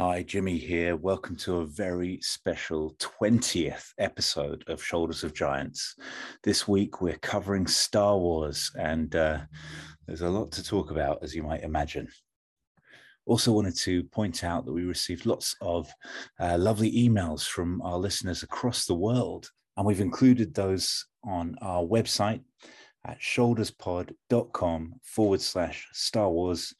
Hi, Jimmy here. Welcome to a very special 20th episode of Shoulders of Giants. This week we're covering Star Wars, and uh, there's a lot to talk about, as you might imagine. Also, wanted to point out that we received lots of uh, lovely emails from our listeners across the world, and we've included those on our website at shoulderspod.com forward slash Star Wars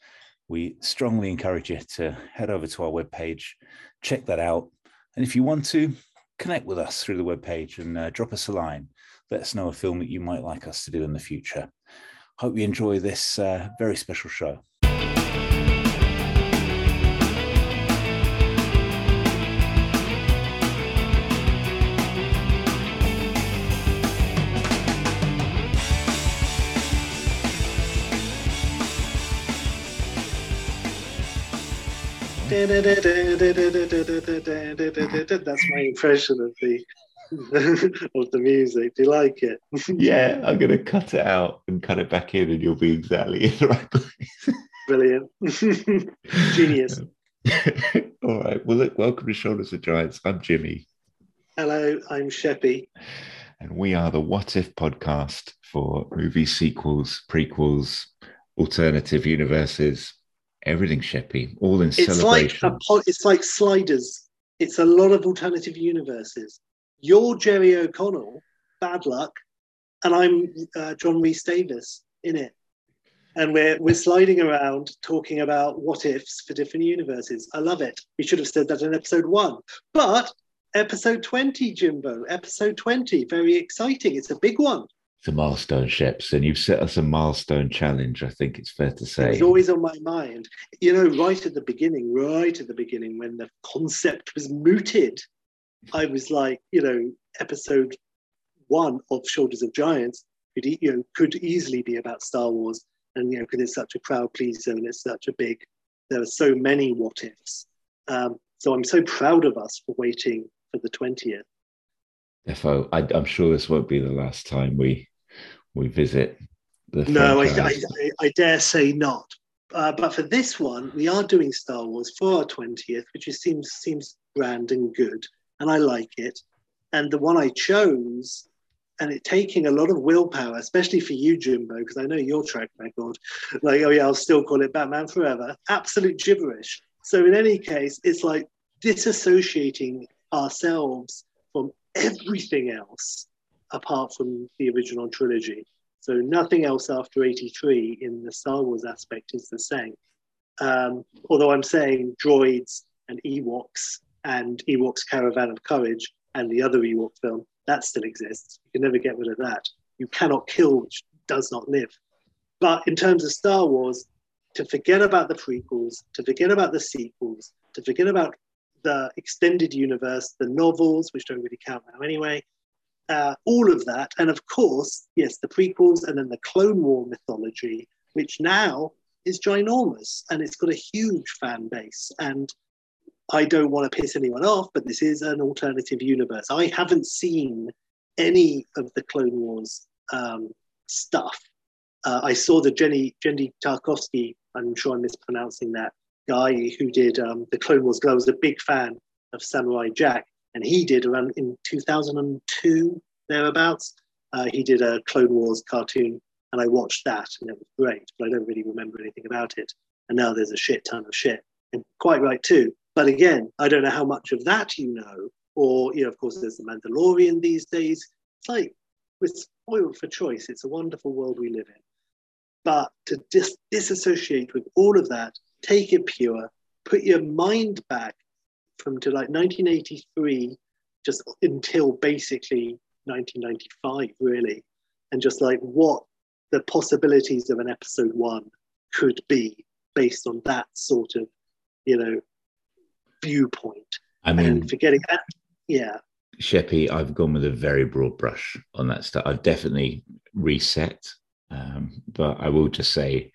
we strongly encourage you to head over to our webpage, check that out. And if you want to, connect with us through the webpage and uh, drop us a line. Let us know a film that you might like us to do in the future. Hope you enjoy this uh, very special show. That's my impression of the of the music. Do you like it? yeah, I'm gonna cut it out and cut it back in, and you'll be exactly in the right place. Brilliant, genius. All right. Well, look. Welcome to Shoulders of Giants. I'm Jimmy. Hello, I'm Sheppy. And we are the What If podcast for movie sequels, prequels, alternative universes, everything Sheppy, all in it's celebration. Like a, it's like sliders. It's a lot of alternative universes. You're Jerry O'Connell, bad luck, and I'm uh, John Rhys Davies in it. And we're we're sliding around talking about what ifs for different universes. I love it. We should have said that in episode one, but episode 20, Jimbo, episode 20, very exciting. It's a big one the milestone ships and you've set us a milestone challenge i think it's fair to say. It's always on my mind. You know right at the beginning right at the beginning when the concept was mooted i was like you know episode one of shoulders of giants could you know could easily be about star wars and you know because it's such a crowd pleaser and it's such a big there are so many what ifs. Um, so i'm so proud of us for waiting for the 20th Defo, I, am sure this won't be the last time we we visit the. No, I, I, I, dare say not. Uh, but for this one, we are doing Star Wars for our twentieth, which is, seems seems grand and good, and I like it. And the one I chose, and it taking a lot of willpower, especially for you, Jimbo, because I know your track record. Like, oh yeah, I'll still call it Batman Forever. Absolute gibberish. So in any case, it's like disassociating ourselves from everything else apart from the original trilogy. So nothing else after 83 in the Star Wars aspect is the same. Um, although I'm saying droids and Ewoks and Ewoks Caravan of Courage and the other Ewok film, that still exists. You can never get rid of that. You cannot kill which does not live. But in terms of Star Wars, to forget about the prequels, to forget about the sequels, to forget about the extended universe, the novels, which don't really count now anyway, uh, all of that. And of course, yes, the prequels and then the Clone War mythology, which now is ginormous and it's got a huge fan base. And I don't want to piss anyone off, but this is an alternative universe. I haven't seen any of the Clone Wars um, stuff. Uh, I saw the Genndy Genndy Tarkovsky, I'm sure I'm mispronouncing that guy who did um, the Clone Wars. I was a big fan of Samurai Jack, and he did around in 2002 thereabouts. Uh, he did a Clone Wars cartoon, and I watched that, and it was great. But I don't really remember anything about it. And now there's a shit ton of shit, and quite right too. But again, I don't know how much of that you know, or you know, of course, there's the Mandalorian these days. It's like we're spoiled for choice. It's a wonderful world we live in. But to dis- disassociate with all of that, take it pure, put your mind back from to like 1983 just until basically 1995 really. And just like what the possibilities of an episode one could be based on that sort of you know viewpoint. I mean and forgetting that yeah. Sheppy i've gone with a very broad brush on that stuff. I've definitely reset um, but i will just say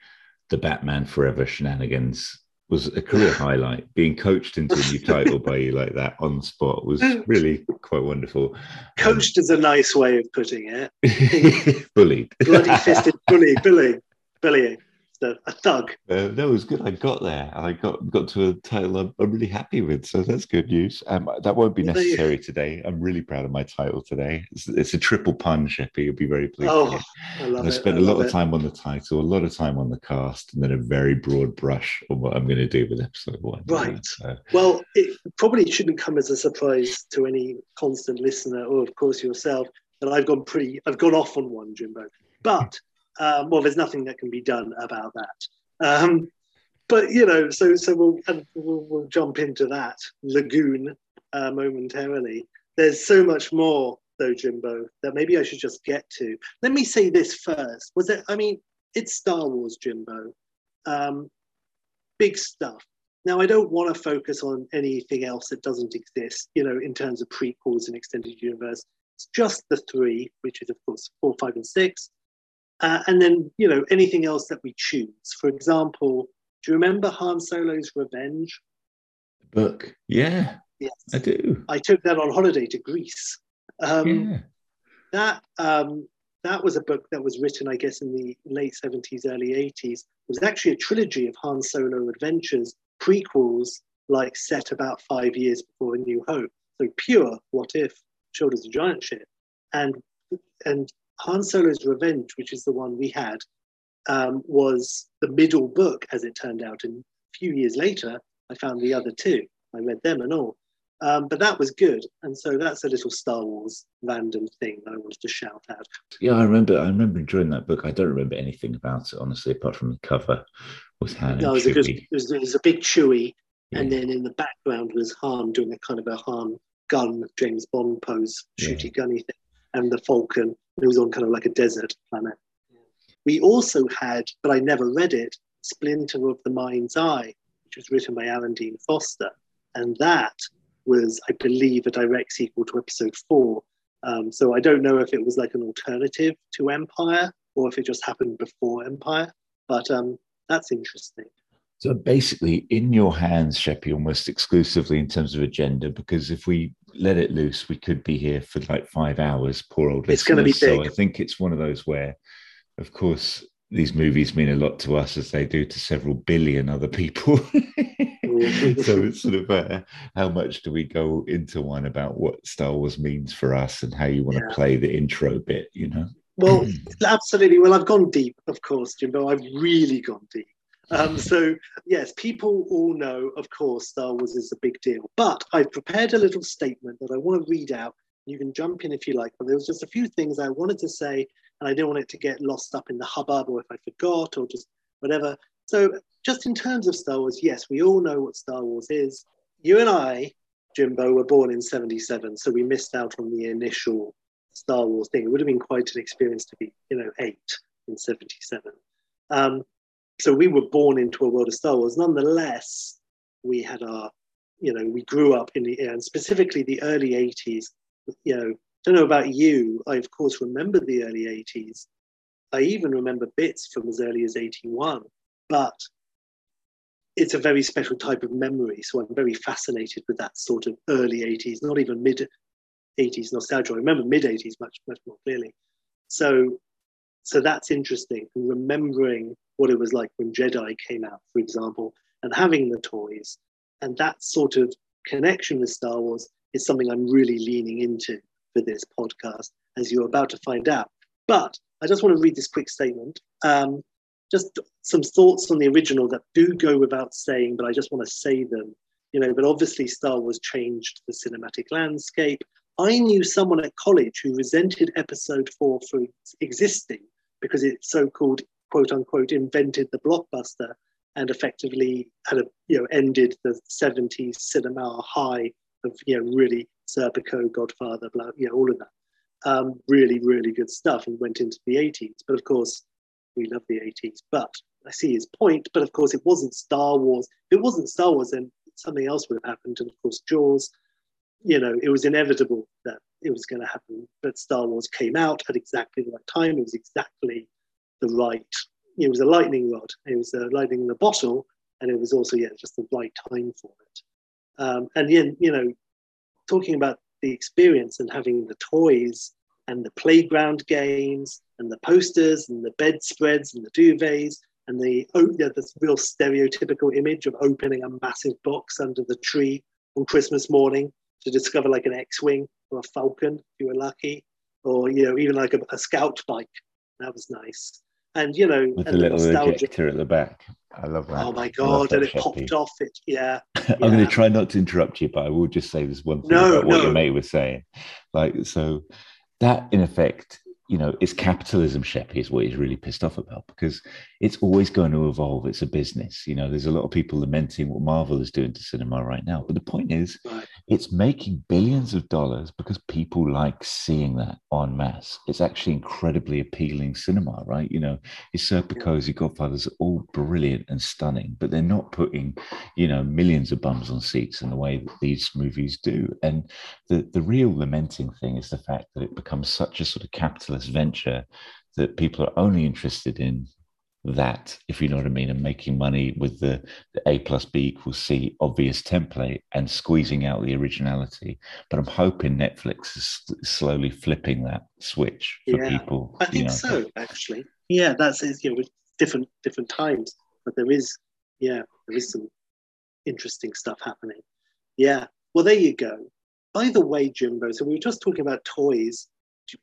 the batman forever shenanigans was a career highlight. Being coached into a new title by you like that on the spot was really quite wonderful. Coached um, is a nice way of putting it. bullied. Bloody fisted bully, bullying, bullying. A, a thug. Uh, no, it was good. I got there, and I got got to a title I'm, I'm really happy with. So that's good news. Um, that won't be necessary today. I'm really proud of my title today. It's, it's a triple pun, Sheppy. You'll be very pleased. Oh, I love I it. spent I a lot of it. time on the title, a lot of time on the cast, and then a very broad brush on what I'm going to do with episode one. Right. So, Well, it probably shouldn't come as a surprise to any constant listener, or of course yourself, that I've gone pretty, I've gone off on one, Jimbo. But um, well, there's nothing that can be done about that. Um, but you know, so so we'll we'll, we'll jump into that lagoon uh, momentarily. There's so much more though, Jimbo, that maybe I should just get to. Let me say this first. Was it? I mean, it's Star Wars, Jimbo. Um, big stuff. Now, I don't want to focus on anything else that doesn't exist, you know, in terms of prequels and extended universe. It's just the three, which is, of course, four, five, and six. Uh, and then, you know, anything else that we choose. For example, do you remember Han Solo's Revenge? The book, yeah, Yes. I do. I took that on holiday to Greece. Um, yeah, that um, that was a book that was written, I guess, in the late 70s, early 80s. It was actually a trilogy of Han Solo adventures, prequels, like set about five years before A New Hope. So pure what if, Shoulders of Giant Ship. And and Han Solo's Revenge, which is the one we had, um, was the middle book, as it turned out. And a few years later, I found the other two. I read them and all. Um, but that was good. And so that's a little Star Wars random thing that I wanted to shout out. yeah. I remember. I remember enjoying that book. I don't remember anything about it, honestly, apart from the cover with Han No, it was, a good, it, was, it was a big Chewie, and then in the background was Han doing a kind of a Han gun, James Bond pose, Yeah. shooty gunny thing, and the Falcon. It was on kind of like a desert planet. We also had, but I never read it, Splinter of the Mind's Eye, which was written by Alan Dean Foster, and that was, I believe, a direct sequel to Episode Four. Um, so I don't know if it was like an alternative to Empire or if it just happened before Empire, but um, that's interesting. So basically, in your hands, Sheppy, almost exclusively in terms of agenda, because if we let it loose, we could be here for like five hours. Poor old It's gonna be listeners. So. I think it's one of those where, of course, these movies mean a lot to us as they do to several billion other people. so it's sort of uh, how much do we go into one about what Star Wars means for us and how you want Yeah. to play the intro bit, you know? Well, absolutely. Well, I've gone deep, of course, Jimbo. I've really gone deep. Um, so, yes, people all know, of course, Star Wars is a big deal. But I've prepared a little statement that I want to read out. You can jump in if you like, but there was just a few things I wanted to say, and I didn't want it to get lost up in the hubbub or if I forgot or just whatever. So, just in terms of Star Wars, yes, we all know what Star Wars is. You and I, Jimbo, were born in 77, so we missed out on the initial Star Wars thing. It would have been quite an experience to be, you know, eight in 77. Um, so we were born into a world of Star Wars. Nonetheless, we had our, you know, we grew up in the, and specifically the early 80s. You know, don't know about you. I, of course, remember the early 80s. I even remember bits from as early as 81, but it's a very special type of memory. So I'm very fascinated with that sort of early 80s, not even mid 80s nostalgia. I remember mid 80s much, much more clearly. So, so that's interesting. And remembering what it was like when Jedi came out, for example, and having the toys, and that sort of connection with Star Wars is something I'm really leaning into for this podcast, as you're about to find out. But I just want to read this quick statement. Um, just some thoughts on the original that do go without saying, but I just want to say them. You know, but obviously Star Wars changed the cinematic landscape. I knew someone at college who resented episode four for existing because it so called quote unquote invented the blockbuster and effectively had a you know ended the 70s cinema high of you know really Serpico, Godfather, blah, you know, all of that. Um, really, really good stuff and went into the 80s. But of course, we love the 80s. But I see his point. But of course, it wasn't Star Wars. If it wasn't Star Wars, then something else would have happened. And of course, Jaws, you know, it was inevitable that it was going to happen. But Star Wars came out at exactly the right time. It was exactly the right, it was a lightning rod. It was a lightning in the bottle. And it was also, yeah, just the right time for it. Um, and then, you know, talking about the experience and having the toys and the playground games and the posters and the bedspreads and the duvets and the oh yeah, this real stereotypical image of opening a massive box under the tree on Christmas morning to discover like an X-wing or a Falcon if you were lucky, or you know even like a, a scout bike. That was nice. And you know, with and the little nostalgia. ejector at the back. I love that. Oh my god! And it popped off. It yeah. I'm going to try not to interrupt you, but I will just say this one thing no, about what no. your mate was saying. Like so, that in effect you know, it's capitalism, Sheppy, is what he's really pissed off about because it's always going to evolve. It's a business. You know, there's a lot of people lamenting what Marvel is doing to cinema right now. But the point is, it's making billions of dollars because people like seeing that en masse. It's actually incredibly appealing cinema, right? You know, his Serpico's, your Godfathers are all brilliant and stunning, but they're not putting, you know, millions of bums on seats in the way that these movies do. And the, the real lamenting thing is the fact that it becomes such a sort of capitalist venture that people are only interested in that, if you know what I mean, and making money with the, the A plus B equals C obvious template and squeezing out the originality. But I'm hoping Netflix is slowly flipping that switch for yeah, people. I think know. so, actually. Yeah, that's it. You know, with different different times, but there is, yeah, there is some interesting stuff happening. Yeah. Well, there you go. By the way, Jimbo, so we were just talking about toys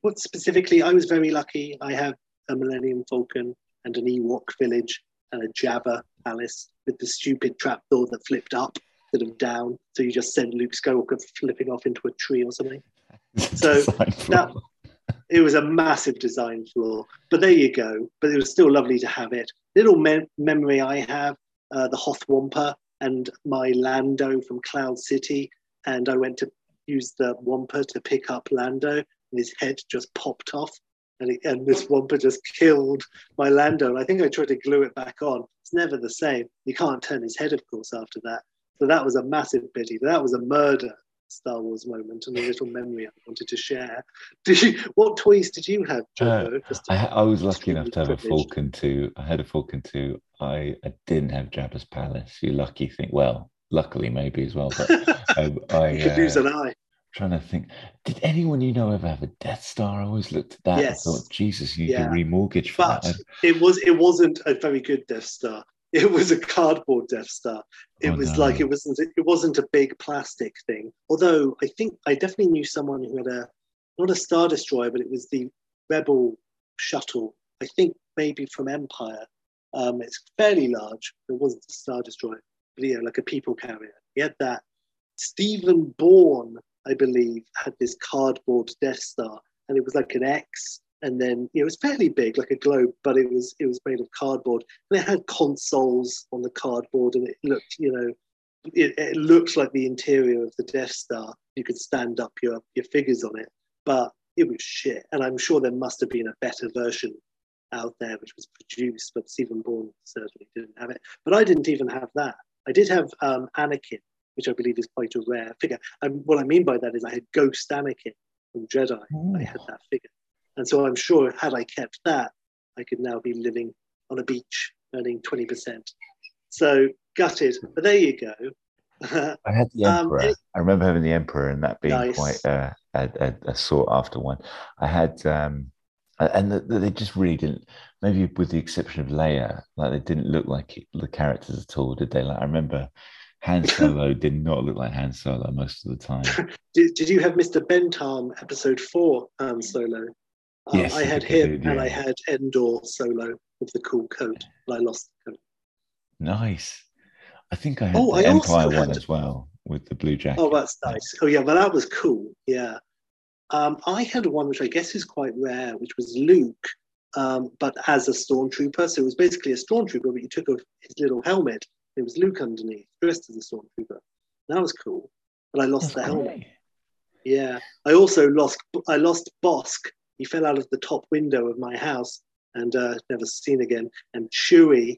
what specifically, I was very lucky. I have a Millennium Falcon and an Ewok village and a Jabba palace with the stupid trapdoor that flipped up instead of down. So you just send Luke Skywalker flipping off into a tree or something. So that, it was a massive design flaw. But there you go. But it was still lovely to have it. Little me- memory I have uh, the Hoth Wampa and my Lando from Cloud City. And I went to use the Wampa to pick up Lando and his head just popped off. And, it, and this wampa just killed my Lando. And I think I tried to glue it back on. It's never the same. You can't turn his head, of course, after that. So that was a massive pity. That was a murder Star Wars moment and a little memory I wanted to share. Did you? What toys did you have, Joe? Uh, I, I, was lucky enough to have a Falcon 2. I had a Falcon 2. I, I didn't have Jabba's Palace. You lucky thing. Well, luckily maybe as well. But um, I you could uh, lose an eye trying to think. Did anyone you know ever have a Death Star? I always looked at that yes. and thought, Jesus, you need yeah. to remortgage for but that. It was it wasn't a very good Death Star. It was a cardboard Death Star. It oh, was no. like it wasn't it wasn't a big plastic thing. Although I think I definitely knew someone who had a not a Star Destroyer, but it was the Rebel shuttle. I think maybe from Empire. Um, it's fairly large. It wasn't a Star Destroyer, but yeah, like a people carrier. He had that. Stephen Bourne I believe, had this cardboard Death Star, and it was like an X, and then you know, it was fairly big, like a globe, but it was it was made of cardboard, and it had consoles on the cardboard, and it looked, you know, it, it looked like the interior of the Death Star. You could stand up your your figures on it, but it was shit, and I'm sure there must have been a better version out there which was produced, but Stephen Bourne certainly didn't have it. But I didn't even have that. I did have um, Anakin, which I believe is quite a rare figure. And what I mean by that is I had Ghost Anakin from Jedi. Ooh. I had that figure. And so I'm sure had I kept that, I could now be living on a beach earning 20%. So gutted. But there you go. I had the um, Emperor. Um, it, I remember having the Emperor and that being nice. quite a, a, a, sought after one. I had, um, and the, the, they just really didn't, maybe with the exception of Leia, like they didn't look like it, the characters at all, did they? Like I remember Han Solo did not look like Han Solo most of the time. did, did you have Mr. Bentham episode four Han Solo? Um, yes, I had him did, yeah. and I had Endor Solo with the cool coat, but I lost the coat. Nice. I think I had oh, the I Empire one had... as well with the blue jacket. Oh, that's nice. Oh, yeah, but that was cool. Yeah. Um, I had one which I guess is quite rare, which was Luke, um, but as a stormtrooper. So it was basically a stormtrooper, but you took off his little helmet it was Luke underneath, dressed as a stormtrooper. That was cool, but I lost That's the helmet. Great. Yeah, I also lost. I lost Bossk. He fell out of the top window of my house and uh, never seen again. And Chewie,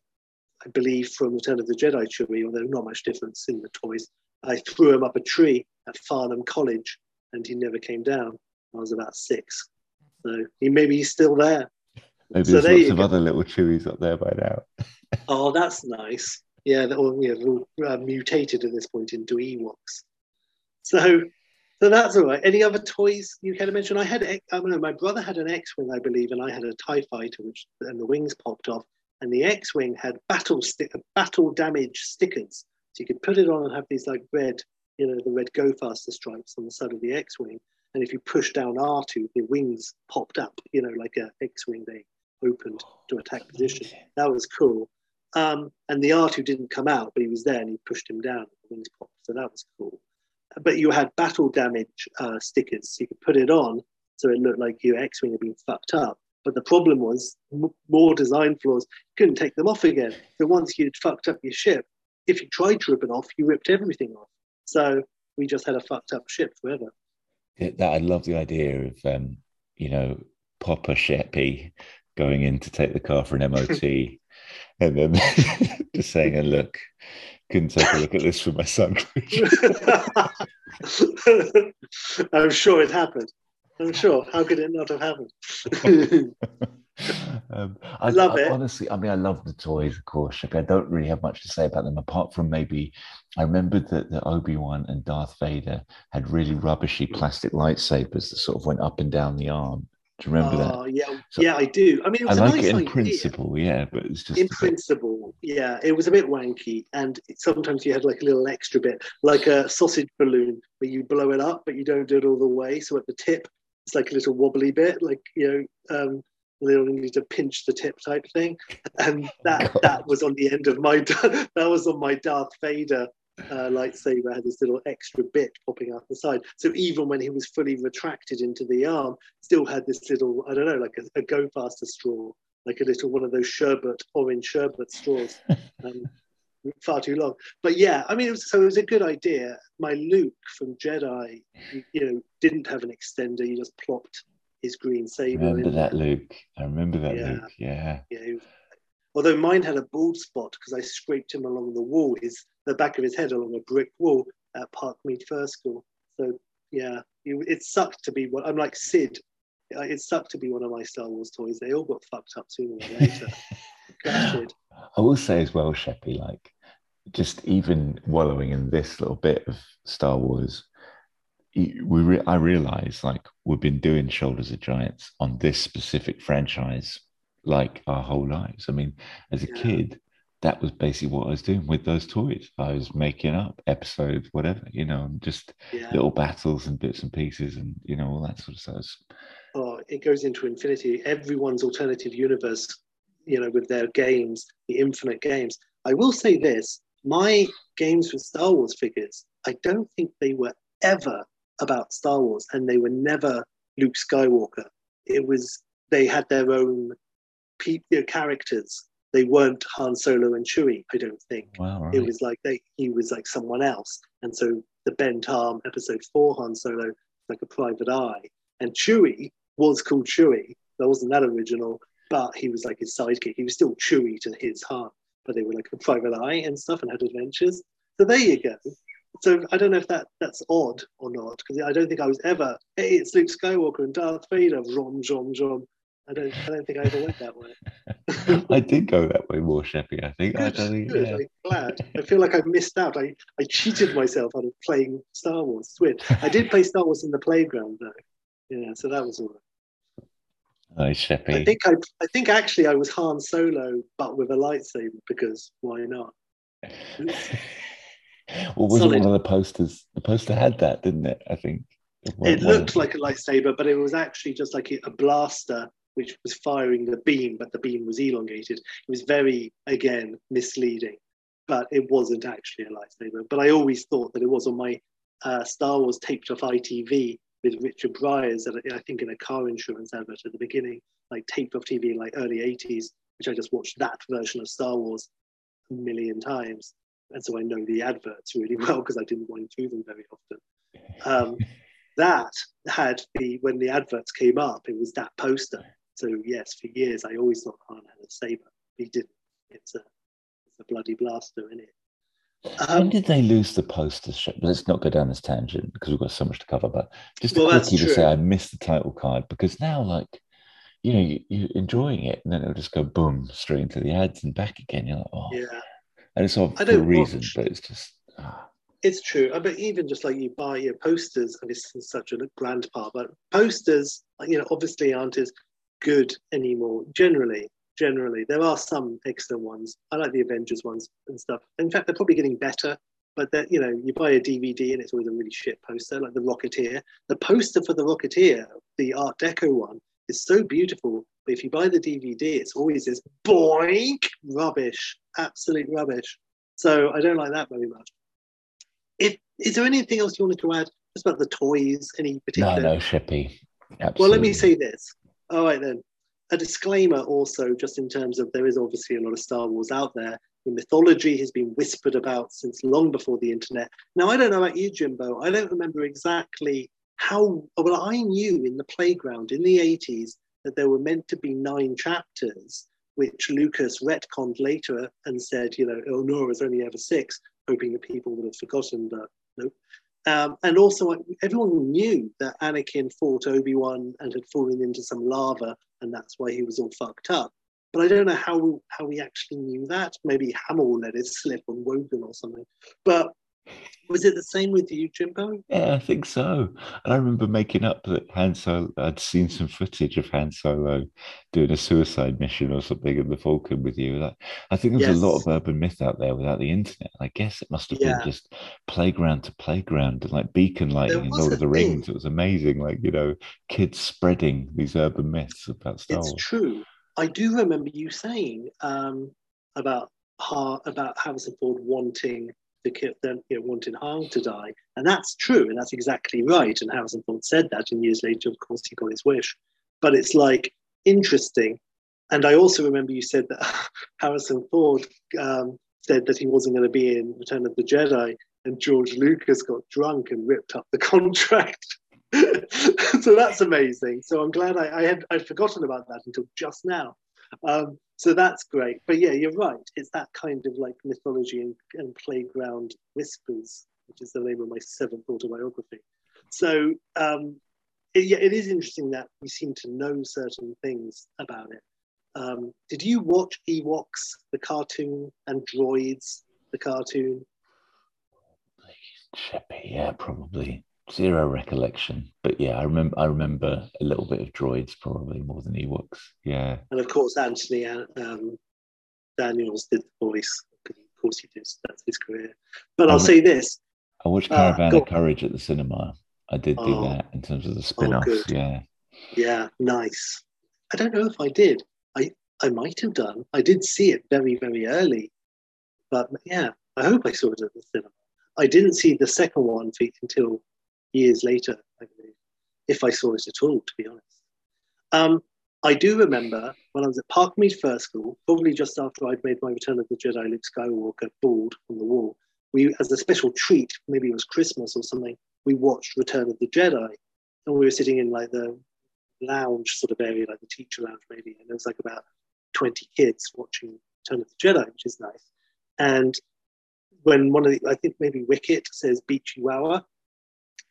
I believe from Return of the Jedi, Chewie, although not much difference in the toys. I threw him up a tree at Farnham College, and he never came down. I was about six, so he maybe he's still there. Maybe so there's lots of go. other little Chewies up there by now. oh, that's nice yeah, they're all, yeah, they're all uh, mutated at this point into Ewoks. So, so that's all right. Any other toys you to mention? I had, I don't know, my brother had an X-wing, I believe, and I had a Tie Fighter, which and the wings popped off. and the X-wing had battle stick, battle damage stickers. So you could put it on and have these like red, you know, the red Go Faster stripes on the side of the X-wing. And if you push down R2, the wings popped up, you know, like a X-wing they opened to attack position. That was cool. Um, and the R2 didn't come out, but he was there and he pushed him down. The wings popped, so that was cool. But you had battle damage uh, stickers. So you could put it on so it looked like your X-wing had been fucked up. But the problem was m- more design flaws. You couldn't take them off again. So once you'd fucked up your ship, if you tried to rip it off, you ripped everything off. So we just had a fucked up ship forever. Yeah, that I love the idea of um, you know Papa Sheppy going in to take the car for an MOT, and then just saying, "And look, couldn't take a look at this for my son." I'm sure it happened. I'm sure. How could it not have happened? um, I, love I, it. Honestly, I mean, I love the toys, of course. I don't really have much to say about them apart from maybe I remembered that the Obi Wan and Darth Vader had really rubbishy plastic lightsabers that sort of went up and down the arm. Do you remember Oh, that? yeah, So- yeah, I do. I mean, it I was like a nice it in idea. principle, yeah, but it's just in bit- principle, yeah, it was a bit wanky, and sometimes you had like a little extra bit, like a sausage balloon, where you blow it up, but you don't do it all the way. So at the tip, it's like a little wobbly bit, like you know, um, little need to pinch the tip type thing, and that God. that was on the end of my that was on my Darth Vader. Uh, lightsaber had this little extra bit popping out the side. So even when he was fully retracted into the arm, still had this little, I don't know, like a, a go faster straw, like a little one of those sherbet, orange sherbet straws. Um, far too long. But yeah, I mean, it was, so it was a good idea. My Luke from Jedi, you, you know, didn't have an extender. You just plopped his green I saber remember in. that, Luke. I remember that, Yeah. Luke. Yeah. Know, although mine had a bald spot because I scraped him along the wall, his the back of his head along a brick wall at Parkmead First School. So yeah, you, it sucked to be one. I'm like Sid. It sucked to be one of my Star Wars toys. They all got fucked up sooner or later. I will say as well, Sheppy, like just even wallowing in this little bit of Star Wars, we re- I realize like we've been doing Shoulders of Giants on this specific franchise like our whole lives. I mean, as a Yeah. kid, that was basically what I was doing with those toys. I was making up episodes, whatever, you know, just Yeah. little battles and bits and pieces and you know all that sort of stuff. Oh, it goes into infinity. Everyone's alternative universe, you know, with their games, the infinite games. I will say this: my games with Star Wars figures, I don't think they were ever about Star Wars, and they were never Luke Skywalker. It was they had their own pe- you know, characters. They weren't Han Solo and Chewie. I don't think. Wow, right. it was like they he was like someone else. And so the bent arm episode four han solo like a private eye. And chewie was called chewie. That wasn't that original but he was like his sidekick. He was still chewie to his han but they were like a private eye and stuff and had adventures. So there you go. So i don't know if that that's odd or not because i don't think i was ever hey it's luke skywalker and darth vader rom, rom, john i don't i don't think i ever went that way I did go that way more, Sheppy. I think. I Good, don't think good. yeah. I'm glad. I feel like I missed out. I, I cheated myself out of playing Star Wars. Weird. I did play Star Wars in the playground though. Yeah, so that was all right. Nice, Sheppy. I think I, I think actually I was Han Solo, but with a lightsaber because why not? well, was Solid. it one of the posters? The poster had that, didn't it? I think. It one looked like a lightsaber, but it was actually just like a blaster which was firing the beam, but the beam was elongated. It was very, again, misleading, but it wasn't actually a lightsaber. But I always thought that it was on my uh, Star Wars taped off ITV with Richard Briers, at I think in a car insurance advert at the beginning, like taped off TV in like early 80s, which I just watched that version of Star Wars a million times. And so I know the adverts really well because I didn't wind through them very often. Um, that had the when the adverts came up, it was that poster. So yes, for years I always thought Han had a saber. He didn't. It's a it's a bloody blaster in it. when Um, did they lose the posters? Sh- Let's not go down this tangent because we've got so much to cover. But just Well, quickly to say. I missed the title card because now, like, you know, you, you're enjoying it, and then it'll just go boom straight into the ads and back again. You're like, oh, yeah, and it's all I for a reason, watch- but it's just. ah. it's true. Uh, But even just like you buy your posters, and it's such a grand part, but posters, you know, obviously aren't as good anymore generally. generally. There are some excellent ones. I like the Avengers ones and stuff. In fact, they're probably getting better. But that you know, you buy a DVD and it's always a really shit poster, like the Rocketeer. The poster for the Rocketeer, the Art Deco one, is so beautiful. But if you buy the DVD, it's always this boink rubbish, absolute rubbish. So I don't like that very much. If, is there anything else you wanted to add? Just about the toys, any particular? No, no, Sheppy. Absolutely. Well, let me say this. All right, then. A disclaimer also, just in terms of there is obviously a lot of Star Wars out there. The mythology has been whispered about since long before the internet. Now, I don't know about you, Jimbo. I don't remember exactly how, well, I knew in the playground in the 80s that there were meant to be nine chapters, which Lucas retconned later and said, you know, oh no, it's only ever six, hoping that people would have forgotten that. Nope. Um, and also, everyone knew that Anakin fought Obi Wan and had fallen into some lava, and that's why he was all fucked up. But I don't know how how we actually knew that. Maybe Hamill let it slip on Wogan or something. But was it the same with you, Jimbo? Yeah, I think so. And I remember making up that Han Solo, I'd seen some footage of Han Solo doing a suicide mission or something in the Falcon with you. I think there's yes. a lot of urban myth out there without the internet. I guess it must have yeah. been just playground to playground and like beacon lighting in Lord of the thing. Rings. It was amazing. Like, you know, kids spreading these urban myths about Star it's Wars. It's true. I do remember you saying um, about, how, about Harrison Ford wanting the kid then you know, wanting Han to die. And that's true, and that's exactly right. And Harrison Ford said that, and years later, of course, he got his wish. But it's like interesting. And I also remember you said that Harrison Ford um, said that he wasn't going to be in Return of the Jedi, and George Lucas got drunk and ripped up the contract. so that's amazing. So I'm glad I, I, had I'd forgotten about that until just now. Um, so that's great. But yeah, you're right. It's that kind of like mythology and, and playground whispers, which is the name of my seventh autobiography. So um, it, yeah, it is interesting that we seem to know certain things about it. Um, did you watch Ewoks, the cartoon, and Droids, the cartoon? Sheppy, yeah, probably zero recollection, but yeah, I remember. I remember a little bit of droids, probably more than Ewoks. Yeah, and of course Anthony um, Daniels did the voice. Of course, he did. That's his career. But I'll say this: I watched uh, Caravan uh, of Courage at the cinema. I did do oh, that in terms of the spin-offs. Oh, yeah, yeah, nice. I don't know if I did. I I might have done. I did see it very very early, but yeah, I hope I saw it at the cinema. I didn't see the second one until years later, I believe, if I saw it at all, to be honest. Um, I do remember when I was at Parkmead First School, probably just after I'd made my Return of the Jedi Luke Skywalker board on the wall, we, as a special treat, maybe it was Christmas or something, we watched Return of the Jedi. And we were sitting in like the lounge sort of area, like the teacher lounge maybe, and there was like about 20 kids watching Return of the Jedi, which is nice. And when one of the, I think maybe Wicket says Beat Chihuahua,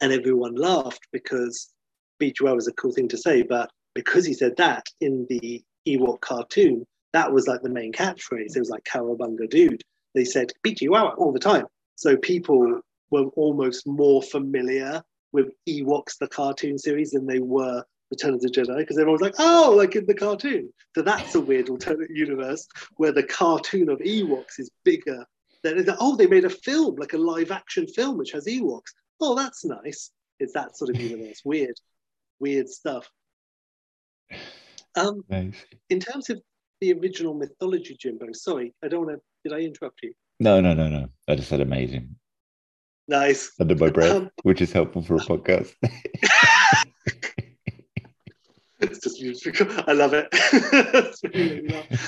and everyone laughed because Beach Well was a cool thing to say, but because he said that in the Ewok cartoon, that was like the main catchphrase. It was like Cowabunga dude. They said Beachy Wow all the time. So people were almost more familiar with Ewoks, the cartoon series, than they were Return of the Jedi, because everyone was like, oh, like in the cartoon. So that's a weird alternate universe where the cartoon of Ewoks is bigger. Than, oh, they made a film, like a live action film, which has Ewoks oh, that's nice. It's that sort of universe. weird, weird stuff. Um, nice. In terms of the original mythology, Jimbo, sorry, I don't want to, did I interrupt you? No, no, no, no. I just said amazing. Nice. Under my breath, um, which is helpful for a podcast. it's just musical. I love it.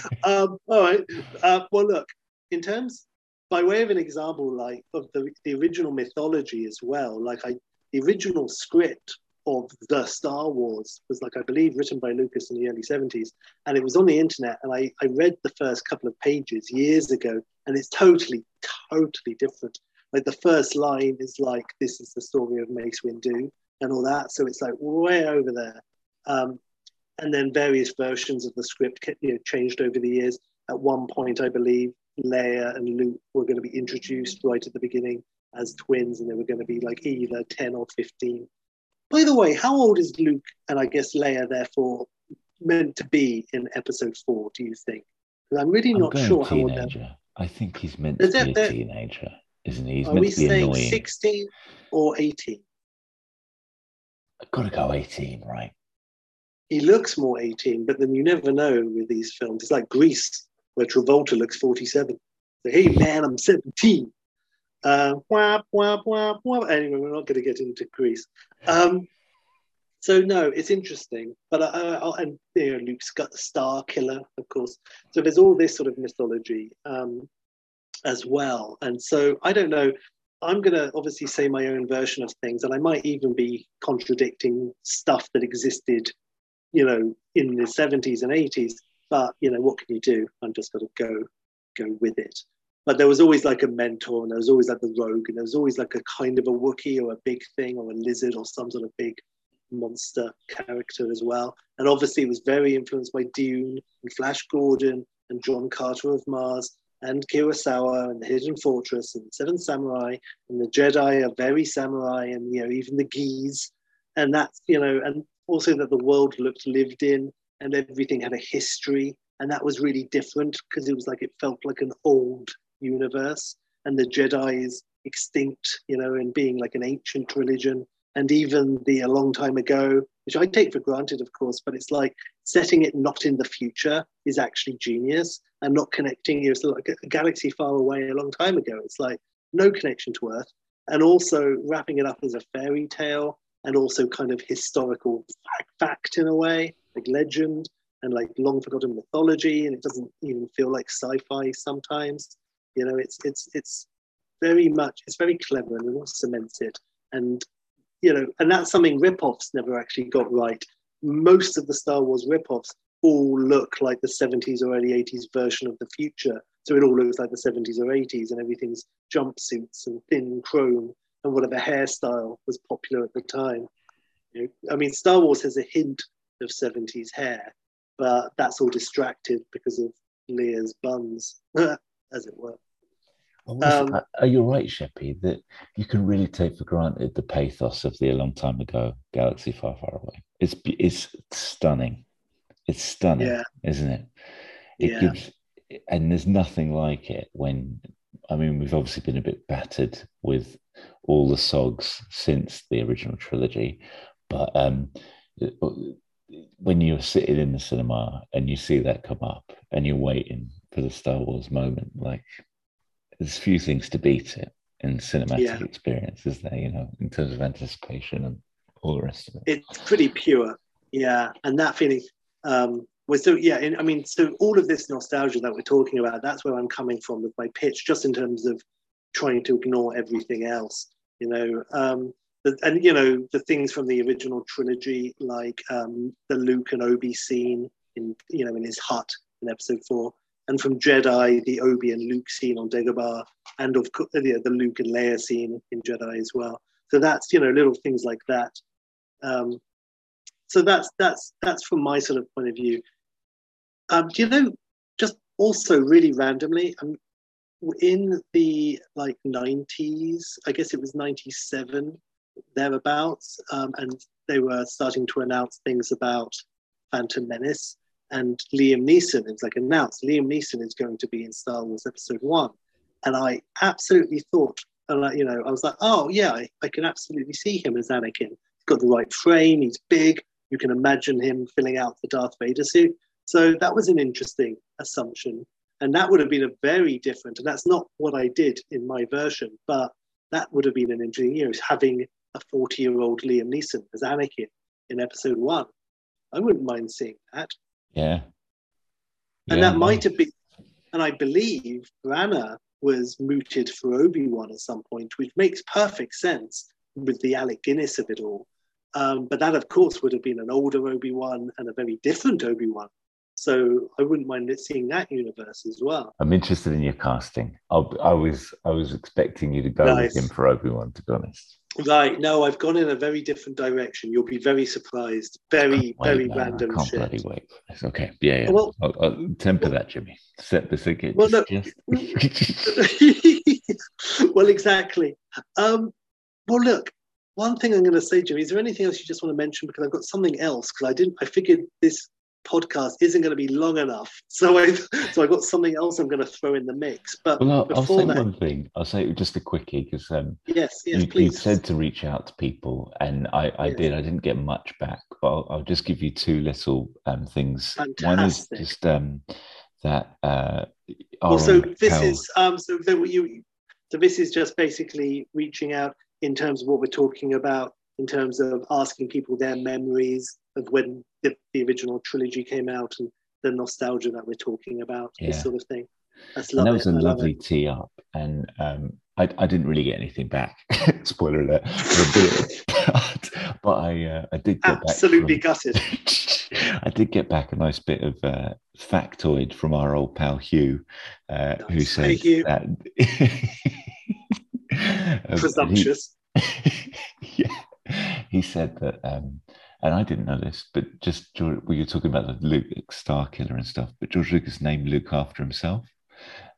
um, all right. Uh, well, look, in terms by way of an example, like of the, the original mythology as well, like I, the original script of the Star Wars was like I believe written by Lucas in the early 70s, and it was on the internet, and I, I read the first couple of pages years ago, and it's totally, totally different. Like the first line is like, "This is the story of Mace Windu," and all that, so it's like way over there. Um, and then various versions of the script you know, changed over the years. At one point, I believe Leia and Luke were going to be introduced right at the beginning as twins, and they were going to be like either 10 or 15. By the way, how old is Luke and I guess Leia, therefore, meant to be in episode four? Do you think? Because I'm really I'm not sure how. teenager. I think he's meant to that be a teenager, isn't he? He's Are we saying annoying. 16 or 18? I've got to go 18, right? He looks more 18, but then you never know with these films. It's like Grease, where Travolta looks 47. So, hey man, I'm 17. Uh, wah, wah, wah, wah. Anyway, we're not going to get into Grease. Um, so no, it's interesting. But I, I- and you know, Luke's got the Star Killer, of course. So there's all this sort of mythology um, as well. And so I don't know. I'm going to obviously say my own version of things, and I might even be contradicting stuff that existed, you know, in the 70s and 80s. But you know, what can you do? I'm just going to go go with it. But there was always like a mentor, and there was always like the rogue, and there was always like a kind of a wookie or a big thing or a lizard or some sort of big monster character as well. And obviously, it was very influenced by Dune and Flash Gordon and John Carter of Mars and Kurosawa and the Hidden Fortress and Seven Samurai and the Jedi are very samurai and you know even the Geese and that's you know and also that the world looked lived in and everything had a history and that was really different because it was like it felt like an old universe and the Jedi is extinct you know and being like an ancient religion and even the a long time ago which I take for granted of course but it's like setting it not in the future is actually genius and not connecting you. It's like a galaxy far away a long time ago. It's like no connection to Earth. And also wrapping it up as a fairy tale and also kind of historical fact, fact in a way, like legend and like long forgotten mythology. And it doesn't even feel like sci-fi sometimes. You know, it's it's it's very much it's very clever and cements it. And you know, and that's something rip-offs never actually got right. Most of the Star Wars rip-offs all look like the 70s or early 80s version of the future. So it all looks like the 70s or 80s, and everything's jumpsuits and thin chrome and whatever hairstyle was popular at the time. You know, I mean, Star Wars has a hint of 70s hair, but that's all distracted because of Leia's buns, as it were. Um, are- are you right, Sheppy, that you can really take for granted the pathos of the a long time ago galaxy far, far away? It's it's stunning. It's stunning, Yeah. isn't it? It Yeah. gives, and there's nothing like it when. I mean, we've obviously been a bit battered with all the sogs since the original trilogy, but um, when you're sitting in the cinema and you see that come up and you're waiting for the Star Wars moment, like there's few things to beat it in cinematic Yeah. experience, is there? You know, in terms of anticipation and all the rest of it. it's pretty pure yeah and that feeling um was so yeah and, i mean so all of this nostalgia that we're talking about that's where i'm coming from with my pitch just in terms of trying to ignore everything else you know um and you know the things from the original trilogy like um the luke and obi scene in you know in his hut in episode four and from jedi the obi and luke scene on dagobah and of course the, the luke and leia scene in jedi as well so that's you know little things like that um, so that's that's that's from my sort of point of view. Um, do you know? Just also really randomly, um, in the like nineties, I guess it was ninety seven thereabouts, um, and they were starting to announce things about Phantom Menace and Liam Neeson. It was like announced Liam Neeson is going to be in Star Wars Episode One, and I absolutely thought, and I, you know, I was like, oh yeah, I, I can absolutely see him as Anakin He's got the right frame. He's big. You can imagine him filling out the Darth Vader suit. So that was an interesting assumption. And that would have been a very different, and that's not what I did in my version, but that would have been an interesting, you know, having a 40 year old Liam Neeson as Anakin in episode one. I wouldn't mind seeing that. Yeah. And Yeah, that might have been, and I believe Branagh was mooted for Obi Wan at some point, which makes perfect sense with the Alec Guinness of it all. Um, but that, of course, would have been an older Obi Wan and a very different Obi Wan. So I wouldn't mind seeing that universe as well. I'm interested in your casting. I'll, I was I was expecting you to go Nice. with him for Obi Wan. To be honest, Right. No, I've gone in a very different direction. You'll be very surprised. Very, very random shit. bloody wait. this. Okay, yeah, yeah. Well- I'll, I'll temper that, Jimmy. Set this again. Well, look- well, exactly. Um, well, look, one thing I'm going to say, Jimmy, is there anything else you just want to mention? Because I've got something else. Because I didn't, I figured this podcast isn't going to be long enough. So I so I got something else I'm going to throw in the mix. But Well, I'll, I'll say that, one thing. I'll say just a quickie because um, yes, yes, you, you said to reach out to people, and I, I Yes. did. I didn't get much back, but I'll, I'll just give you two little um, things. One is just um, that. Uh, well, so this is um so you so this is just basically reaching out in terms of what we're talking about in terms of asking people their memories of when the, the original trilogy came out and the nostalgia that we're talking about Yeah. this sort of thing that's and that was a lovely tee up, and um, I, I didn't really get anything back. Spoiler alert! But, a bit, but, I uh, I did get absolutely back. gutted I did get back a nice bit of uh, factoid from our old pal Hugh, uh, who said Hey, Hugh. that. Um, he- presumptuous he said that, um, and I didn't know this, but just George, we were talking about the Luke Starkiller and stuff, but George Lucas named Luke after himself,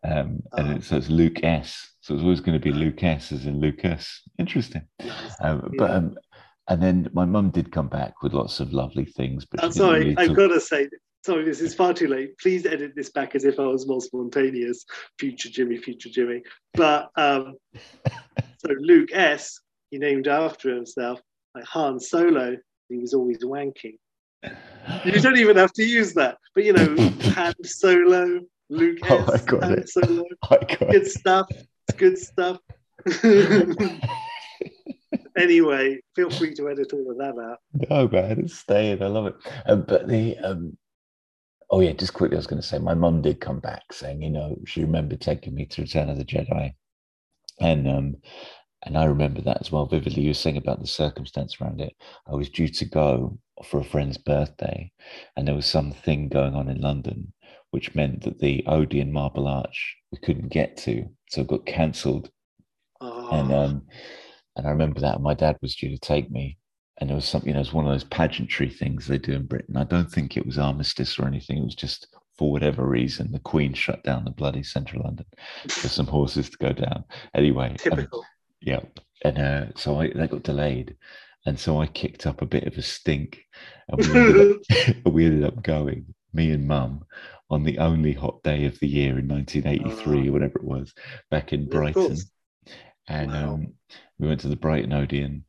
um, and Oh. it, so it's Luke S. So it's always going to be Luke S. as in Lucas. Interesting, um, but um, and then my mum did come back with lots of lovely things, but i'm sorry really i've talk- got to say sorry this is far too late please edit this back as if i was more spontaneous future jimmy future jimmy but um so luke s he named after himself like han solo he was always wanking you don't even have to use that but you know han solo luke Oh, I s got han it. solo I got good stuff it's good stuff anyway feel free to edit all of that out No, man, it's staying. I love it. Um, but the um, oh yeah, just quickly, I was going to say, my mum did come back saying, you know, she remembered taking me to Return of the Jedi, and um, and I remember that as well vividly. You were saying about the circumstance around it. I was due to go for a friend's birthday, and there was something going on in London, which meant that the Odeon Marble Arch we couldn't get to, so it got cancelled. Oh, and um and I remember that. My dad was due to take me and there was something you know it was one of those pageantry things they do in Britain. I don't think it was armistice or anything. It was just for whatever reason the Queen shut down the bloody central London for some horses to go down. Anyway um, typical yeah and uh, so I that got delayed and so I kicked up a bit of a stink and we ended up, we ended up going me and mum on the only hot day of the year in 1983 Oh. or whatever it was back in Brighton and Wow. um, we went to the Brighton Odeon.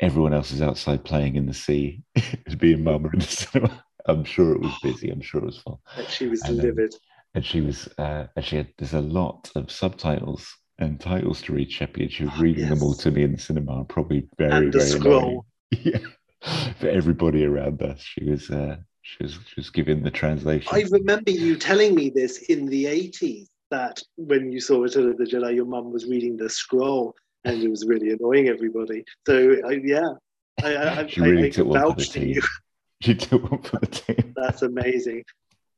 Everyone else is outside playing in the sea. It's me and mum in the cinema. I'm sure it was busy. I'm sure it was full. That she was And, um, livid. And she was, uh, and she had, there's a lot of subtitles and titles to read, Sheppy, and she was reading them all to me in the cinema. Probably very, And very scroll. annoying. Yeah. For everybody around us, she was, uh, she was, she was giving the translation. I remember you telling me this in the 80s that when you saw Return of the Jedi, your mum was reading the scroll and it was really annoying everybody. So, I, yeah, I, I, she really I, I took one for the to team. you. She took one for the team. That's amazing.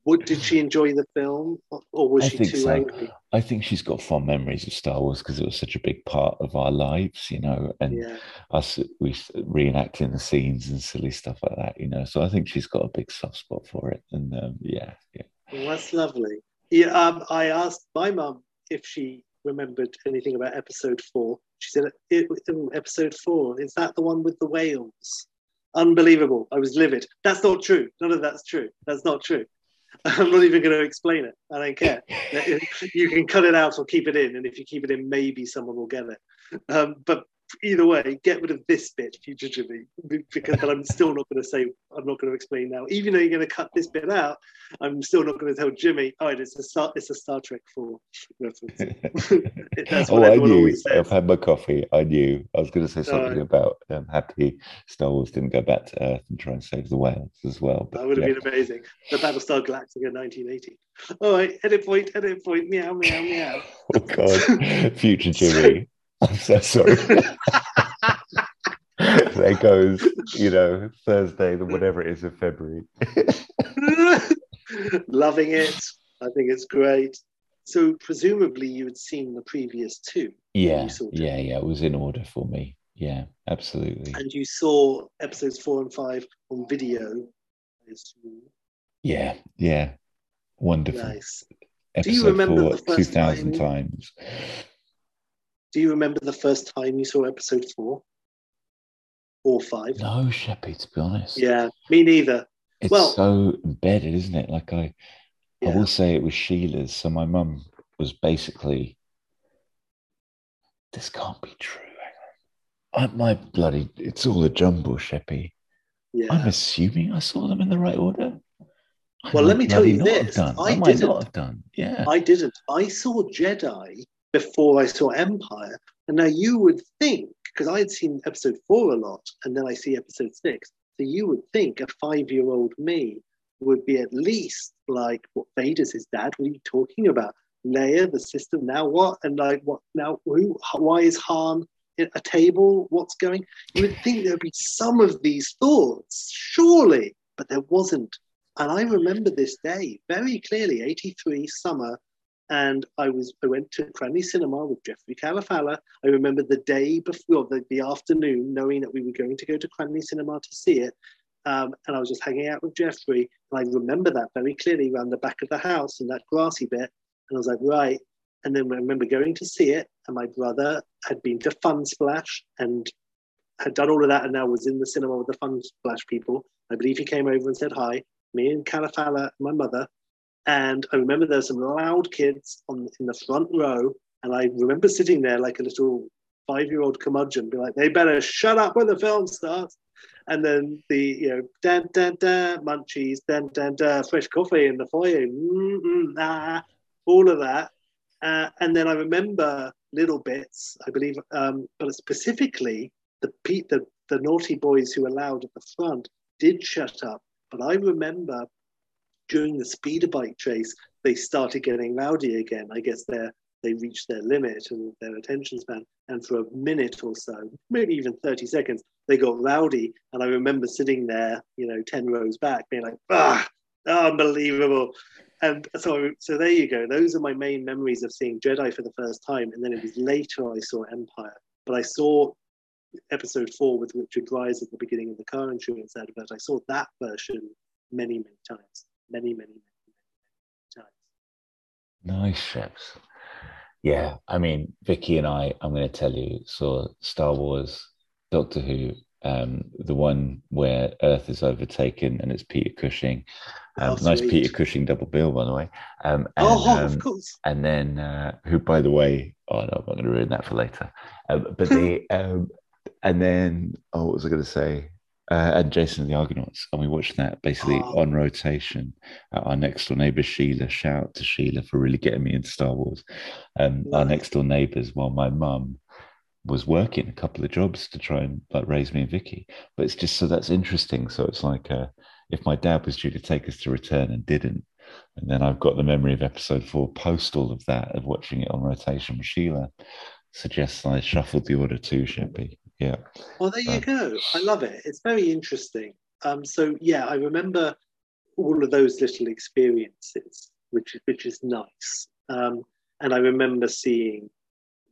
What, did she enjoy the film or- was I she too so. angry? I think she's got fond memories of Star Wars because it was such a big part of our lives, you know, and Yeah. us we reenacting the scenes and silly stuff like that, you know. So I think she's got a big soft spot for it, and um, yeah, yeah. Well, that's lovely. Yeah, um, I asked my mum if she remembered anything about episode four. She said, it, oh, episode four, is that the one with the whales? Unbelievable. I was livid. That's not true. None of that's true. That's not true. I'm not even going to explain it. I don't care. You can cut it out or keep it in. And if you keep it in, maybe someone will get it. Um, but either way, get rid of this bit, future Jimmy, because I'm still not going to say, I'm not going to explain now. Even though you're going to cut this bit out, I'm still not going to tell Jimmy, oh, it's a Star, it's a Star Trek 4 reference. That's oh, what I everyone knew. I've had my coffee. I knew. I was going to say something Alright. about um, happy Star Wars didn't go back to Earth and try and save the whales as well. But That would have yeah. been amazing. The Battlestar Galactica 1980. All right, edit point, edit point, meow, meow, meow. Oh God, future Jimmy. I'm so sorry. there goes, you know, Thursday, the whatever it is of February. Loving it. I think it's great. So presumably you had seen the previous two, Yeah, You saw it. yeah, yeah. It was in order for me. Yeah, absolutely. and you saw episodes four and five on video. Yeah, yeah. Wonderful. Nice. Episode you remember four, the first 2000 time- times. Do you remember the first time you saw episode four or five? No, Sheppy, to be honest. Yeah, me neither. It's Well- so embedded, isn't it? Like I, I will say it was Sheila's. So my mum was basically, this can't be true. I, my bloody, it's all a jumble, Sheppy. Yeah. I'm assuming I saw them in the right order. I Well, let me tell you this. I, I might didn't. not have done. Yeah. I didn't. I saw Jedi before I saw Empire. And now you would think, because I had seen episode four a lot, and then I see episode six. So you would think a five year old me would be at least like, what Vader's his dad? What are you talking about? Leia, the sister, now what? And like, what now? Who? Why is Han a table? What's going? You would think there'd be some of these thoughts, surely, but there wasn't. And I remember this day very clearly, 83 summer, and I was I went to Cranleigh Cinema with Jeffrey Calafala. I remember the day before the, the afternoon, knowing that we were going to go to Cranleigh Cinema to see it. Um, and I was just hanging out with Jeffrey, and I remember that very clearly around the back of the house in that grassy bit. And I was like, right. And then I remember going to see it, and my brother had been to Fun Splash and had done all of that, and now was in the cinema with the Fun Splash people. I believe he came over and said hi. Me and Calafala, my mother, and I remember there were some loud kids on in the front row, and I remember sitting there like a little five-year-old curmudgeon, be like, "They better shut up when the film starts." And then the you know, dan dan dan munchies, dan dan fresh coffee in the foyer, ah, all of that. Uh, and then I remember little bits, I believe, um, but specifically the, pe- the the naughty boys who were loud at the front did shut up. But I remember during the speeder bike chase, they started getting rowdy again. I guess they they reached their limit and their attention span. And for a minute or so, maybe even 30 seconds, they got rowdy. And I remember sitting there, you know, 10 rows back, being like, ah, unbelievable. And so, so there you go. Those are my main memories of seeing Jedi for the first time. And then it was later I saw Empire. But I saw episode four with Richard Briers at the beginning of the car insurance advert. I saw that version many, many times. Many, many, many, many times. Nice chefs. Yeah, I mean, Vicky and I, I'm going to tell you, saw Star Wars, Doctor Who, um, the one where Earth is overtaken and it's Peter Cushing. Um, Oh, nice sweet. Peter Cushing double bill, by the way. Um, and, oh, um, of course. and then uh, who, by the way, oh no, I'm not going to ruin that for later. Um, but the um, and then oh, what was I going to say? Uh, and Jason and the Argonauts, and we watched that basically Oh. on rotation. Uh, our next door neighbor Sheila, shout out to Sheila for really getting me into Star Wars. Um, Our next door neighbors, while my mum was working a couple of jobs to try and like raise me and Vicky. But it's just so that's interesting. So it's like uh, if my dad was due to take us to return and didn't, and then I've got the memory of episode four post all of that of watching it on rotation with Sheila. Suggests I shuffled the order too, Sheppy. Yeah. Well, there you Um, go. I love it. It's very interesting. Um, so yeah, I remember all of those little experiences, which which is nice. Um, and I remember seeing,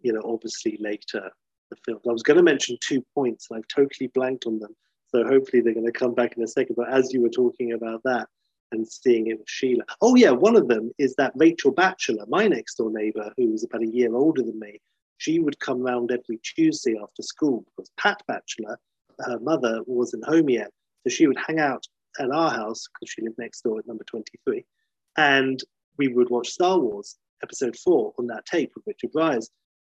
you know, obviously later the film. I was going to mention two points, and I've totally blanked on them. So hopefully they're going to come back in a second. But as you were talking about that and seeing it with Sheila, oh yeah, one of them is that Rachel Batchelor, my next door neighbour, who was about a year older than me. She would come round every Tuesday after school because Pat Batchelor, her mother, wasn't home yet. So she would hang out at our house because she lived next door at number 23. And we would watch Star Wars episode four on that tape with Richard Briers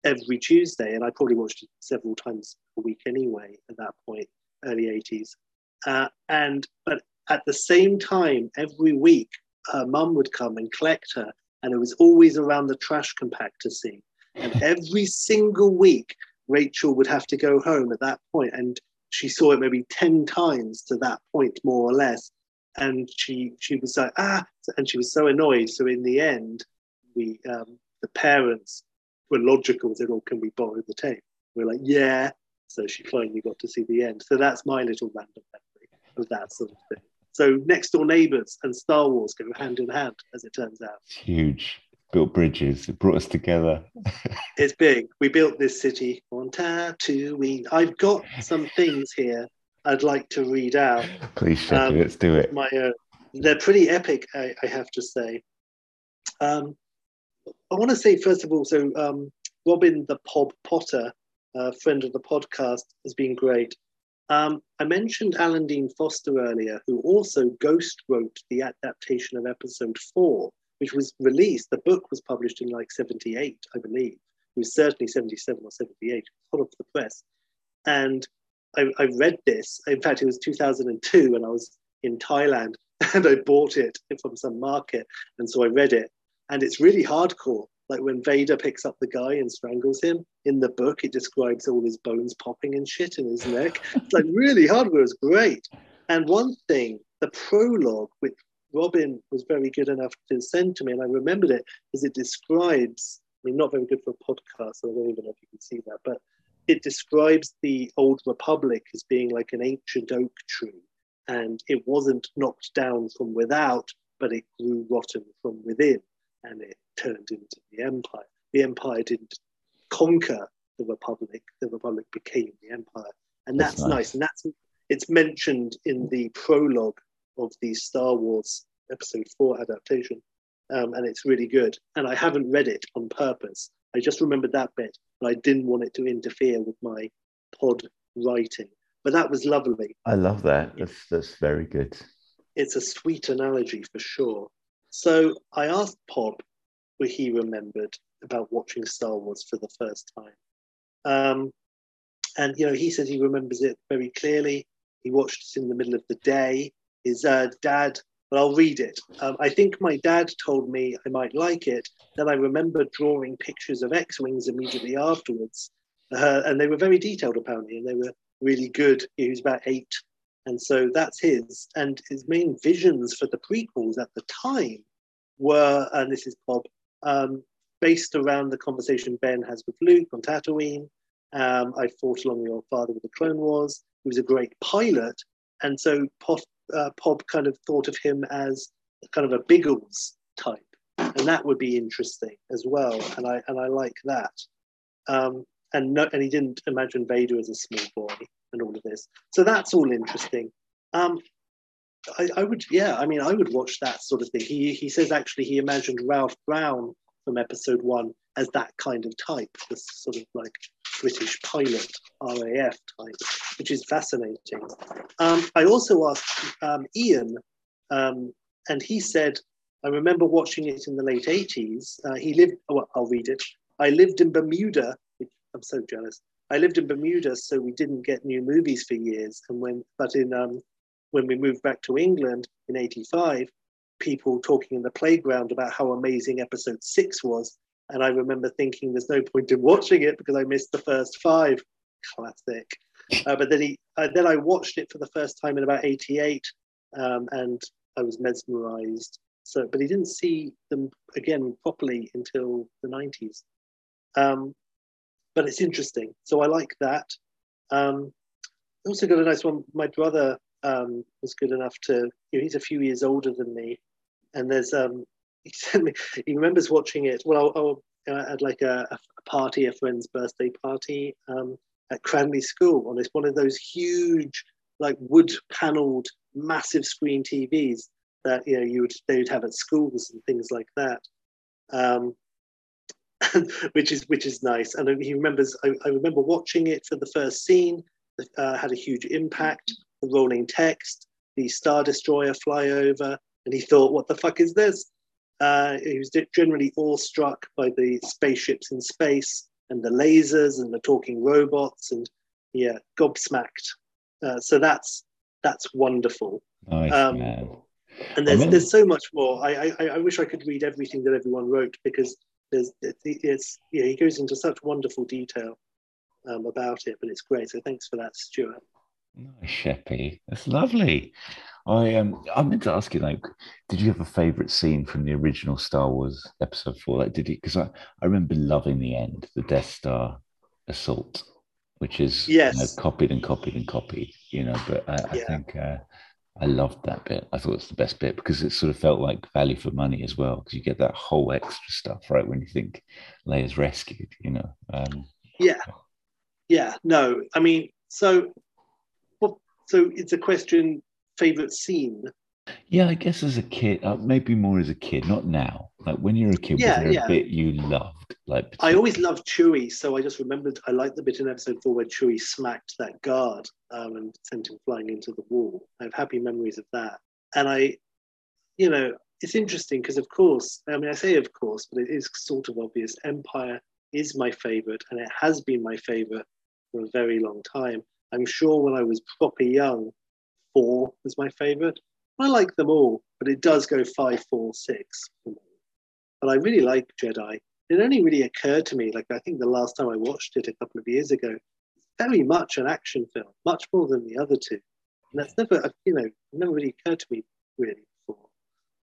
every Tuesday. And I probably watched it several times a week anyway at that point, early 80s. Uh, and but at the same time, every week, her mum would come and collect her. And it was always around the trash compactor scene. And every single week, Rachel would have to go home at that point, and she saw it maybe ten times to that point, more or less. And she she was like ah, and she was so annoyed. So in the end, we um, the parents were logical. They "Oh, can we borrow the tape?" We're like, "Yeah." So she finally got to see the end. So that's my little random memory of that sort of thing. So next door neighbors and Star Wars go hand in hand, as it turns out. Huge. Built bridges. It brought us together. It's big. We built this city on Tatooine. I've got some things here I'd like to read out. Please, Sheppy, Um, let's do it. My own. They're pretty epic, I, I have to say. Um, I want to say first of all, so um, Robin the Pob Potter, uh, friend of the podcast, has been great. Um, I mentioned Alan Dean Foster earlier, who also ghost wrote the adaptation of episode four, which was released. The book was published in like 78, I believe. It was certainly 77 or 78, hot off the press. And I, I read this. In fact, it was 2002, and I was in Thailand and I bought it from some market. And so I read it. And it's really hardcore. Like when Vader picks up the guy and strangles him in the book, it describes all his bones popping and shit in his neck. It's like really hardcore. It's great. And one thing, the prologue, which Robin was very good enough to send to me, and I remembered it because it describes, I mean, not very good for a podcast, so I don't even know if you can see that, but it describes the Old Republic as being like an ancient oak tree. And it wasn't knocked down from without, but it grew rotten from within and it turned into the empire. The empire didn't conquer the republic; the republic became the empire, and that's, that's nice. nice. And that's it's mentioned in the prologue of the Star Wars Episode Four adaptation, um, and it's really good. And I haven't read it on purpose. I just remembered that bit, but I didn't want it to interfere with my pod writing. But that was lovely. I love that. That's that's very good. It's a sweet analogy for sure. So I asked Pop where he remembered about watching Star Wars for the first time. Um, and, you know, he says he remembers it very clearly. He watched it in the middle of the day. His uh, dad, but I'll read it. Um, I think my dad told me I might like it. Then I remember drawing pictures of X Wings immediately afterwards. Uh, and they were very detailed, apparently, and they were really good. He was about eight and so that's his. And his main visions for the prequels at the time were, and this is Bob, um, based around the conversation Ben has with Luke on Tatooine. Um, I fought along with your father with the Clone Wars. He was a great pilot. And so uh, Pop kind of thought of him as kind of a Biggles type. And that would be interesting as well. And I, and I like that. Um, and, no, and he didn't imagine Vader as a small boy and all of this. So that's all interesting. Um, I, I, would, yeah, I mean, I would watch that sort of thing. He he says actually he imagined Ralph Brown from episode one as that kind of type, this sort of like British pilot RAF type, which is fascinating. Um, I also asked um, Ian, um, and he said, I remember watching it in the late 80s. Uh, he lived, oh, well, I'll read it. I lived in Bermuda. I'm so jealous. I lived in Bermuda, so we didn't get new movies for years. And when, but in um, when we moved back to England in '85, people talking in the playground about how amazing Episode Six was, and I remember thinking, "There's no point in watching it because I missed the first five. Classic. Uh, but then he, uh, then I watched it for the first time in about '88, um, and I was mesmerized. So, but he didn't see them again properly until the '90s. Um, but it's interesting. So I like that. Um, also got a nice one. My brother um, was good enough to. You know, he's a few years older than me, and there's um, he sent me. He remembers watching it. Well, I'll, I'll, at like a, a, party, a friend's birthday party um, at Cranleigh School, and it's one of those huge, like wood panelled, massive screen TVs that you know you would they would have at schools and things like that. Um, which is which is nice. And he remembers. I, I remember watching it for the first scene. Uh, had a huge impact. The rolling text, the Star Destroyer flyover, and he thought, "What the fuck is this?" Uh, he was generally awestruck by the spaceships in space and the lasers and the talking robots, and yeah, gobsmacked. Uh, so that's that's wonderful. Nice, um. And there's there's so much more. I, I I wish I could read everything that everyone wrote because there's it's yeah he goes into such wonderful detail um, about it but it's great so thanks for that stuart nice sheppy that's lovely i um i meant to ask you like did you have a favorite scene from the original star wars episode four like did you because I, I remember loving the end the death star assault which is yes. You know, copied and copied and copied you know but i, yeah. I think uh, I loved that bit. I thought it was the best bit because it sort of felt like value for money as well because you get that whole extra stuff right when you think Leia's rescued. You know. Um, yeah, yeah. No, I mean, so, so it's a question. Favorite scene? Yeah, I guess as a kid, uh, maybe more as a kid, not now. Like when you were a kid, Yeah, was there yeah. a bit you loved? Like I always loved Chewie, so I just remembered I liked the bit in episode four where Chewie smacked that guard um, and sent him flying into the wall. I have happy memories of that. And I, you know, it's interesting because, of course, I mean, I say of course, but it is sort of obvious. Empire is my favorite, and it has been my favorite for a very long time. I'm sure when I was proper young, four was my favorite. I like them all, but it does go five, four, six for me. But I really like Jedi. It only really occurred to me, like I think the last time I watched it a couple of years ago, very much an action film, much more than the other two. And that's never, you know, never really occurred to me really before.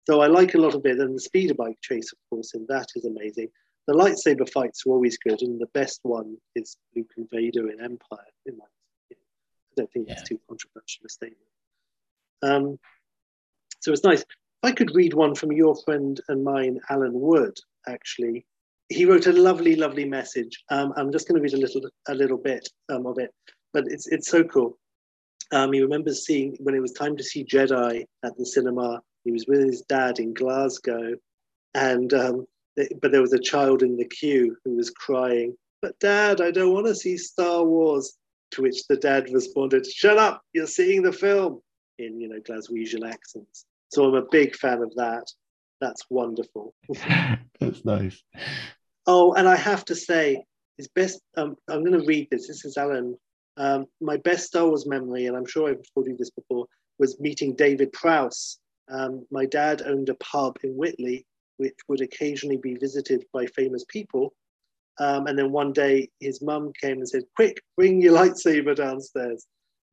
So I like a lot of it. And the speeder bike chase, of course, in that is amazing. The lightsaber fights are always good, and the best one is Luke and Vader in Empire. In my. I don't think that's Yeah. too controversial a statement. Um, so it's nice. If I could read one from your friend and mine, Alan Wood, actually. He wrote a lovely, lovely message. Um, I'm just going to read a little, a little bit um, of it, but it's it's so cool. Um, he remembers seeing when it was time to see Jedi at the cinema. He was with his dad in Glasgow, and um, th- but there was a child in the queue who was crying. But Dad, I don't want to see Star Wars. To which the dad responded, "Shut up! You're seeing the film." In you know Glaswegian accents. So I'm a big fan of that. That's wonderful. That's nice. Oh, and I have to say, his best. Um, I'm going to read this. This is Alan. Um, my best Star Wars memory, and I'm sure I've told you this before, was meeting David Prowse. Um, my dad owned a pub in Whitley, which would occasionally be visited by famous people. Um, and then one day, his mum came and said, "Quick, bring your lightsaber downstairs."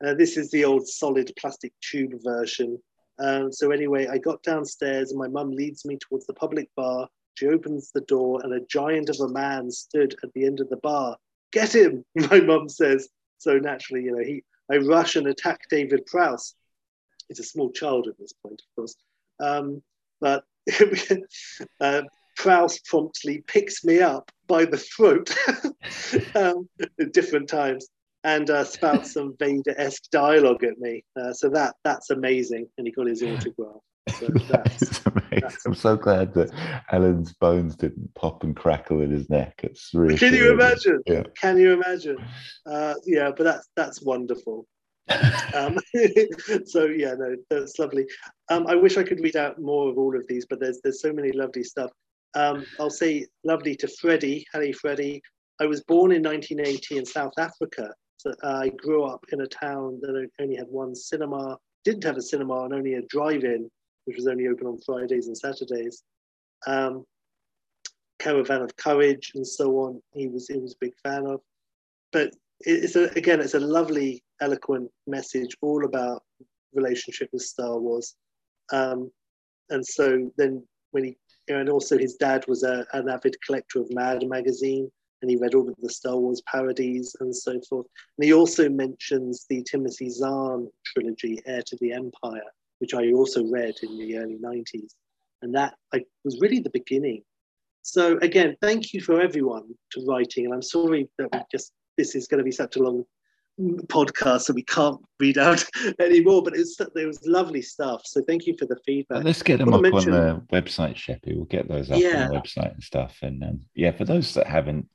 Uh, this is the old solid plastic tube version. Um, so anyway, I got downstairs, and my mum leads me towards the public bar. She opens the door, and a giant of a man stood at the end of the bar. Get him, my mum says. So naturally, you know, he I rush and attack David Prowse. He's a small child at this point, of course. Um, but uh, Prowse promptly picks me up by the throat um, at different times and uh, spouts some Vader-esque dialogue at me. Uh, so that that's amazing, and he got his autograph. So that's, that's- I'm so glad that Alan's bones didn't pop and crackle in his neck. It's really. Can you imagine? Yeah. Can you imagine? Uh, yeah, but that's that's wonderful. Um, so yeah, no, that's lovely. Um, I wish I could read out more of all of these, but there's there's so many lovely stuff. Um, I'll say lovely to Freddie. Hello, Freddie. I was born in 1980 in South Africa. So I grew up in a town that only had one cinema, didn't have a cinema, and only a drive-in, which was only open on Fridays and Saturdays. Um, Caravan of Courage and so on. He was he was a big fan of. But it's a, again, it's a lovely, eloquent message all about relationship with Star Wars. Um, and so then when he, and also his dad was a, an avid collector of Mad magazine, and he read all of the Star Wars parodies and so forth. And he also mentions the Timothy Zahn trilogy, Heir to the Empire, which I also read in the early 90s. And that like, was really the beginning. So again, thank you for everyone to writing. And I'm sorry that just this is going to be such a long podcast, so we can't read out anymore. But it's it was lovely stuff. So thank you for the feedback. let's get them up mention- on the website, Sheppy. We'll get those up Yeah. on the website and stuff. And um, yeah, for those that haven't,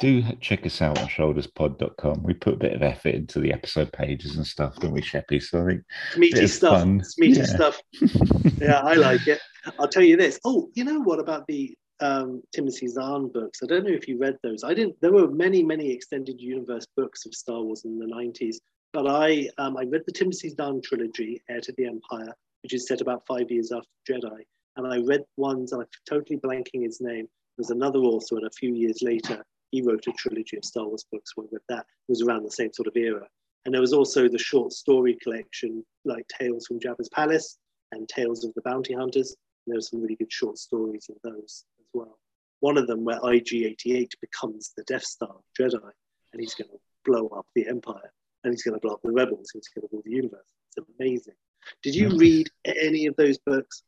do check us out on shoulderspod.com. We put a bit of effort into the episode pages and stuff, don't we, Sheppy? So I think meaty stuff. fun. It's meaty Yeah. stuff. Yeah, I like it. I'll tell you this. Oh, you know what about the um, Timothy Zahn books? I don't know if you read those. I didn't. There were many, many extended universe books of Star Wars in the '90s, but I um, I read the Timothy Zahn trilogy, Heir to the Empire, which is set about five years after Jedi, and I read ones. and I'm totally blanking his name. There's another author, and a few years later, he wrote a trilogy of Star Wars books. I read that it was around the same sort of era. And there was also the short story collection, like Tales from Jabba's Palace and Tales of the Bounty Hunters. And there were some really good short stories in those well. One of them where IG-88 becomes the Death Star Jedi, and he's going to blow up the Empire, and he's going to blow up the Rebels, and he's going to rule the universe. It's amazing. Did you read any of those books?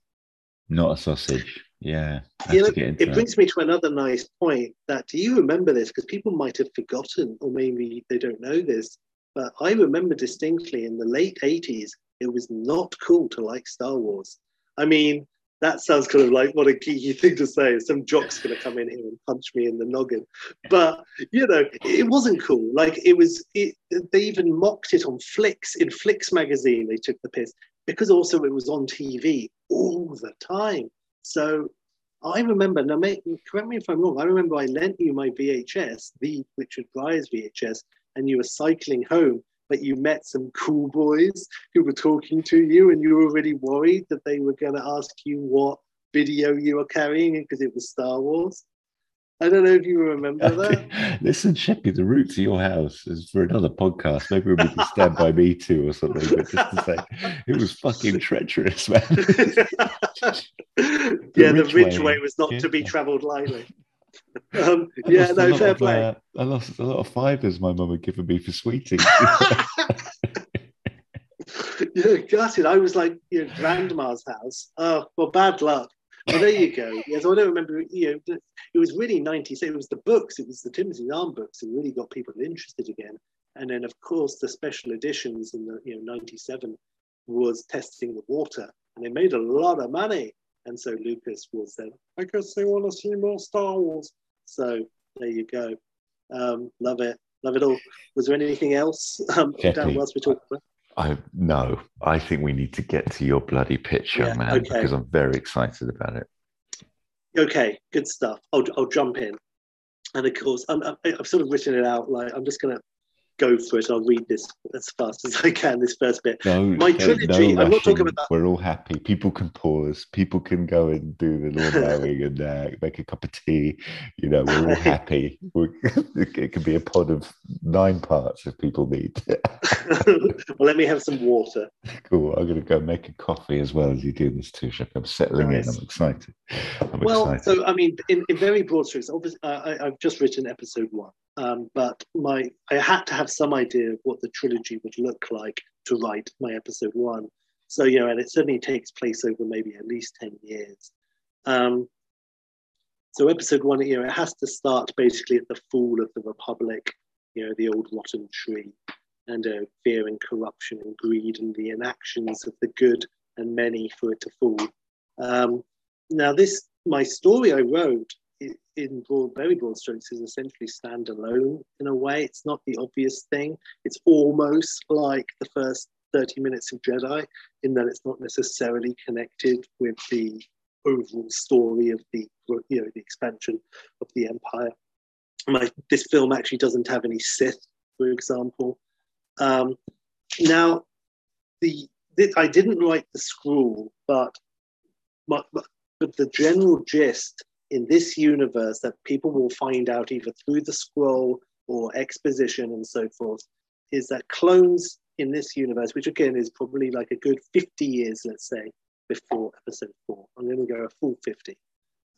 not a sausage. Yeah. You know, to get into it that. brings me to another nice point that do you remember this? Because people might have forgotten, or maybe they don't know this, but I remember distinctly in the late 80s, it was not cool to like Star Wars. I mean, that sounds kind of like what a geeky thing to say. Some jock's going to come in here and punch me in the noggin. But you know, it wasn't cool. Like it was. It, they even mocked it on Flicks in Flicks magazine. They took the piss because also it was on TV all the time. So I remember. Now, make, correct me if I'm wrong. I remember I lent you my VHS, the Richard Briers VHS, and you were cycling home but you met some cool boys who were talking to you and you were already worried that they were going to ask you what video you were carrying because it was Star Wars. I don't know if you remember that. Listen, Sheppy, the route to your house is for another podcast. Maybe we can stand by me too or something. But just to say, it was fucking treacherous, man. the yeah, the ridgeway way was not yeah. to be travelled lightly. Um, yeah, no, fair of, play. Uh, I lost a lot of fibres my mum had given me for sweeting. yeah, gutted. I was like, you know, grandma's house. Oh, well, bad luck. Well, there you go. Yes, I don't remember. You know, it was really '90s. It was the books. It was the Timothy Zahn books that really got people interested again. And then, of course, the special editions in the you know '97 was testing the water, and they made a lot of money. And so Lucas was then, I guess they want to see more Star Wars. So there you go. Um, love it. Love it all. Was there anything else um, Dan, whilst we talking about? I no, I think we need to get to your bloody pitch, young yeah, man, okay. because I'm very excited about it. Okay, good stuff. I'll, I'll jump in, and of course, I'm, I've sort of written it out. Like I'm just going to go for it. I'll read this as fast as I can. This first bit. No, My trilogy. No I'm not talking about that. We're all happy. People can pause. People can go and do the lawn mowing and uh, make a cup of tea. You know, we're all happy. We're, it can be a pod of nine parts if people need. well, let me have some water. Cool. I'm going to go make a coffee as well as you do this too, Shep. I'm settling nice. in. I'm excited. I'm well, excited. so I mean, in, in very broad strokes, obviously, uh, I, I've just written episode one. Um, but my I had to have some idea of what the trilogy would look like to write my episode one. So you know, and it certainly takes place over maybe at least ten years. Um, so episode one, you know, it has to start basically at the fall of the Republic, you know, the old rotten tree, and uh, fear and corruption and greed and the inactions of the good and many for it to fall. Um, now, this my story I wrote in broad, very broad strokes, is essentially standalone in a way. It's not the obvious thing. It's almost like the first 30 minutes of Jedi, in that it's not necessarily connected with the overall story of the you know the expansion of the Empire. My, this film actually doesn't have any Sith, for example. Um, now, the, the, I didn't write the scroll, but, but but the general gist in this universe that people will find out either through the scroll or exposition and so forth is that clones in this universe, which again is probably like a good 50 years, let's say, before episode four. I'm going to go a full 50,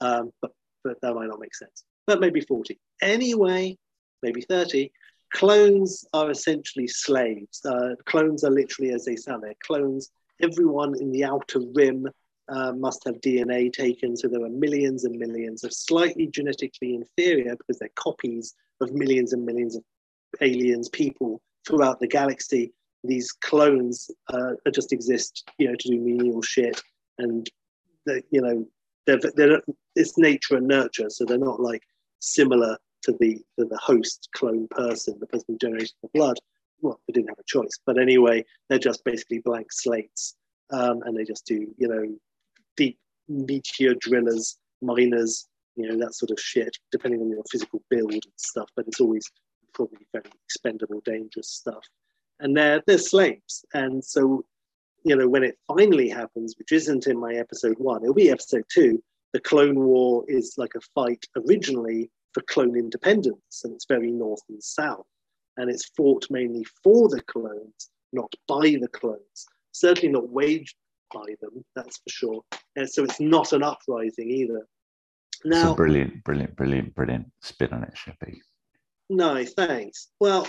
um, but, but that might not make sense. But maybe 40. Anyway, maybe 30. Clones are essentially slaves. Uh, clones are literally, as they sound, they're clones. Everyone in the outer rim uh, must have DNA taken. So there were millions and millions of slightly genetically inferior, because they're copies of millions and millions of aliens, people throughout the galaxy. These clones uh, just exist, you know, to do menial shit, and you know, they're, they're it's nature and nurture, so they're not like similar to the to the host clone person, the person who generated the blood. Well, they didn't have a choice, but anyway, they're just basically blank slates, um, and they just do you know deep meteor drillers, miners, you know, that sort of shit, depending on your physical build and stuff. But it's always probably very expendable, dangerous stuff. And they're, they're slaves. And so, you know, when it finally happens, which isn't in my episode one, it'll be episode two, the Clone War is like a fight originally for clone independence, and it's very north and south. And it's fought mainly for the clones, not by the clones. Certainly not waged by them, that's for sure. And so it's not an uprising either. Now, brilliant, brilliant, brilliant, brilliant spin on it, Sheppy. No, thanks. Well,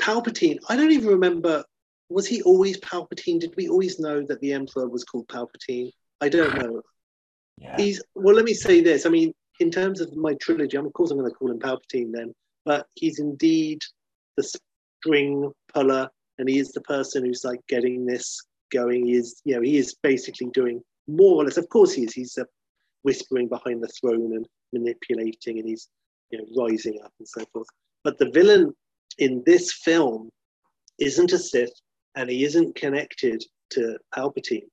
Palpatine, I don't even remember. Was he always Palpatine? Did we always know that the Emperor was called Palpatine? I don't know. Yeah. He's well. Let me say this. I mean, in terms of my trilogy, I'm, of course I'm going to call him Palpatine then, but he's indeed the string puller, and he is the person who's like getting this going. He is, you know, he is basically doing more or less. Of course, he is. He's uh, whispering behind the throne and manipulating, and he's you know rising up and so forth. But the villain in this film isn't a Sith, and he isn't connected to Palpatine.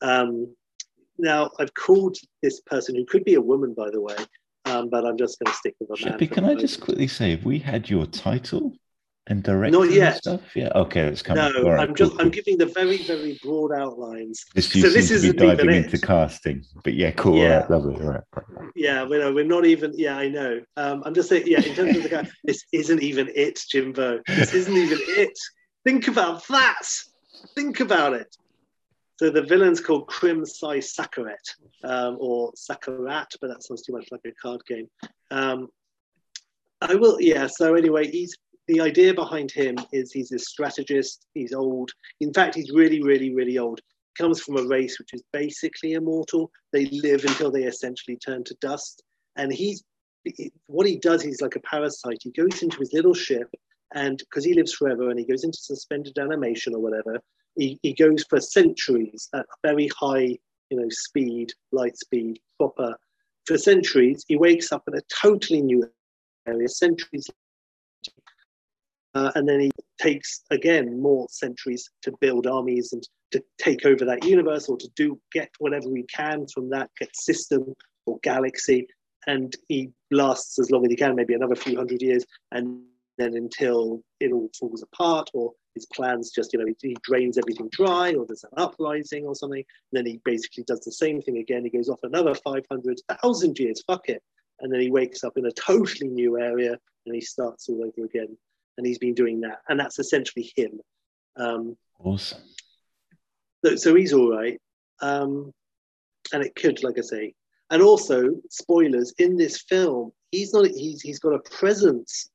Um, now, I've called this person, who could be a woman, by the way, um, but I'm just going to stick with a man. Sheppy, can I just quickly say, have we had your title and direct Not yet. stuff? Yeah. Okay, it's coming. No, I'm just I'm giving the very very broad outlines. This, you so this is diving into it. casting, but yeah, cool. Yeah. Right, lovely. All right. Yeah, we know we're not even. Yeah, I know. Um, I'm just saying. Yeah, in terms of the guy, this isn't even it, Jimbo. This isn't even it. Think about that. Think about it. So the villain's called Crim Sai Sakaret, um, or Sakarat, but that sounds too much like a card game. Um, I will, yeah. So anyway, he's the idea behind him is he's a strategist. He's old. In fact, he's really, really, really old. Comes from a race which is basically immortal. They live until they essentially turn to dust. And he's what he does. He's like a parasite. He goes into his little ship, and because he lives forever, and he goes into suspended animation or whatever he, he goes for centuries at very high, you know, speed, light speed, proper. For centuries, he wakes up in a totally new area, centuries, uh, and then he takes again more centuries to build armies and to take over that universe or to do get whatever he can from that system or galaxy, and he lasts as long as he can, maybe another few hundred years, and then until it all falls apart or his plans just, you know, he, he, drains everything dry or there's an uprising or something. And then he basically does the same thing again. He goes off another 500,000 years, fuck it. And then he wakes up in a totally new area and he starts all over again. And he's been doing that. And that's essentially him. Um, awesome. So, so he's all right. Um, and it could, like I say, and also spoilers in this film, he's not, he's, he's got a presence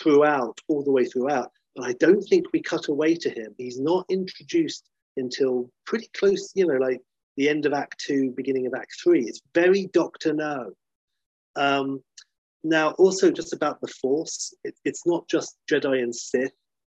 throughout, all the way throughout but I don't think we cut away to him. He's not introduced until pretty close, you know, like the end of Act Two, beginning of Act Three. It's very Doctor No. Um, now, also just about the Force, it, it's not just Jedi and Sith.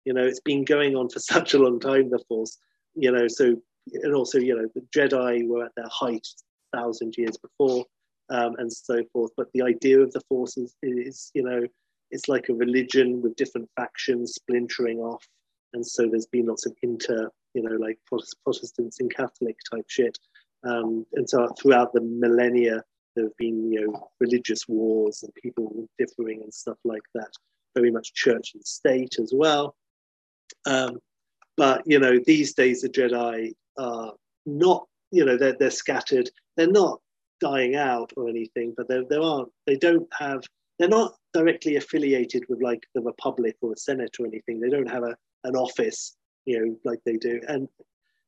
You know, it's been going on for such a long time. The Force, you know, so and also, you know, the Jedi were at their height thousand years before, um, and so forth. But the idea of the Force is, is you know, it's like a religion with different factions splintering off. And so there's been lots of inter, you know, like Protestants and Catholic type shit. Um, and so throughout the millennia, there have been, you know, religious wars and people differing and stuff like that. Very much church and state as well. Um, but, you know, these days the Jedi are not, you know, they're, they're scattered. They're not dying out or anything, but there, there aren't, they don't have they're not directly affiliated with like the Republic or the Senate or anything. They don't have a, an office, you know, like they do. And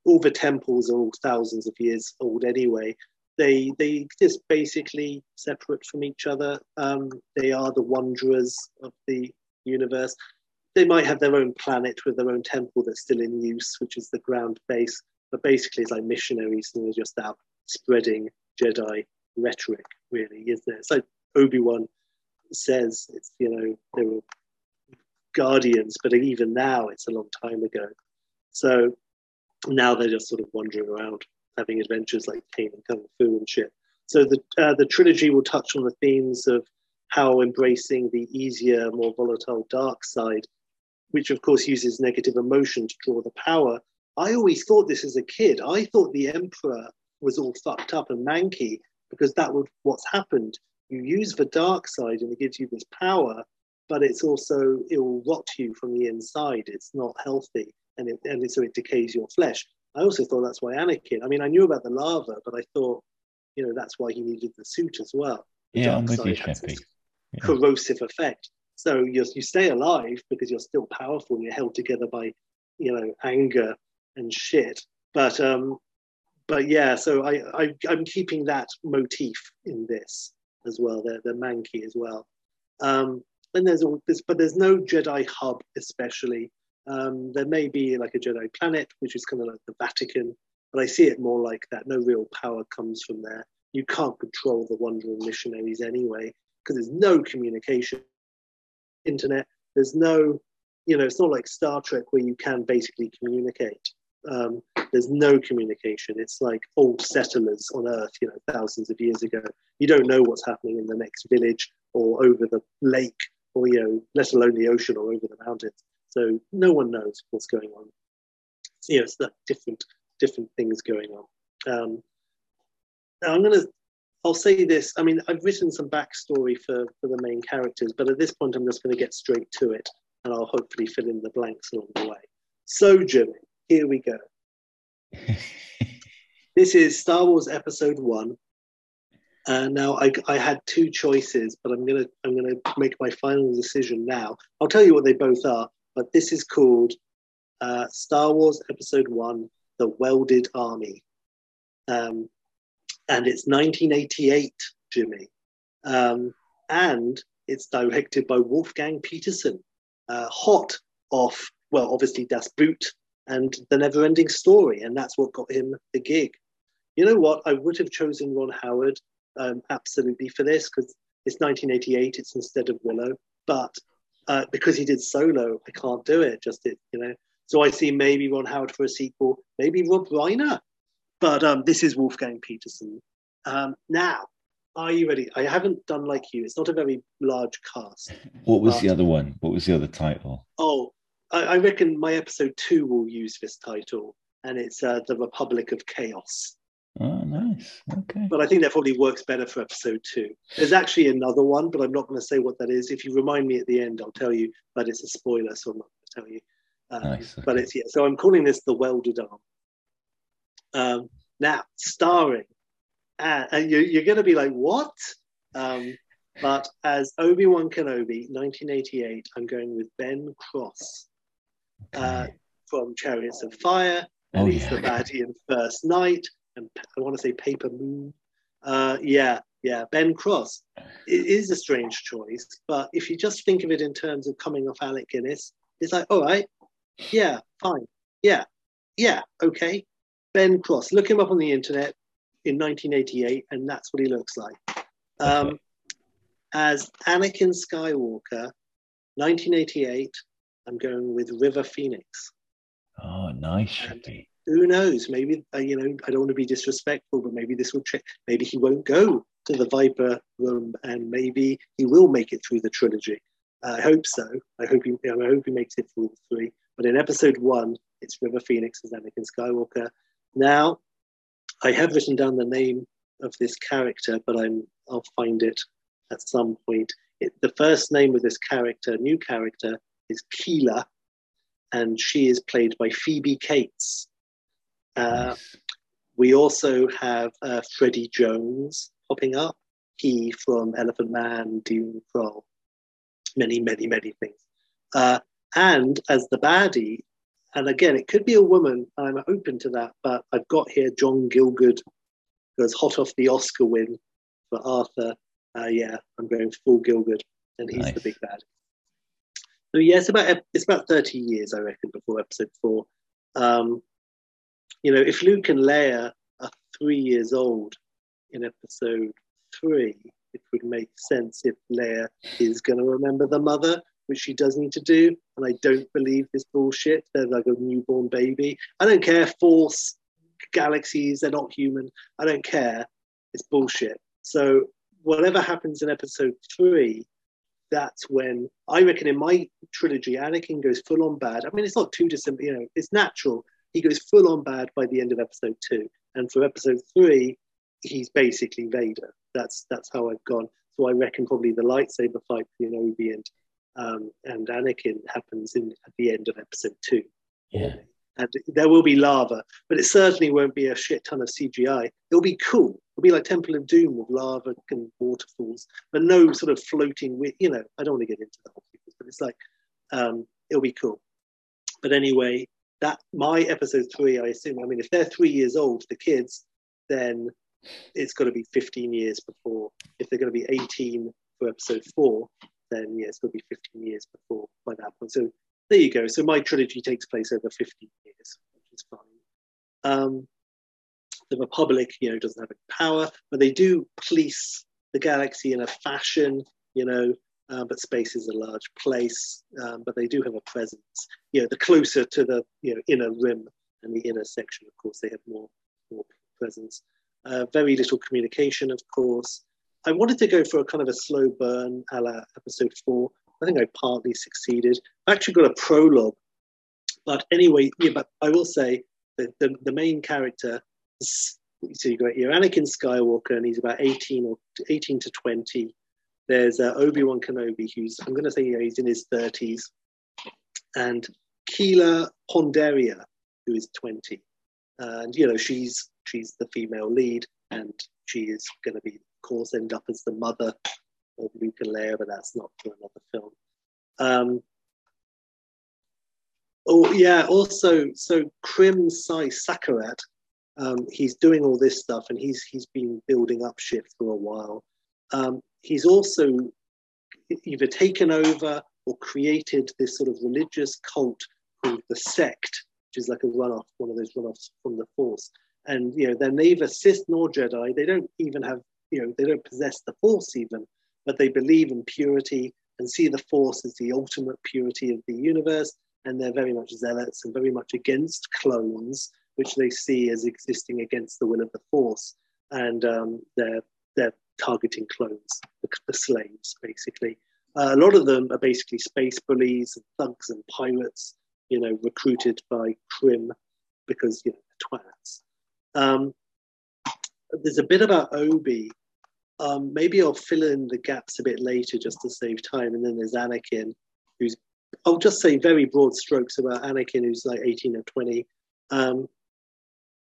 all the temples are all thousands of years old anyway. They they exist basically separate from each other. Um, they are the wanderers of the universe. They might have their own planet with their own temple that's still in use, which is the ground base. But basically, it's like missionaries they're just out spreading Jedi rhetoric, really, isn't it? It's like Obi Wan says it's you know they were guardians, but even now it's a long time ago. So now they're just sort of wandering around, having adventures like Caine and Kung Fu and shit. So the uh, the trilogy will touch on the themes of how embracing the easier, more volatile dark side, which of course uses negative emotion to draw the power. I always thought this as a kid. I thought the Emperor was all fucked up and manky because that was what's happened you use the dark side and it gives you this power, but it's also it will rot you from the inside. It's not healthy, and it, and so it decays your flesh. I also thought that's why Anakin. I mean, I knew about the lava, but I thought, you know, that's why he needed the suit as well. The yeah, I'm with you, yeah. Corrosive effect. So you you stay alive because you're still powerful and you're held together by, you know, anger and shit. But um, but yeah, so I, I I'm keeping that motif in this as well. They're, they're manky as well. Um, and there's all this, but there's no Jedi hub, especially. Um, there may be like a Jedi planet, which is kind of like the Vatican, but I see it more like that. No real power comes from there. You can't control the wandering missionaries anyway, because there's no communication, internet. There's no, you know, it's not like Star Trek where you can basically communicate. Um, there's no communication. It's like old settlers on Earth, you know, thousands of years ago. You don't know what's happening in the next village or over the lake or, you know, let alone the ocean or over the mountains. So no one knows what's going on. So, you know, it's different, different things going on. Um, now I'm going to, I'll say this. I mean, I've written some backstory for, for the main characters, but at this point, I'm just going to get straight to it and I'll hopefully fill in the blanks along the way. So, Jimmy, here we go. this is Star Wars Episode One. Uh, now I, I had two choices, but I'm gonna I'm gonna make my final decision now. I'll tell you what they both are, but this is called uh, Star Wars Episode One: The Welded Army, um, and it's 1988, Jimmy, um, and it's directed by Wolfgang Petersen, uh, hot off well, obviously Das Boot and the never ending story. And that's what got him the gig. You know what? I would have chosen Ron Howard um, absolutely for this because it's 1988. It's instead of Willow. But uh, because he did solo, I can't do it. Just it, you know. So I see maybe Ron Howard for a sequel, maybe Rob Reiner. But um, this is Wolfgang Petersen. Um, now, are you ready? I haven't done like you. It's not a very large cast. What was but, the other one? What was the other title? Oh, I, I reckon my episode two will use this title, and it's uh, the Republic of Chaos. Oh, nice. Okay. But I think that probably works better for episode two. There's actually another one, but I'm not going to say what that is. If you remind me at the end, I'll tell you. But it's a spoiler, so I'm not going to tell you. Um, nice. Okay. But it's yeah. So I'm calling this the Welded Arm. Um, now, starring, uh, and you, you're going to be like, what? Um, but as Obi Wan Kenobi, 1988, I'm going with Ben Cross uh, from Chariots of Fire, and oh, he's yeah. the baddie in First Knight, and I want to say Paper Moon. Uh, yeah, yeah, Ben Cross. It is a strange choice, but if you just think of it in terms of coming off Alec Guinness, it's like, all right, yeah, fine, yeah, yeah, okay. Ben Cross, look him up on the internet in 1988, and that's what he looks like. Um, as Anakin Skywalker, 1988, I'm going with River Phoenix. Oh, nice. Who knows? Maybe uh, you know I don't want to be disrespectful, but maybe this will. Maybe he won't go to the Viper room, and maybe he will make it through the trilogy. I hope so. I hope he. I hope he makes it through all three. But in Episode One, it's River Phoenix as Anakin Skywalker. Now, I have written down the name of this character, but I'm I'll find it at some point. It, the first name of this character, new character, is Keela, and she is played by Phoebe Cates. Uh, nice. We also have uh, Freddie Jones popping up. He from Elephant Man, Doom Patrol, many, many, many things. Uh, and as the baddie, and again, it could be a woman, I'm open to that, but I've got here John Gielgud, who hot off the Oscar win for Arthur. Uh, yeah, I'm going full Gielgud, and he's nice. the big bad. So yeah, it's about it's about thirty years, I reckon, before episode four. Um, you know, if Luke and Leia are three years old in episode three, it would make sense if Leia is going to remember the mother, which she does need to do. And I don't believe this bullshit. They're like a newborn baby. I don't care. Force galaxies, they're not human. I don't care. It's bullshit. So whatever happens in episode three that's when I reckon in my trilogy, Anakin goes full on bad. I mean, it's not too dissimilar, you know, it's natural. He goes full on bad by the end of episode two. And for episode three, he's basically Vader. That's that's how I've gone. So I reckon probably the lightsaber fight between Obi and um, and Anakin happens in at the end of episode two. Yeah and there will be lava, but it certainly won't be a shit ton of CGI. It'll be cool. It'll be like Temple of Doom with lava and waterfalls, but no sort of floating with, you know, I don't want to get into the whole thing, but it's like, um, it'll be cool. But anyway, that my episode three, I assume, I mean, if they're three years old, the kids, then it's got to be 15 years before. If they're going to be 18 for episode four, then yeah, it's going to be 15 years before by that point. So there you go. So my trilogy takes place over 15 years, which is fine. Um, the Republic, you know, doesn't have any power, but they do police the galaxy in a fashion, you know, uh, but space is a large place, um, but they do have a presence. You know, the closer to the you know inner rim and the inner section, of course, they have more, more presence. Uh, very little communication, of course. I wanted to go for a kind of a slow burn a la episode four. I think I partly succeeded. I actually got a prologue. But anyway, yeah, but I will say that the, the main character, so you got here Anakin Skywalker, and he's about 18 or 18 to 20. There's uh, Obi Wan Kenobi, who's I'm going to say he's in his 30s, and Keila Ponderia, who is 20, and you know she's she's the female lead, and she is going to be, of course, end up as the mother of Luke and Leia, but that's not for another film. Um, oh yeah, also so Krim Sai Sakarat, um, he's doing all this stuff, and he's he's been building up shit for a while. Um, he's also either taken over or created this sort of religious cult called the Sect, which is like a runoff, one of those runoffs from the Force. And you know, they're neither Sith nor Jedi. They don't even have, you know, they don't possess the Force even, but they believe in purity and see the Force as the ultimate purity of the universe. And they're very much zealots and very much against clones, which they see as existing against the will of the Force. And um, they're they're targeting clones, the, the slaves, basically. Uh, a lot of them are basically space bullies and thugs and pirates, you know, recruited by Krim because, you know, twats. Um, there's a bit about Obi. Um, maybe I'll fill in the gaps a bit later just to save time. And then there's Anakin, who's, I'll just say very broad strokes about Anakin, who's like 18 or 20. Um,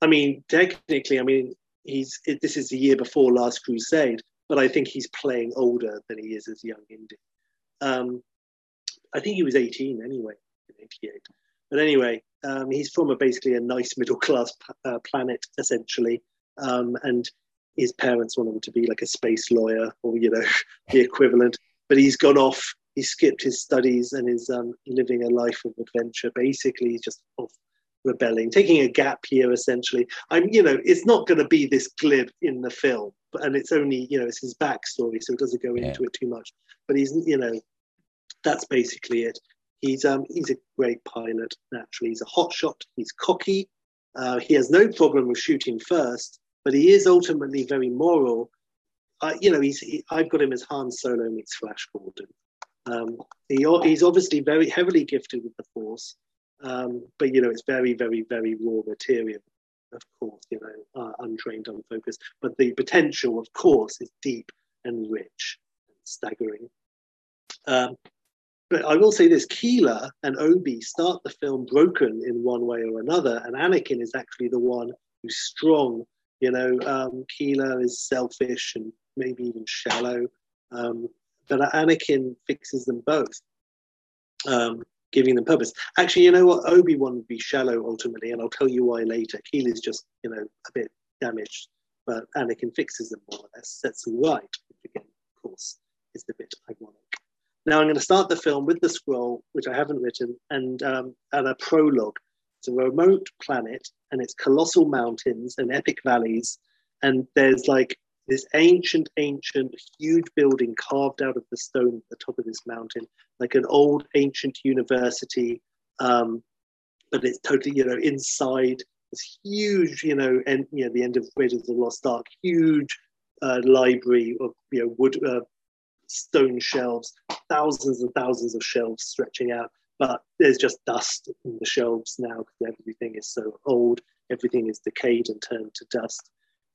I mean, technically, I mean, he's this is the year before Last Crusade, but I think he's playing older than he is as young Indy. Um, I think he was 18 anyway, in 88. But anyway, um, he's from a basically a nice middle class uh, planet essentially, um, and his parents want him to be like a space lawyer or you know the equivalent. But he's gone off. He skipped his studies and is um, living a life of adventure. Basically, he's just off rebelling, taking a gap year essentially. I'm, you know, it's not going to be this glib in the film, and it's only, you know, it's his backstory, so it doesn't go into it too much. But he's, you know, that's basically it. He's um he's a great pilot. Naturally, he's a hotshot. He's cocky. Uh, he has no problem with shooting first, but he is ultimately very moral. Uh, you know, he's he, I've got him as Han Solo meets Flash Gordon. Um, he, he's obviously very heavily gifted with the Force. Um, but you know, it's very, very, very raw material, of course, you know, uh, untrained, unfocused. But the potential, of course, is deep and rich and staggering. Um, but I will say this Keila and Obi start the film broken in one way or another, and Anakin is actually the one who's strong. You know, um, is selfish and maybe even shallow, um, but Anakin fixes them both. Um, giving them purpose. Actually, you know what? Obi Wan would be shallow ultimately, and I'll tell you why later. Keela's just, you know, a bit damaged, but Anakin fixes them more or less, sets them right, again, of course, is the bit ironic. Now I'm going to start the film with the scroll, which I haven't written, and um, and a prologue. It's a remote planet, and it's colossal mountains and epic valleys, and there's like this ancient, ancient, huge building carved out of the stone at the top of this mountain, like an old ancient university. Um, but it's totally, you know, inside this huge, you know, and you know, the end of Raiders of the Lost Ark, huge uh, library of you know wood, uh, stone shelves, thousands and thousands of shelves stretching out. But there's just dust in the shelves now because everything is so old, everything is decayed and turned to dust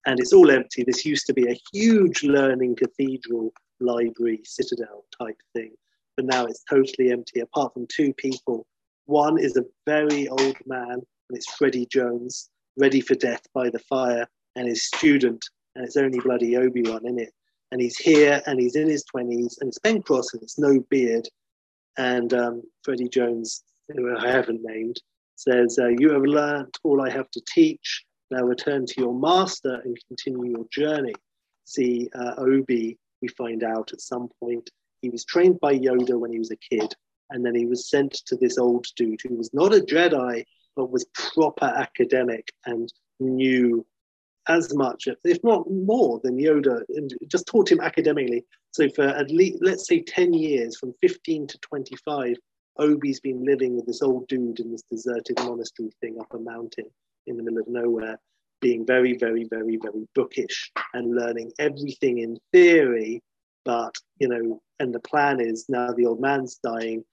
and it's all empty. This used to be a huge learning cathedral, library, citadel type thing, but now it's totally empty apart from two people. One is a very old man, and it's Freddie Jones, ready for death by the fire, and his student, and it's only bloody Obi Wan in it. And he's here, and he's in his 20s, and it's Ben Cross, and it's no beard. And um, Freddie Jones, who I haven't named, says, uh, You have learnt all I have to teach now return to your master and continue your journey. See, uh, Obi, we find out at some point, he was trained by Yoda when he was a kid, and then he was sent to this old dude who was not a Jedi, but was proper academic and knew as much, if not more, than Yoda, and just taught him academically. So for at least, let's say, 10 years, from 15 to 25, Obi's been living with this old dude in this deserted monastery thing up a mountain in the middle of nowhere, being very, very, very, very bookish and learning everything in theory. But, you know, and the plan is now the old man's dying,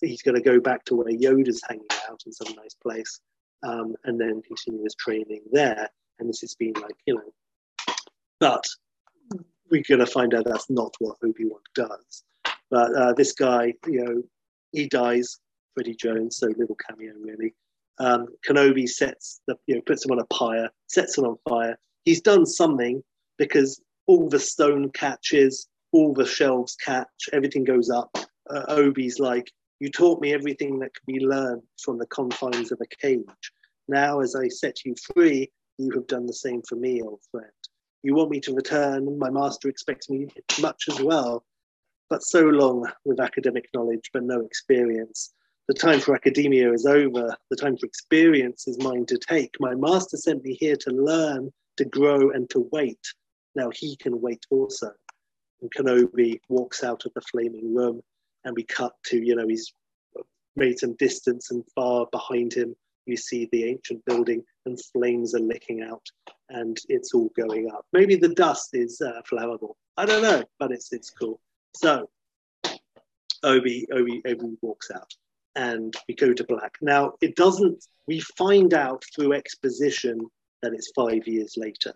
he's going to go back to where Yoda's hanging out in some nice place um, and then continue his training there. And this has been like, you know, but we're going to find out that's not what Obi Wan does. But uh, this guy, you know, he dies, Freddie Jones, so little cameo really. Um, Kenobi sets the, you know, puts him on a pyre, sets it on fire. He's done something because all the stone catches, all the shelves catch, everything goes up. Uh, Obi's like, you taught me everything that could be learned from the confines of a cage. Now, as I set you free, you have done the same for me, old friend. You want me to return, my master expects me much as well. But so long with academic knowledge, but no experience. The time for academia is over. The time for experience is mine to take. My master sent me here to learn, to grow, and to wait. Now he can wait also. And Kenobi walks out of the flaming room, and we cut to, you know, he's made some distance, and far behind him, you see the ancient building, and flames are licking out, and it's all going up. Maybe the dust is uh, flammable. I don't know, but it's it's cool. So Obi, Obi, Obi walks out and we go to black. Now it doesn't, we find out through exposition that it's five years later.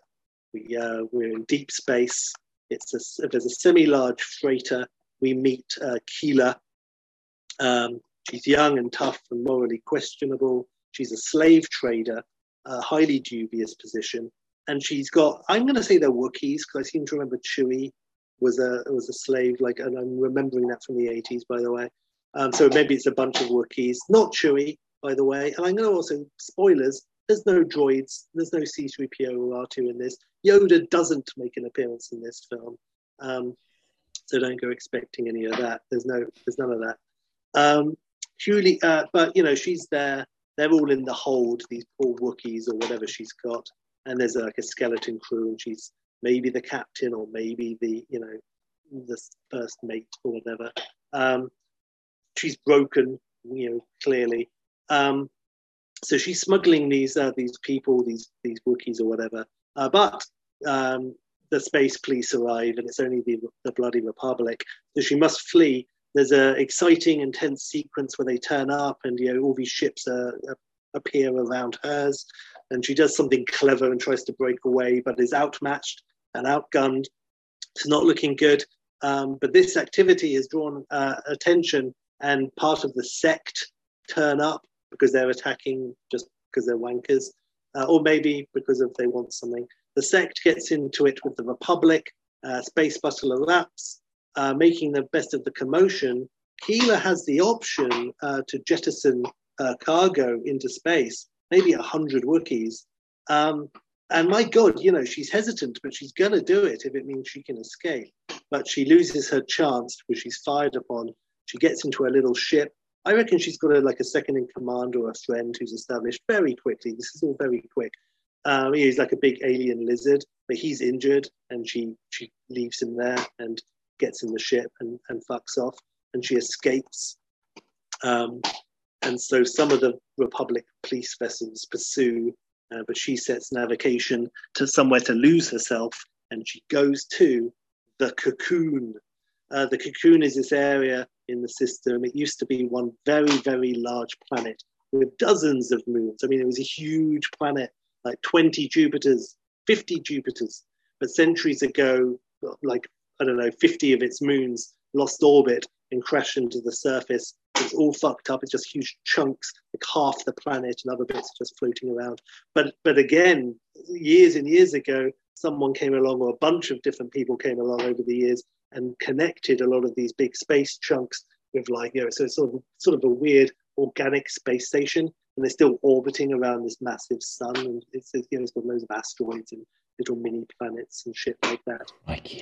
We, uh, we're in deep space. It's a, there's a semi-large freighter. We meet uh, Keelah. Um, she's young and tough and morally questionable. She's a slave trader, a highly dubious position. And she's got, I'm going to say they're Wookiees because I seem to remember Chewie was a was a slave. Like, and I'm remembering that from the 80s, by the way. Um, so maybe it's a bunch of Wookiees, not Chewie, by the way. And I'm going to also spoilers. There's no droids. There's no C3PO or R2 in this. Yoda doesn't make an appearance in this film, um, so don't go expecting any of that. There's no, there's none of that. Um, Julie, uh, but you know, she's there. They're all in the hold. These poor Wookiees or whatever she's got, and there's like a skeleton crew, and she's maybe the captain or maybe the you know the first mate or whatever. Um, she's broken, you know, clearly. Um, so she's smuggling these uh, these people, these these Wookiees or whatever. Uh, but um, the space police arrive, and it's only the, the bloody Republic. So she must flee. There's an exciting, intense sequence where they turn up, and you know all these ships are, are, appear around hers, and she does something clever and tries to break away, but is outmatched and outgunned. It's not looking good. Um, but this activity has drawn uh, attention, and part of the sect turn up because they're attacking just because they're wankers, uh, or maybe because of they want something. The sect gets into it with the Republic. Uh, space battle erupts, uh, making the best of the commotion. Keelah has the option uh, to jettison uh, cargo into space, maybe a hundred Wookiees. Um, and my God, you know, she's hesitant, but she's going to do it if it means she can escape. But she loses her chance because she's fired upon. She gets into her little ship. I reckon she's got a, like a second in command or a friend who's established very quickly. This is all very quick. Um, he's like a big alien lizard, but he's injured, and she she leaves him there and gets in the ship and, and fucks off, and she escapes. Um, and so some of the Republic police vessels pursue uh, but she sets navigation to somewhere to lose herself, and she goes to the cocoon. Uh, the cocoon is this area in the system. It used to be one very, very large planet with dozens of moons. I mean, it was a huge planet, like 20 Jupiters, 50 Jupiters. But centuries ago, like, I don't know, 50 of its moons lost orbit and crashed into the surface it's all fucked up. It's just huge chunks, like half the planet, and other bits just floating around. But but again, years and years ago, someone came along, or a bunch of different people came along over the years and connected a lot of these big space chunks with like you know, so it's sort of sort of a weird organic space station, and they're still orbiting around this massive sun, and it's you know, it's got loads of asteroids and little mini planets and shit like that.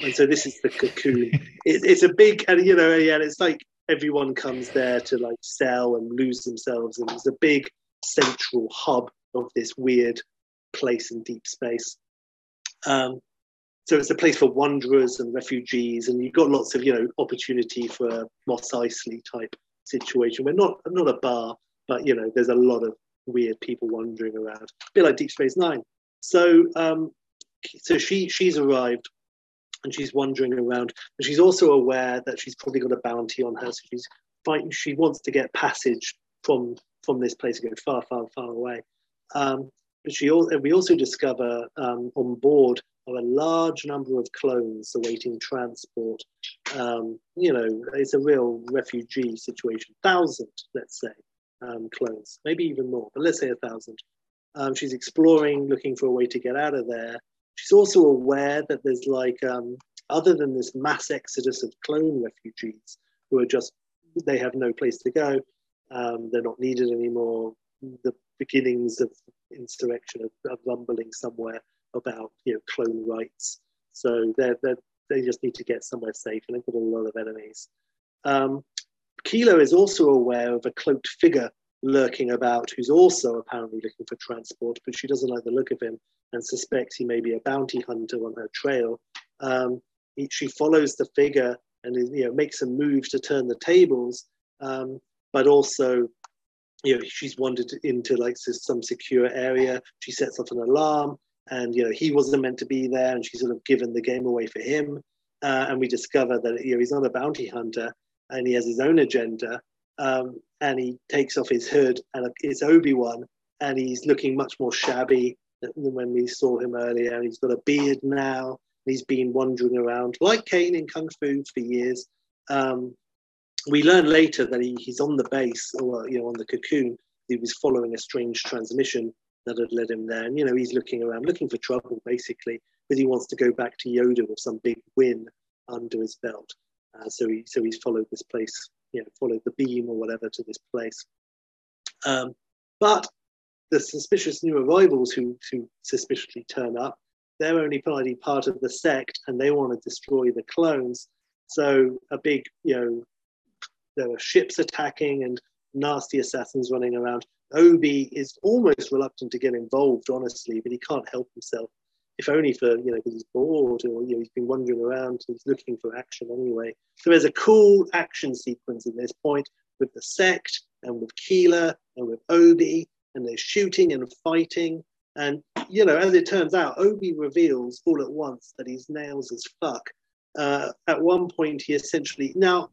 And so this is the cocoon. it, it's a big, and you know, yeah, it's like everyone comes there to like sell and lose themselves, and it's a big central hub of this weird place in deep space. Um, so it's a place for wanderers and refugees, and you've got lots of you know opportunity for a Mos Eisley type situation. We're not not a bar, but you know, there's a lot of weird people wandering around, a bit like Deep Space Nine. So, um, so she she's arrived and she's wandering around, and she's also aware that she's probably got a bounty on her. So she's fighting. She wants to get passage from from this place and go far, far, far away. Um, but she also, we also discover um, on board are a large number of clones awaiting transport. Um, you know, it's a real refugee situation. Thousand, let's say, um, clones, maybe even more, but let's say a thousand. Um, she's exploring, looking for a way to get out of there. She's also aware that there's like, um, other than this mass exodus of clone refugees who are just, they have no place to go, um, they're not needed anymore. The beginnings of insurrection, of, of rumbling somewhere about you know clone rights. So they they they just need to get somewhere safe, and they've got a lot of enemies. Um, Keeler is also aware of a cloaked figure lurking about, who's also apparently looking for transport, but she doesn't like the look of him and suspects he may be a bounty hunter on her trail. Um, he, she follows the figure and you know makes a move to turn the tables, um, but also you know she's wandered into like some secure area. She sets off an alarm and you know he wasn't meant to be there, and she's sort of given the game away for him. Uh, and we discover that you know he's not a bounty hunter, and he has his own agenda. Um, and he takes off his hood, and it's Obi Wan, and he's looking much more shabby than when we saw him earlier. And he's got a beard now. And he's been wandering around like Caine in Kung Fu for years. Um, we learn later that he, he's on the base, or you know, on the cocoon. He was following a strange transmission that had led him there. And, you know, he's looking around, looking for trouble, basically, because he wants to go back to Yoda with some big win under his belt. Uh, so, he, so he's followed this place, you know, followed the beam or whatever to this place. Um, but the suspicious new arrivals who, who suspiciously turn up, they're only probably part of the sect and they want to destroy the clones. So a big, you know, there are ships attacking and nasty assassins running around. Obi is almost reluctant to get involved, honestly, but he can't help himself. If only for, you know, because he's bored or, you know, he's been wandering around, he's looking for action anyway. So there's a cool action sequence at this point with the sect and with Keeler and with Obi, and they're shooting and fighting. And, you know, as it turns out, Obi reveals all at once that he's nails as fuck. Uh, at one point, he essentially, now,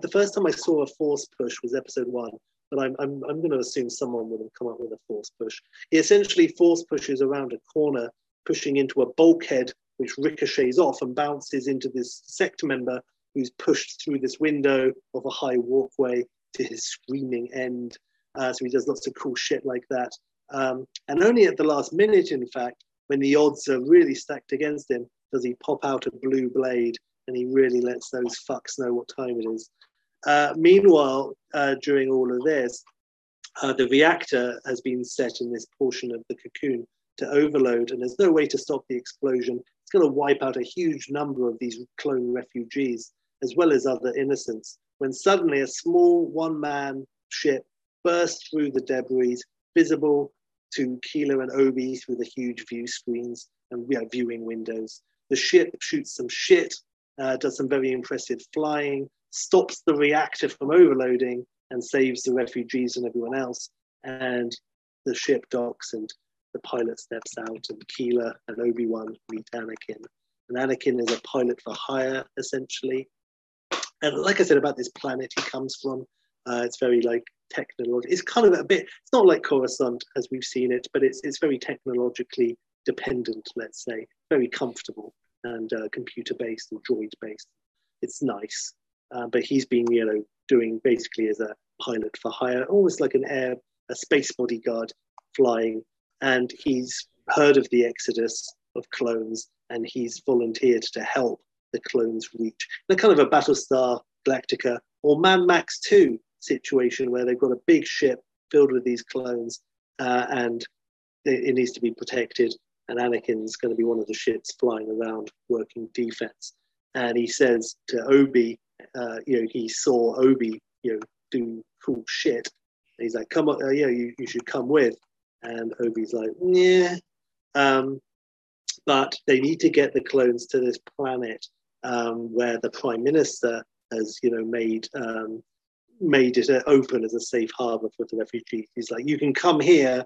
the first time I saw a force push was episode one, but I'm, I'm, I'm going to assume someone would have come up with a force push. He essentially force pushes around a corner, pushing into a bulkhead, which ricochets off and bounces into this sect member who's pushed through this window of a high walkway to his screaming end. Uh, so he does lots of cool shit like that. Um, and only at the last minute, in fact, when the odds are really stacked against him, does he pop out a blue blade and he really lets those fucks know what time it is. Uh, meanwhile, uh, during all of this, uh, the reactor has been set in this portion of the cocoon to overload, and there's no way to stop the explosion. It's going to wipe out a huge number of these clone refugees, as well as other innocents, when suddenly a small one man ship bursts through the debris, visible to Keeler and Obi through the huge view screens and viewing windows. The ship shoots some shit, uh, does some very impressive flying, stops the reactor from overloading and saves the refugees and everyone else. And the ship docks and the pilot steps out and Keela and Obi-Wan meet Anakin. And Anakin is a pilot for hire, essentially. And like I said about this planet he comes from, uh, it's very like technological. It's kind of a bit, it's not like Coruscant as we've seen it, but it's, it's very technologically dependent, let's say, very comfortable and uh, computer based and droid based. It's nice. Uh, but he's been, you know, doing basically as a pilot for hire, almost like an air, a space bodyguard flying. And he's heard of the exodus of clones and he's volunteered to help the clones reach. The kind of a Battlestar Galactica or Mad Max 2 situation where they've got a big ship filled with these clones uh, and it, it needs to be protected. And Anakin's going to be one of the ships flying around working defense. And he says to Obi, uh, you know, he saw Obi, you know, do cool shit. And he's like, come on, uh, yeah, you, you should come with. And Obi's like, yeah. Um, but they need to get the clones to this planet um, where the prime minister has, you know, made um, made it open as a safe harbor for the refugees. He's like, you can come here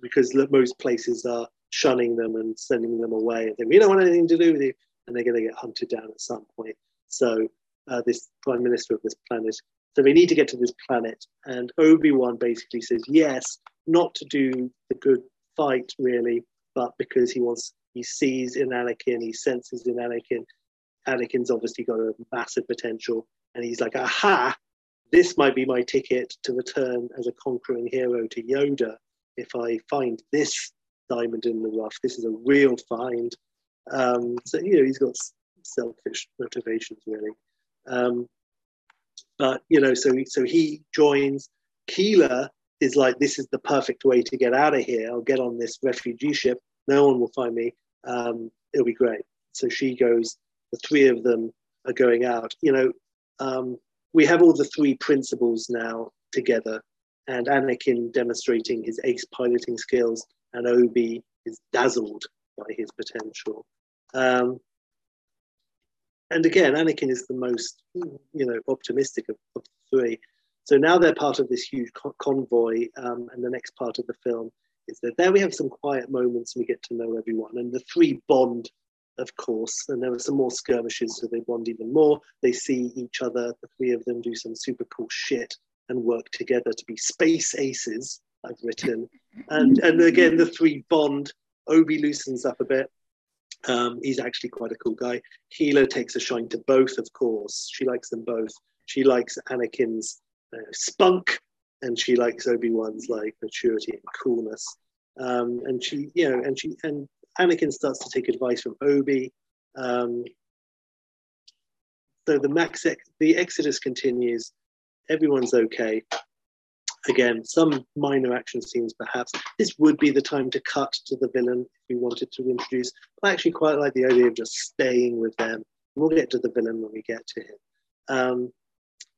because most places are shunning them and sending them away. And we don't want anything to do with you. And they're going to get hunted down at some point. So uh, this prime minister of this planet, so they need to get to this planet. And Obi-Wan basically says, yes, not to do the good fight really, but because he wants, he sees in Anakin, he senses in Anakin, Anakin's obviously got a massive potential. And he's like, aha, this might be my ticket to return as a conquering hero to Yoda if I find this diamond in the rough. This is a real find. Um, so you know he's got selfish motivations really. Um, but you know, so so he joins. Keelah is like, this is the perfect way to get out of here. I'll get on this refugee ship. No one will find me. Um, it'll be great. So she goes. The three of them are going out. You know, um, we have all the three principals now together, and Anakin demonstrating his ace piloting skills, and Obi is dazzled by his potential. Um, and again, Anakin is the most, you know, optimistic of, of the three. So now they're part of this huge convoy, um, and the next part of the film is that there we have some quiet moments and we get to know everyone. And the three bond, of course, and there are some more skirmishes, so they bond even more. They see each other, the three of them do some super cool shit and work together to be space aces. I've written, and and again the three bond. Obi loosens up a bit. Um, he's actually quite a cool guy. Keelah takes a shine to both, of course. She likes them both. She likes Anakin's uh, spunk, and she likes Obi Wan's like maturity and coolness. Um, and she, you know, and she and Anakin starts to take advice from Obi. Um, so the max the Exodus continues. Everyone's okay again, some minor action scenes perhaps. This would be the time to cut to the villain if we wanted to introduce. I actually quite like the idea of just staying with them. We'll get to the villain when we get to him. Um,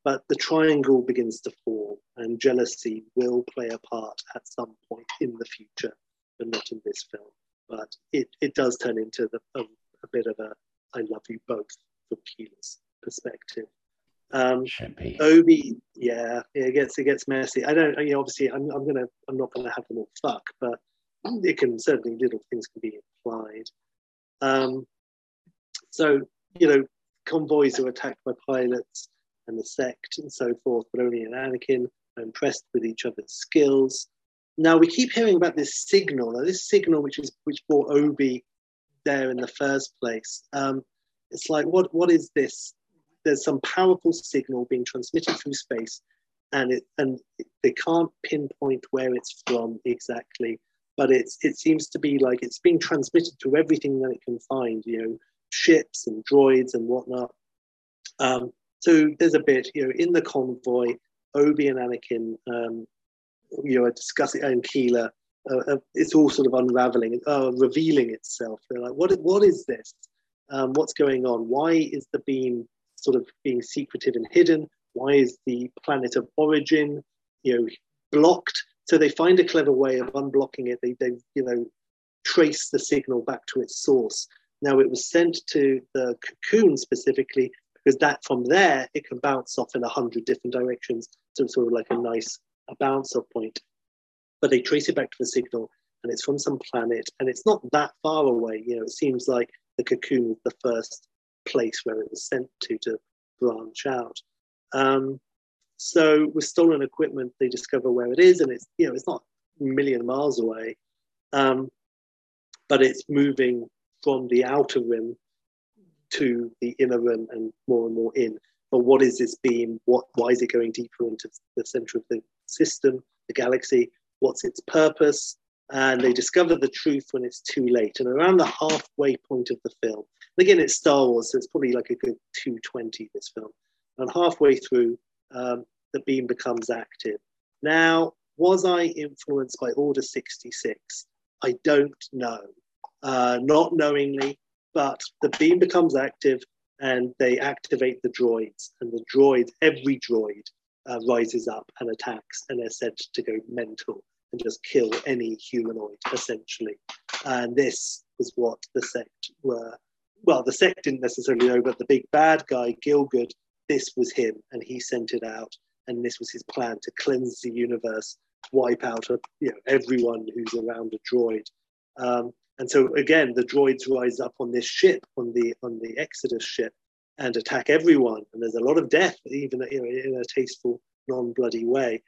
but the triangle begins to fall, and jealousy will play a part at some point in the future, but not in this film. But it, it does turn into the, a, a bit of a I love you both from Keelah's perspective. Um, Obi, yeah, it gets it gets messy. I don't, you know, obviously, I'm, I'm gonna, I'm not gonna have them all fuck, but it can certainly little things can be implied. Um, so you know, convoys are attacked by pilots and the sect and so forth, but only in Anakin are impressed with each other's skills. Now we keep hearing about this signal. Now, this signal, which is which brought Obi there in the first place. Um, it's like, what what is this? There's some powerful signal being transmitted through space and it and they can't pinpoint where it's from exactly but it's it seems to be like it's being transmitted to everything that it can find you know ships and droids and whatnot. Um, so there's a bit you know in the convoy obi and anakin um, you know discussing and keelah uh, uh, it's all sort of unraveling uh, revealing itself. They're like what, what is this? Um, what's going on? Why is the beam sort of being secretive and hidden? Why is the planet of origin, you know, blocked? So they find a clever way of unblocking it. They, they you know, trace the signal back to its source. Now it was sent to the cocoon specifically because that from there it can bounce off in a hundred different directions. So it's sort of like a nice a bounce off point. But they trace it back to the signal and it's from some planet and it's not that far away. You know, it seems like the cocoon was the first place where it was sent to to branch out. Um, so with stolen equipment, they discover where it is, and it's you know it's not a million miles away, um, but it's moving from the outer rim to the inner rim and more and more in. But what is this beam? What why is it going deeper into the center of the system, the galaxy? What's its purpose? And they discover the truth when it's too late. And around the halfway point of the film, again, it's Star Wars, so it's probably like a good 220, this film. And halfway through, um, the beam becomes active. Now, was I influenced by Order 66? I don't know. Uh, not knowingly, but the beam becomes active and they activate the droids. And the droid, every droid, uh, rises up and attacks and they're said to go mental and just kill any humanoid, essentially. And this was what the sect were well, the sect didn't necessarily know, but the big bad guy, Gielgud, this was him, and he sent it out. and this was his plan to cleanse the universe, wipe out you know everyone who's around a droid. Um, and so again, the droids rise up on this ship, on the on the Exodus ship, and attack everyone. And there's a lot of death, even you know, in a tasteful, non-bloody way.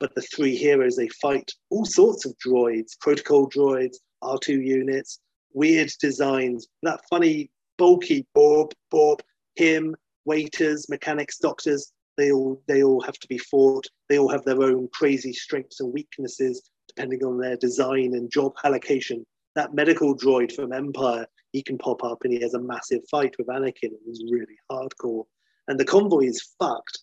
But the three heroes they fight all sorts of droids, protocol droids, R2 units, weird designs, that funny bulky Bob, Bob, him, waiters, mechanics, doctors. They all they all have to be fought. They all have their own crazy strengths and weaknesses depending on their design and job allocation. That medical droid from Empire, he can pop up and he has a massive fight with Anakin and he's really hardcore. And the convoy is fucked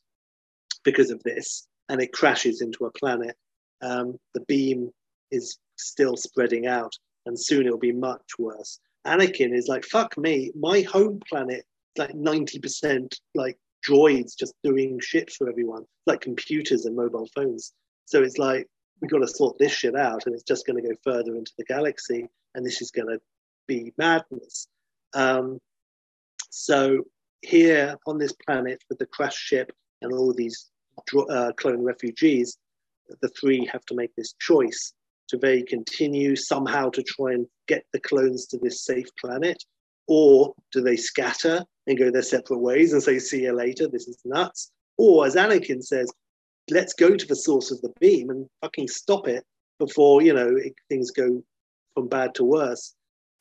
because of this, and it crashes into a planet. Um, the beam is still spreading out, and soon it'll be much worse. Anakin is like, fuck me, my home planet like 90% like droids just doing shit for everyone, like computers and mobile phones. So it's like, we've got to sort this shit out and it's just going to go further into the galaxy and this is going to be madness. Um, so here on this planet with the crash ship and all these uh, clone refugees, the three have to make this choice do they continue somehow to try and get the clones to this safe planet? Or do they scatter and go their separate ways and say, see you later, this is nuts? Or as Anakin says, let's go to the source of the beam and fucking stop it before, you know, it, things go from bad to worse.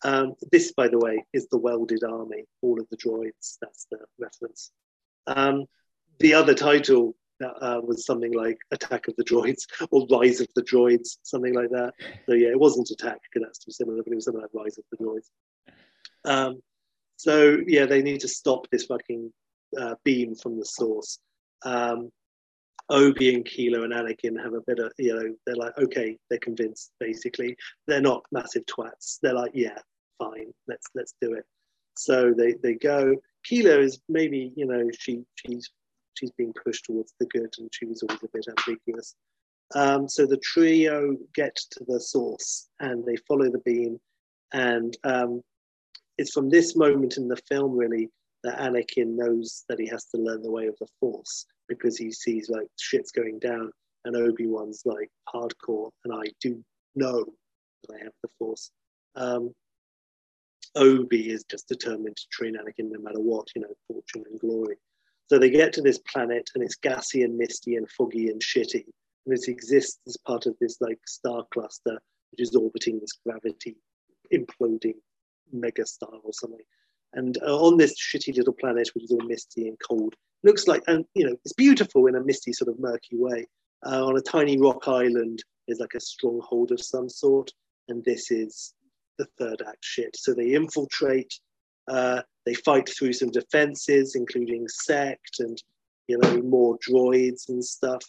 Um, this, by the way, is the welded army, all of the droids. That's the reference. Um, the other title uh, was something like Attack of the Droids or Rise of the Droids, something like that. So yeah, it wasn't Attack because that's too similar, but it was something like Rise of the Droids. Um, so yeah, they need to stop this fucking uh, beam from the source. Um, Obi and Keeler and Anakin have a bit of, you know, they're like, okay, they're convinced. Basically, they're not massive twats. They're like, yeah, fine, let's let's do it. So they they go. Kilo is maybe, you know, she she's she's being pushed towards the good, and she was always a bit ambiguous. Um, so the trio get to the source and they follow the beam, and um, it's from this moment in the film really that Anakin knows that he has to learn the way of the Force because he sees like shit's going down, and Obi Wan's like hardcore, and I do know that I have the Force. Um, Obi is just determined to train Anakin no matter what, you know, fortune and glory. So they get to this planet and it's gassy and misty and foggy and shitty. And it exists as part of this like star cluster, which is orbiting this gravity imploding mega star or something. And uh, on this shitty little planet, which is all misty and cold, looks like, and you know, it's beautiful in a misty, sort of murky way. Uh, on a tiny rock island is like a stronghold of some sort, and this is the third act shit. So they infiltrate uh, they fight through some defenses, including sect and you know more droids and stuff,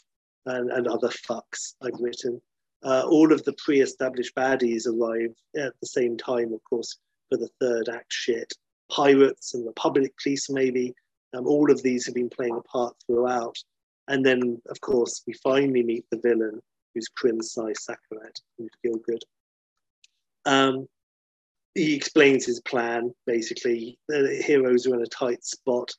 and, and other fucks I've written. Uh, all of the pre-established baddies arrive at the same time, of course, for the third act shit. Pirates and the public police, maybe. Um, all of these have been playing a part throughout. And then, of course, we finally meet the villain, who's Krim Sai Sakarat, who's Gielgud. Um, he explains his plan basically. The heroes are in a tight spot,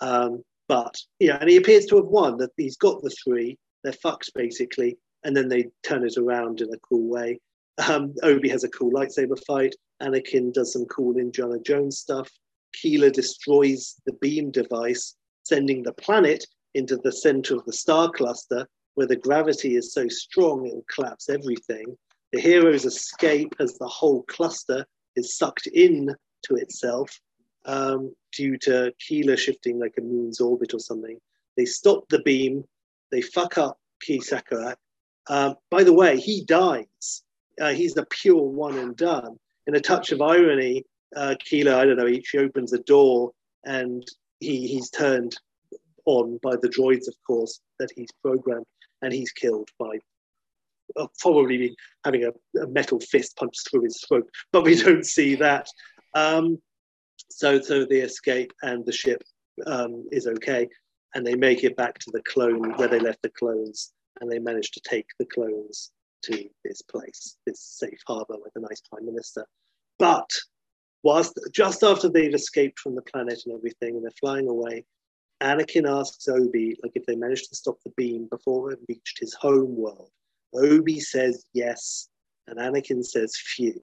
um, but yeah, and he appears to have won. That he's got the three. They're fucked basically, and then they turn it around in a cool way. Um, Obi has a cool lightsaber fight. Anakin does some cool Indiana Jones stuff. Keeler destroys the beam device, sending the planet into the center of the star cluster, where the gravity is so strong it will collapse everything. The heroes escape as the whole cluster is sucked in to itself um, due to Keeler shifting like a moon's orbit or something. They stop the beam, they fuck up Key Sakarat. Um, by the way, he dies. Uh, he's the pure one and done. In a touch of irony, uh, Keeler, I don't know, he, she opens a door and he, he's turned on by the droids, of course, that he's programmed, and he's killed by probably having a, a, metal fist punched through his throat, but we don't see that. Um, so, so they escape and the ship um, is okay, and they make it back to the clone where they left the clones, and they manage to take the clones to this place, this safe harbor with a nice prime minister. But whilst just after they've escaped from the planet and everything, and they're flying away, Anakin asks Obi, like, if they managed to stop the beam before it reached his home world. Obi says yes, and Anakin says phew.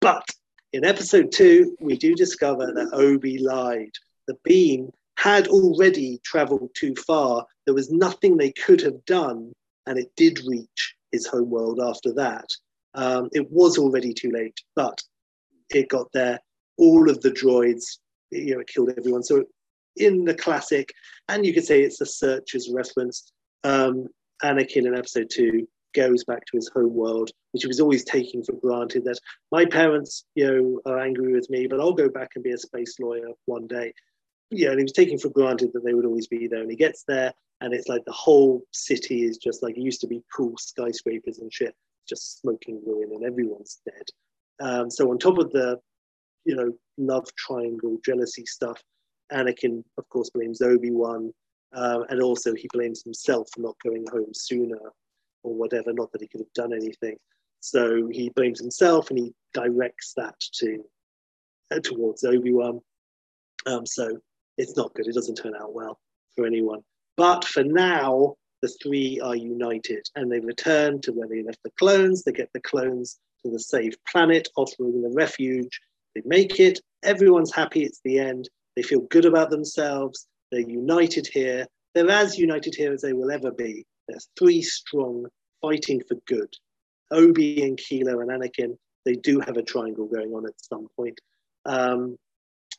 But in episode two, we do discover that Obi lied. The beam had already traveled too far. There was nothing they could have done, and it did reach his homeworld after that. Um, it was already too late, but it got there. All of the droids, you know, it killed everyone. So in the classic, and you could say it's a searcher's reference. Um, Anakin in episode two goes back to his home world, which he was always taking for granted that my parents, you know, are angry with me, but I'll go back and be a space lawyer one day. Yeah, and he was taking for granted that they would always be there. And he gets there, and it's like the whole city is just like it used to be cool skyscrapers and shit, just smoking ruin, and everyone's dead. Um, so on top of the, you know, love triangle, jealousy stuff, Anakin, of course, blames Obi Wan, uh, and also he blames himself for not going home sooner or whatever. Not that he could have done anything. So he blames himself and he directs that to uh, towards Obi Wan. Um, so it's not good. It doesn't turn out well for anyone. But for now, the three are united and they return to where they left the clones. They get the clones to the safe planet, offering them refuge. They make it. Everyone's happy. It's the end. They feel good about themselves. They're united here. They're as united here as they will ever be. They're three strong fighting for good. Obi and Kilo and Anakin, they do have a triangle going on at some point. Um,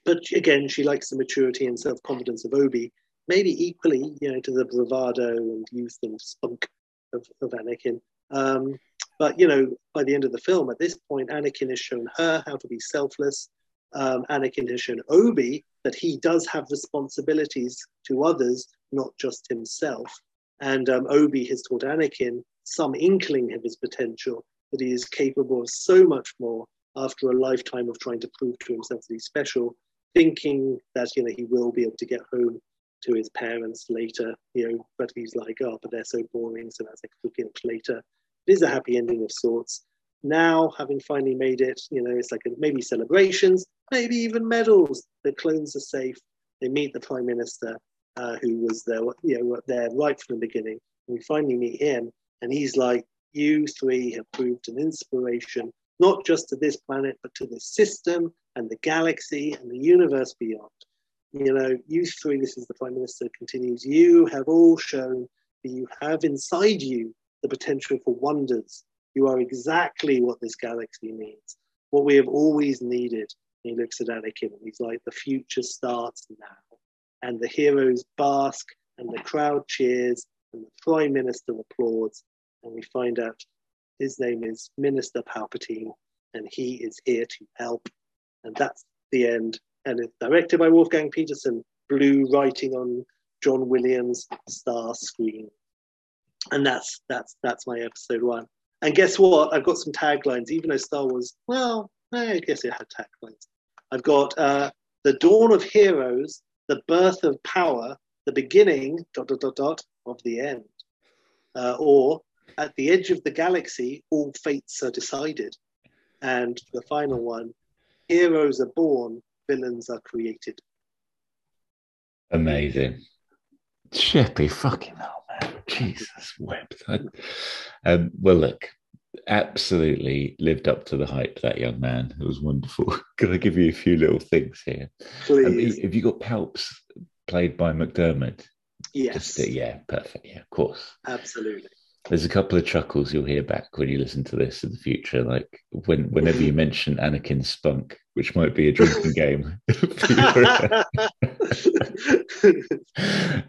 but again, she likes the maturity and self confidence of Obi, maybe equally, you know, to the bravado and youth and spunk of, of Anakin. Um, but you know, by the end of the film, at this point, Anakin has shown her how to be selfless. Um, Anakin has shown Obi that he does have responsibilities to others, not just himself. And um, Obi has taught Anakin some inkling of his potential, that he is capable of so much more after a lifetime of trying to prove to himself that he's special, thinking that you know he will be able to get home to his parents later, you know, but he's like, oh, but they're so boring, so that's like a guilt later. It is a happy ending of sorts. Now, having finally made it, you know, it's like a, maybe celebrations, maybe even medals. The clones are safe. They meet the prime minister, uh, who was there, you know, there right from the beginning. We finally meet him, and he's like, "You three have proved an inspiration, not just to this planet, but to the system and the galaxy and the universe beyond." You know, you three. This is the prime minister continues. You have all shown that you have inside you the potential for wonders. You are exactly what this galaxy needs, what we have always needed. And he looks at Anakin and he's like, the future starts now. And the heroes bask and the crowd cheers and the prime minister applauds. And we find out his name is Minister Palpatine and he is here to help. And that's the end. And it's directed by Wolfgang Petersen, blue writing on John Williams' star screen and that's that's that's my episode one. And guess what? I've got some taglines, even though Star Wars. Well, I guess it had taglines. I've got uh, the dawn of heroes, the birth of power, the beginning dot dot dot dot of the end, uh, or at the edge of the galaxy, all fates are decided. And the final one, heroes are born, villains are created. Amazing. Sheppy, fucking hell. Man. Jesus wept. Um, well, look, absolutely lived up to the hype. That young man, it was wonderful. Can I give you a few little things here? Please. Um, have you got Palps played by McDermott. Yes. Just, uh, yeah, perfect. Yeah, of course. Absolutely. There's a couple of chuckles you'll hear back when you listen to this in the future, like when whenever you mention Anakin Spunk, which might be a drinking game.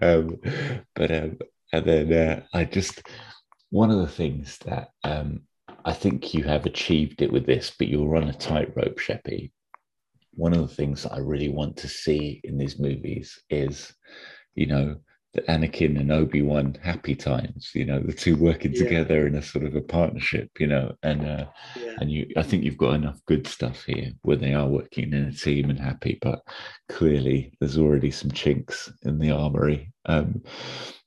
um, but um, and then uh, I just one of the things that um, I think you have achieved it with this, but you're on a tightrope, Sheppy. One of the things that I really want to see in these movies is, you know, the Anakin and Obi Wan happy times. You know, the two working yeah. together in a sort of a partnership. You know, and uh, yeah. and you, I think you've got enough good stuff here where they are working in a team and happy. But clearly, there's already some chinks in the armory. Um,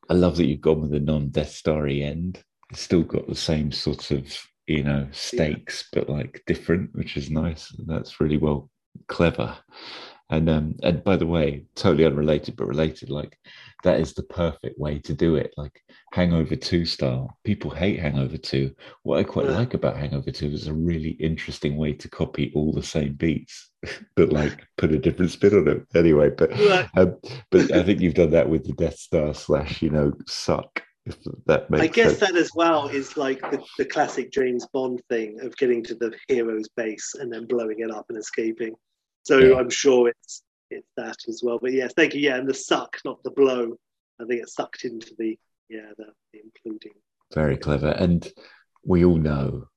I love that you've gone with a non-Death Starry end. It's still got the same sort of you know stakes, yeah. but like different, which is nice. That's really well clever. And um, and by the way, totally unrelated but related. Like that is the perfect way to do it. Like Hangover Two style. People hate Hangover Two. What I quite yeah. like about Hangover Two is a really interesting way to copy all the same beats, but like put a different spin on it. Anyway, but um, but I think you've done that with the Death Star slash you know suck if that makes I guess sense. that as well is like the, the, classic James Bond thing of getting to the hero's base and then blowing it up and escaping. So yeah. I'm sure it's it's that as well. But yes, thank you. Yeah, and the suck, not the blow. I think it sucked into the yeah the, the imploding. Very clever, and we all know.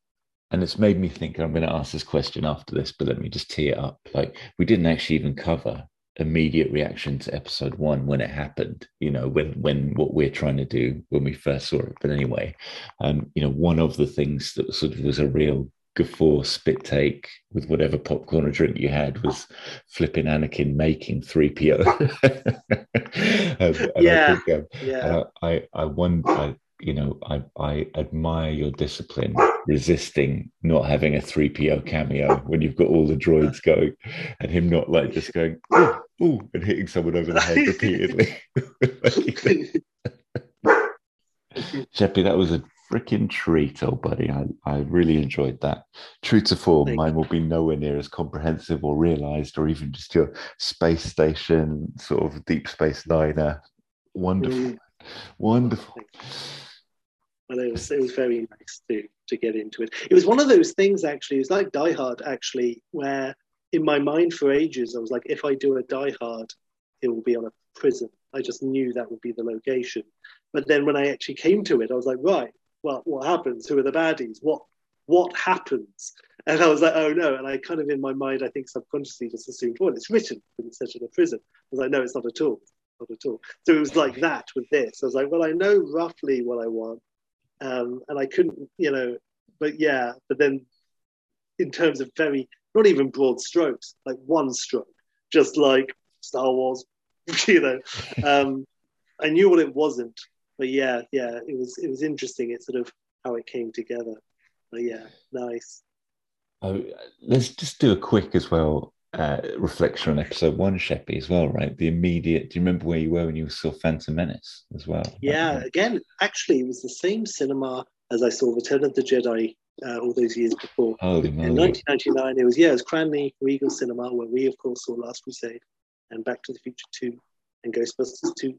And it's made me think. I'm going to ask this question after this, but let me just tee it up. Like we didn't actually even cover immediate reaction to episode one when it happened you know when when what we're trying to do when we first saw it but anyway um you know one of the things that sort of was a real guffaw spit take with whatever popcorn or drink you had was flipping Anakin making 3PO. um, yeah. I, think, um, yeah. Uh, I, I wonder, I, you know, I, I admire your discipline resisting not having a 3PO cameo when you've got all the droids going and him not like just going, oh, oh and hitting someone over the head repeatedly. Sheppy, that was a freaking treat, old buddy. I, I really enjoyed that. True to form, Thank mine will be nowhere near as comprehensive or realized or even just your space station, sort of deep space niner. Wonderful. Mm. Wonderful. And it was, it was very nice to, to get into it. It was one of those things, actually, it was like Die Hard, actually, where in my mind for ages, I was like, if I do a Die Hard, it will be on a prison. I just knew that would be the location. But then when I actually came to it, I was like, right, well, what happens? Who are the baddies? What what happens? And I was like, oh no. And I kind of in my mind, I think subconsciously just assumed, well, it's written in such a prison. I was like, no, it's not at all. Not at all. So it was like that with this. I was like, well, I know roughly what I want. Um, and I couldn't, you know, but yeah, but then in terms of very, not even broad strokes, like one stroke, just like Star Wars, you know, um, I knew what it wasn't, but yeah, yeah, it was, it was interesting. It's sort of how it came together. But yeah, nice. Oh, let's just do a quick as well uh, reflection on episode one, Sheppy, as well, right? The immediate. Do you remember where you were when you saw Phantom Menace as well? Yeah, again, actually, it was the same cinema as I saw Return of the Jedi uh, all those years before. Holy moly. In 1999, it was yeah, it was Cranleigh Regal Cinema where we, of course, saw Last Crusade and Back to the Future 2 and Ghostbusters 2.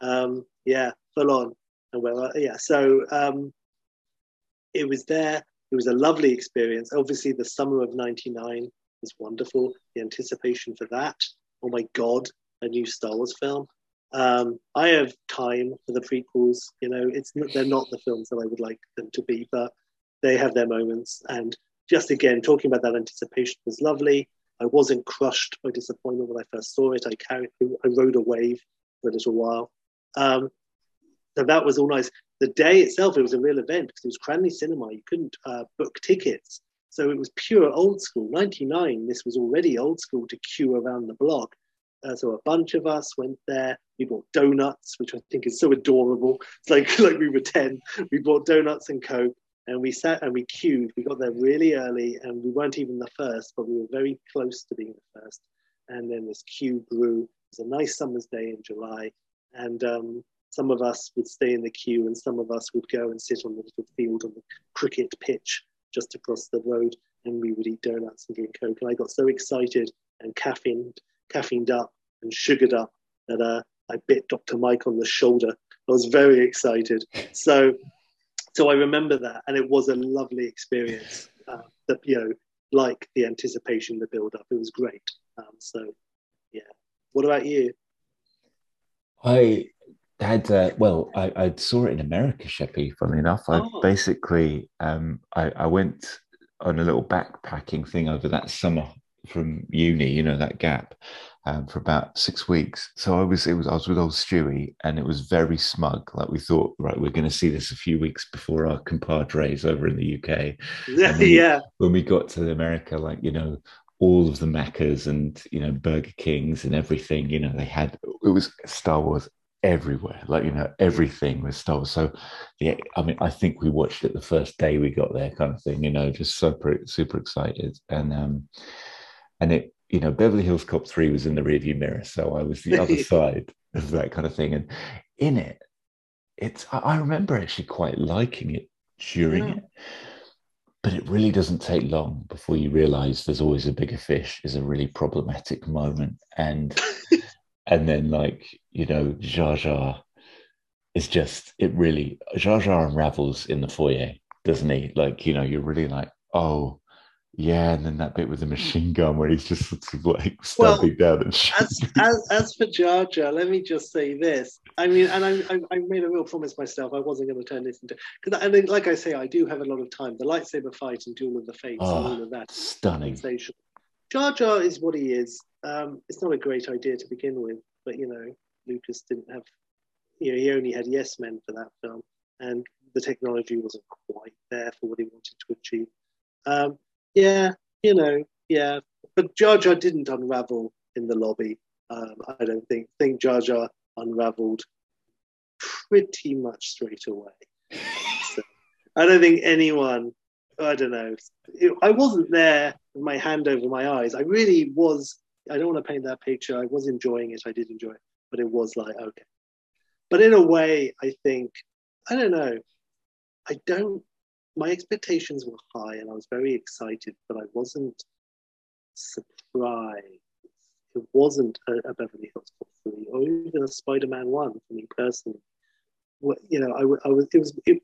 Um, yeah, full on. And well, yeah, so um, it was there. It was a lovely experience. Obviously, the summer of '99 was wonderful. The anticipation for that. Oh my God, a new Star Wars film. Um, I have time for the prequels. You know, it's they're not the films that I would like them to be, but they have their moments. And just again, talking about that anticipation was lovely. I wasn't crushed by disappointment when I first saw it. I carried, I rode a wave for a little while. Um, so that was all nice. The day itself, it was a real event because it was Cranleigh Cinema. You couldn't uh, book tickets. So it was pure old school. 99, this was already old school to queue around the block. Uh, so a bunch of us went there. We bought donuts, which I think is so adorable. It's like, like we were 10. We bought donuts and Coke and we sat and we queued. We got there really early and we weren't even the first, but we were very close to being the first. And then this queue grew. It was a nice summer's day in July. And um, some of us would stay in the queue and some of us would go and sit on the little field on the cricket pitch just across the road and we would eat donuts and drink Coke. And I got so excited and caffeined, caffeined up and sugared up that uh, I bit Dr. Mike on the shoulder. I was very excited. So, so I remember that, and it was a lovely experience. Uh, that you know, like the anticipation, the build up, it was great. Um, so, yeah. What about you? I had uh, well, I, I, saw it in America, Sheppy. Funnily enough, I oh. basically um, I, I, went on a little backpacking thing over that summer from uni. You know that gap um, for about six weeks. So I was it was I was with old Stewie, and it was very smug. Like we thought, right, we're going to see this a few weeks before our compadres over in the UK. Yeah, yeah. When we got to America, like you know, all of the Maccas and you know Burger Kings and everything. You know, they had it was Star Wars everywhere. Like you know, everything was Wars. So yeah, I mean, I think we watched it the first day we got there, kind of thing. You know, just super super excited, and um, and it you know, Beverly Hills Cop 3 was in the rearview mirror. So I was the other side of that kind of thing. And in it, it's, I remember actually quite liking it during yeah. it. But it really doesn't take long before you realize there's always a bigger fish is a really problematic moment. And, and then like, you know, Jar Jar is just, it really, Jar Jar unravels in the foyer, doesn't he? Like, you know, you're really like, oh, yeah, and then that bit with the machine gun where he's just sort of like stabbing well, down and as, as, as for Jar Jar, let me just say this. I mean, and I, I, I made a real promise myself I wasn't going to turn this into because, and like I say, I do have a lot of time. The lightsaber fight and Duel of the Fates oh, and ah, all of that stunning. Jar Jar is what he is. Um, it's not a great idea to begin with, but you know, Lucas didn't have, you know, he only had yes men for that film, and the technology wasn't quite there for what he wanted to achieve. Um, yeah, you know, yeah. But Jar Jar didn't unravel in the lobby. Um, I don't think. think Jar Jar unraveled pretty much straight away. so, I don't think anyone. I don't know. I wasn't there with my hand over my eyes. I really was. I don't want to paint that picture. I was enjoying it. I did enjoy it, but it was like okay. But in a way, I think I don't know. I don't my expectations were high and I was very excited, but I wasn't surprised. It wasn't a, a Beverly Hills Cop 3 or even a Spider Man 1 for me personally. You know, I, I was, it was it,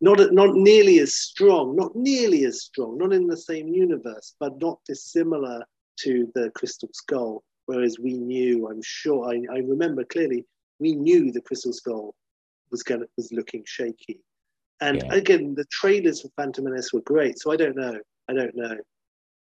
not, not nearly as strong, not nearly as strong, not in the same universe, but not dissimilar to the Crystal Skull. Whereas we knew, I'm sure, I, I remember clearly, we knew the Crystal Skull was going was looking shaky and yeah. again, the trailers for Phantom Menace were great. So I don't know. I don't know.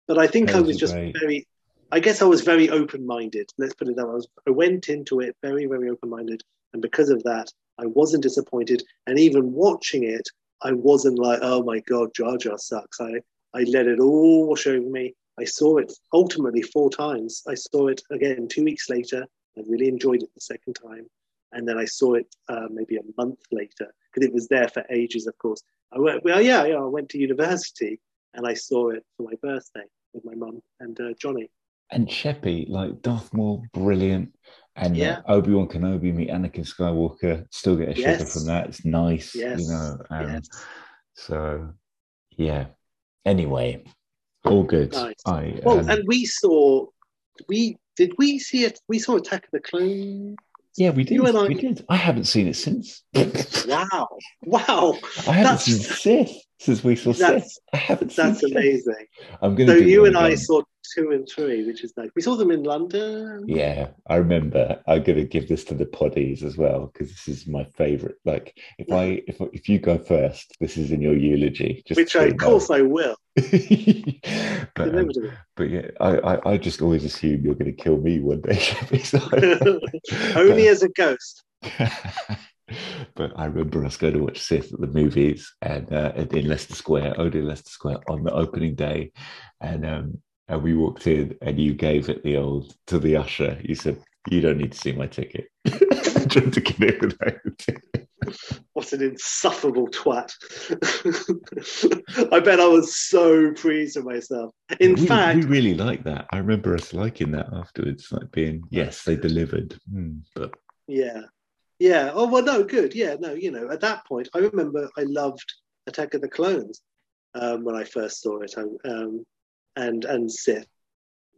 But I think I was just great. very, I guess I was very open minded. Let's put it that way. I, was, I went into it very, very open minded. And because of that, I wasn't disappointed. And even watching it, I wasn't like, oh my God, Jar Jar sucks. I, I let it all wash over me. I saw it ultimately four times. I saw it again two weeks later. I really enjoyed it the second time. And then I saw it uh, maybe a month later because it was there for ages, of course. I went, well, yeah, yeah, I went to university and I saw it for my birthday with my mum and uh, Johnny. And Sheppy, like Darth Maul, brilliant. And uh, yeah. uh, Obi Wan Kenobi meet Anakin Skywalker, still get a shiver yes. from that. It's nice, yes. you know. Um, yes. So, yeah. Anyway, all good. Nice. I, well, um, and we saw, we did we see it? We saw Attack of the Clones yeah, we did. You and I, we did. I haven't seen it since. wow! Wow! I haven't that's, seen Sith since we saw Sith. I haven't. That's amazing. I'm going. to. So you and I saw two and three, which is nice. We saw them in London. Yeah, I remember. I'm going to give this to the poddies as well because this is my favourite. Like, if yeah. I if if you go first, this is in your eulogy. Just which I, of course I will. but, um, but yeah, I, I, I just always assume you're going to kill me one day. Only as a ghost. but I remember us going to watch Sith at the movies and uh, in Leicester Square, Odeon Leicester Square on the opening day, and um, and we walked in and you gave it the old to the usher. You said, "You don't need to see my ticket." Trying to get it without the ticket. What an insufferable twat! I bet I was so pleased with myself. In we, fact, we really like that. I remember us liking that afterwards, like being, "Yes, they delivered." Hmm, but yeah, yeah. Oh well, no, good. Yeah, no. You know, at that point, I remember I loved Attack of the Clones um, when I first saw it. I, um, and and Sith,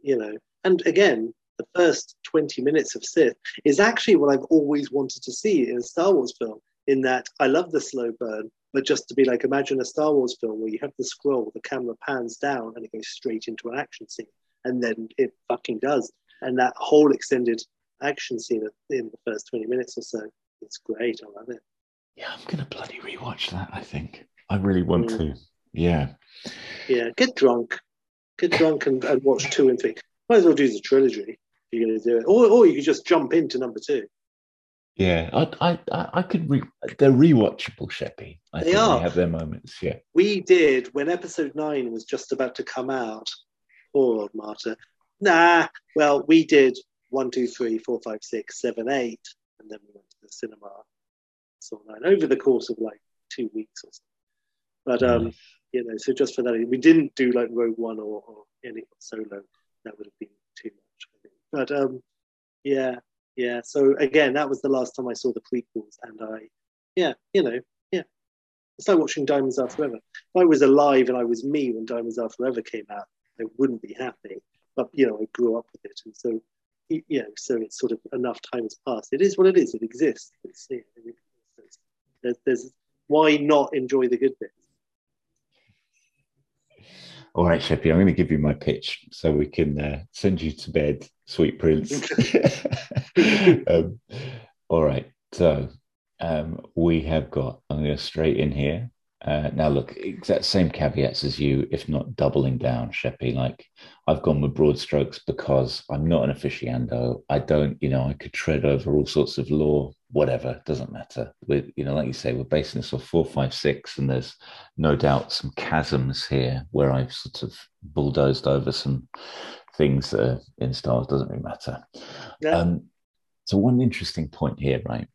you know. And again, the first 20 minutes of Sith is actually what I've always wanted to see in a Star Wars film. In that I love the slow burn, but just to be like, imagine a Star Wars film where you have the scroll, the camera pans down, and it goes straight into an action scene, and then it fucking does. And that whole extended action scene in the first 20 minutes or so, it's great. I love it. Yeah, I'm gonna bloody rewatch that. I think I really want mm. to. Yeah. Yeah, get drunk, get drunk and, and watch two and three. Might as well do the trilogy if you're going to do it, or or you could just jump into number two. Yeah, I I I could re- they're rewatchable, Sheppy. I they are. They have their moments. Yeah, we did when episode nine was just about to come out. Poor old Marta. Nah, well, we did one, two, three, four, five, six, seven, eight, and then we went to the cinema. Saw nine over the course of like two weeks or so. But um, nice you know, so just for that, we didn't do like Rogue One or, or any solo. that would have been too much. But um, yeah, yeah. So again, that was the last time I saw the prequels, and I, yeah, you know, yeah. It's like watching Diamonds Are Forever. If I was alive and I was me when Diamonds Are Forever came out, I wouldn't be happy. But you know, I grew up with it, and so you know, so it's sort of enough time has passed. It is what it is. It exists. It's, it's, there's, there's why not enjoy the good bits? All right, Sheppy, I'm going to give you my pitch so we can uh, send you to bed, sweet prince. um, all right, so um, we have got, I'm going to go straight in here. Uh, now, look, exact same caveats as you, if not doubling down, Sheppy. Like, I've gone with broad strokes because I'm not an aficionado. I don't, you know, I could tread over all sorts of law, whatever, doesn't matter. With, you know, like you say, we're basing this off four, five, six, and there's no doubt some chasms here where I've sort of bulldozed over some things that are in stars, doesn't really matter. Yeah. Um, so, one interesting point here, right?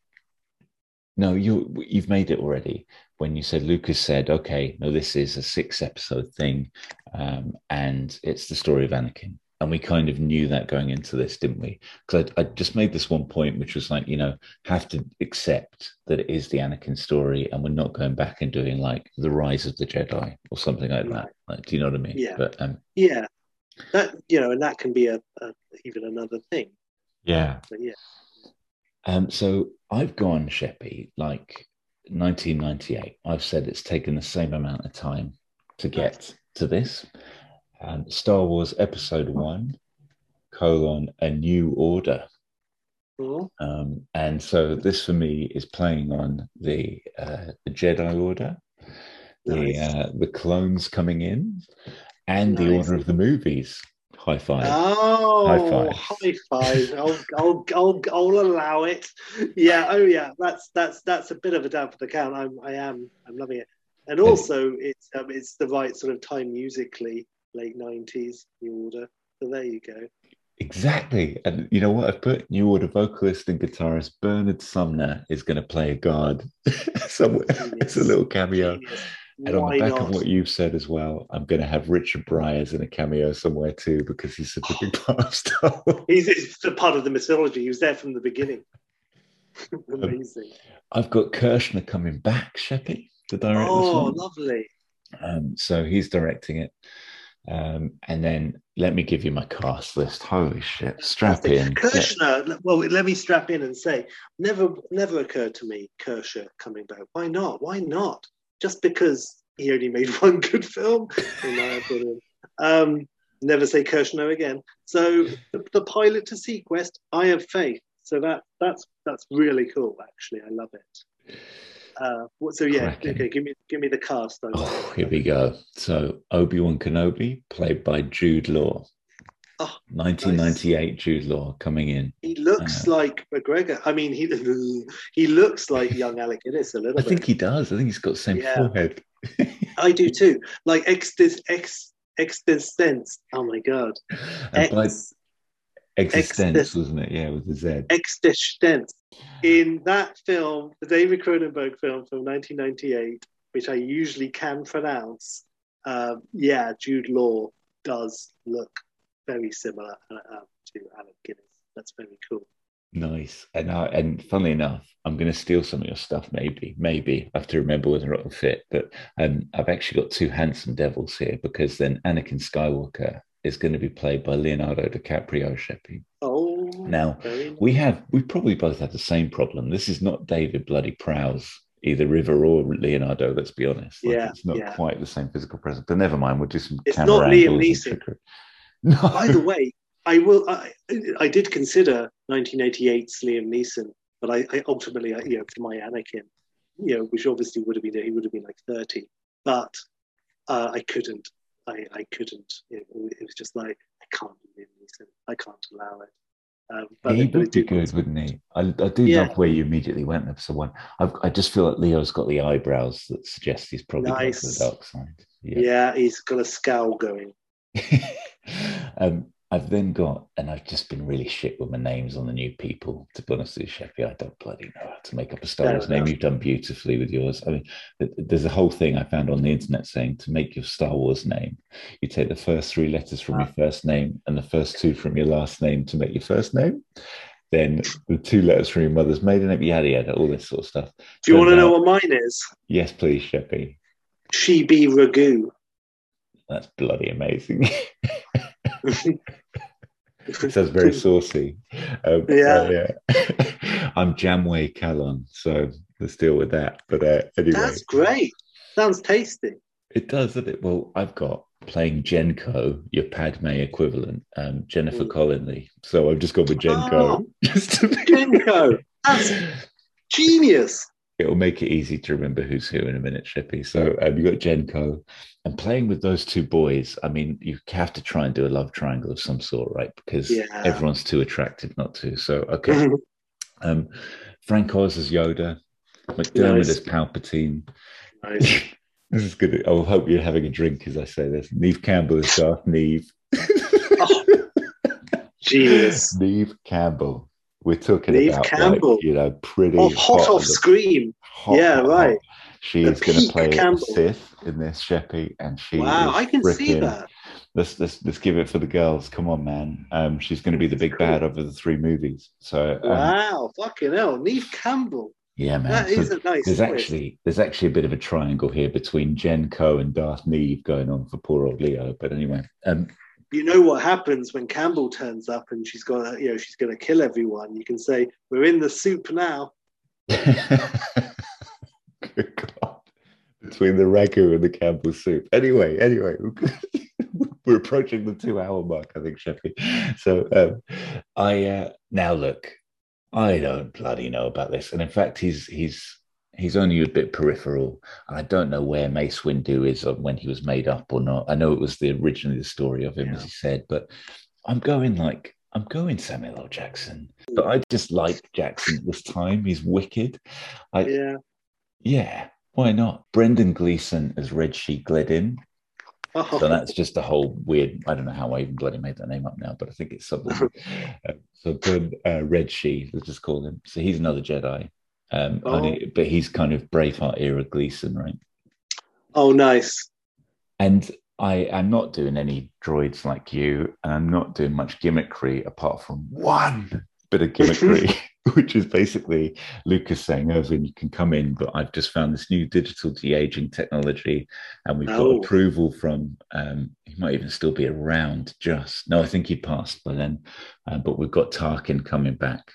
No, you you've made it already when you said Lucas said, "Okay, no, this is a six episode thing, um, and it's the story of Anakin." And we kind of knew that going into this, didn't we? Because I, I, just made this one point, which was like, you know, have to accept that it is the Anakin story, and we're not going back and doing like the Rise of the Jedi or something like that. Like, do you know what I mean? Yeah. But um, yeah, that you know, and that can be a, a even another thing. Yeah. But yeah. Um, so I've gone, Sheppy, like 1998. I've said it's taken the same amount of time to get to this. Um, Star Wars Episode One, colon, A New Order. Um, and so this for me is playing on the, uh, the Jedi Order, nice. the uh, the clones coming in, and nice. the order of the movies. High five. Oh, high five. High five. I'll, I'll, I'll, I'll allow it. Yeah. Oh, yeah. That's that's that's a bit of a down for the count. I'm, I am. I'm loving it. And also, it's um, it's the right sort of time musically, late '90s, New Order. So there you go. Exactly. And you know what I've put? New Order vocalist and guitarist Bernard Sumner is going to play a guard somewhere. Genius. it's a little cameo. Genius. And on the back not? of what you've said as well, I'm going to have Richard Briers in a cameo somewhere too because he's such a big part of Star Wars. He's, he's a part of the mythology. He was there from the beginning. Amazing. Um, I've got Kershner coming back, Sheppy, to direct oh, lovely. Um, so he's directing it. Um, and then let me give you my cast list. Holy shit! Strap in. Kershner. Yeah. Well, let me strap in and say, never, never occurred to me Kershner coming back. Why not? Why not? Just because he only made one good film, in my opinion. Um, never say Kershner again. So the, the, pilot to seaQuest, I have faith. So that that's that's really cool. Actually, I love it. Uh, so yeah, Cracking. okay. Give me give me the cast. Oh, here we go. So Obi Wan Kenobi, played by Jude Law. Oh, 1998 nice. Jude Law coming in. He looks uh, like McGregor. I mean, he he looks like young Alec Guinness a little I bit. I think he does. I think he's got the same yeah. forehead. I do too. Like ex ex existence. Oh my god. Ex, existence, wasn't it? Yeah, with the Z. Existence. In that film, the David Cronenberg film from 1998, which I usually can pronounce, um, yeah, Jude Law does look very similar uh, to Alec Guinness. That's very cool. Nice. And uh, and funnily enough, I'm going to steal some of your stuff. Maybe, maybe I have to remember whether it'll fit. But um, I've actually got two handsome devils here because then Anakin Skywalker is going to be played by Leonardo DiCaprio. Sheppy. Oh, now nice. we have we probably both had the same problem. This is not David Bloody Prowse either River or Leonardo. Let's be honest. Like, yeah, it's not yeah. quite the same physical presence. But never mind. We'll do some. It's not Liam Neeson. No. By the way, I will. I, I did consider 1988's Liam Neeson, but I, I ultimately, you know, for my Anakin, you know, which obviously would have been he would have been like 30, but uh, I couldn't. I, I couldn't. It, it, was just like I can't do Liam Neeson. I can't allow it. Um, but he would be good, wouldn't he? I, I do yeah. love where you immediately went for someone. I've, i just feel like Leo's got the eyebrows that suggest he's probably nice. the dark side. Yeah. yeah, he's got a scowl going. um, I've then got, and I've just been really shit with my names on the new people. To be honest with you, Sheppy, I don't bloody know how to make up a Star Wars name. You've done beautifully with yours. I mean, there's a whole thing I found on the internet saying to make your Star Wars name, you take the first three letters from your first name and the first two from your last name to make your first name. Then the two letters from your mother's maiden name, yada yada, all this sort of stuff. Do you want to know what mine is? Yes, please, Sheppy. She be Ragu. That's bloody amazing. sounds very saucy. Um, yeah. yeah. I'm Jamway Calon, so let's deal with that. But uh, anyway. That's great. Sounds tasty. It does, doesn't it? Well, I've got playing Jenko, your Padme equivalent, um, Jennifer mm. Connelly. So I've just gone with Jenko. Oh, just to be... Jenko. That's genius. It'll make it easy to remember who's who in a minute, Sheppy. So um, you got Jenko and playing with those two boys. I mean, you have to try and do a love triangle of some sort, right? Because yeah. everyone's too attractive not to. So okay, um, Frank Oz as Yoda, McDermott nice. as Palpatine. Nice. this is good. I hope you're having a drink as I say this. Neve Campbell as Darth Neve. oh, genius. Neve Campbell we're talking Neve about Campbell. Like, you know pretty oh, hot, hot off screen. Hot, yeah, right. She is going to play Campbell. Sith in this Sheppy, and she wow, I can see that. Let's, let's let's give it for the girls. Come on, man. Um, she's going to be the big bad over the three movies. So um, wow, fucking hell, Neve Campbell. Yeah, man. That so is a nice. There's actually there's actually a bit of a triangle here between Jen Jenko and Darth Neve going on for poor old Leo. But anyway, um, you know what happens when Campbell turns up and she's got you know she's going to kill everyone. You can say we're in the soup now. Good God. Between the ragu and the Campbell soup. Anyway, anyway, we're approaching the two-hour mark, I think, Sheppy. So um, I uh, now look. I don't bloody know about this, and in fact, he's he's he's only a bit peripheral. I don't know where Mace Windu is or when he was made up or not. I know it was the originally the story of him, yeah. as he said, but I'm going like I'm going Samuel L. Jackson. But I just like Jackson this time. He's wicked. I, yeah. Yeah. Why not? Brendan Gleeson as Red Sheik Gledin. Oh. So that's just a whole weird. I don't know how I even bloody made that name up now, but I think it's something. uh, so good, uh, Red Sheik, let's just call him. So he's another Jedi. Um, oh. only, but he's kind of Braveheart era Gleeson, right? Oh, nice. And I am not doing any droids like you, and I'm not doing much gimmickry apart from one bit of gimmickry, which is basically Lucas saying, Irvin, you can come in, but I've just found this new digital de aging technology, and we've oh. got approval from, um, he might even still be around just. No, I think he passed by then, uh, but we've got Tarkin coming back.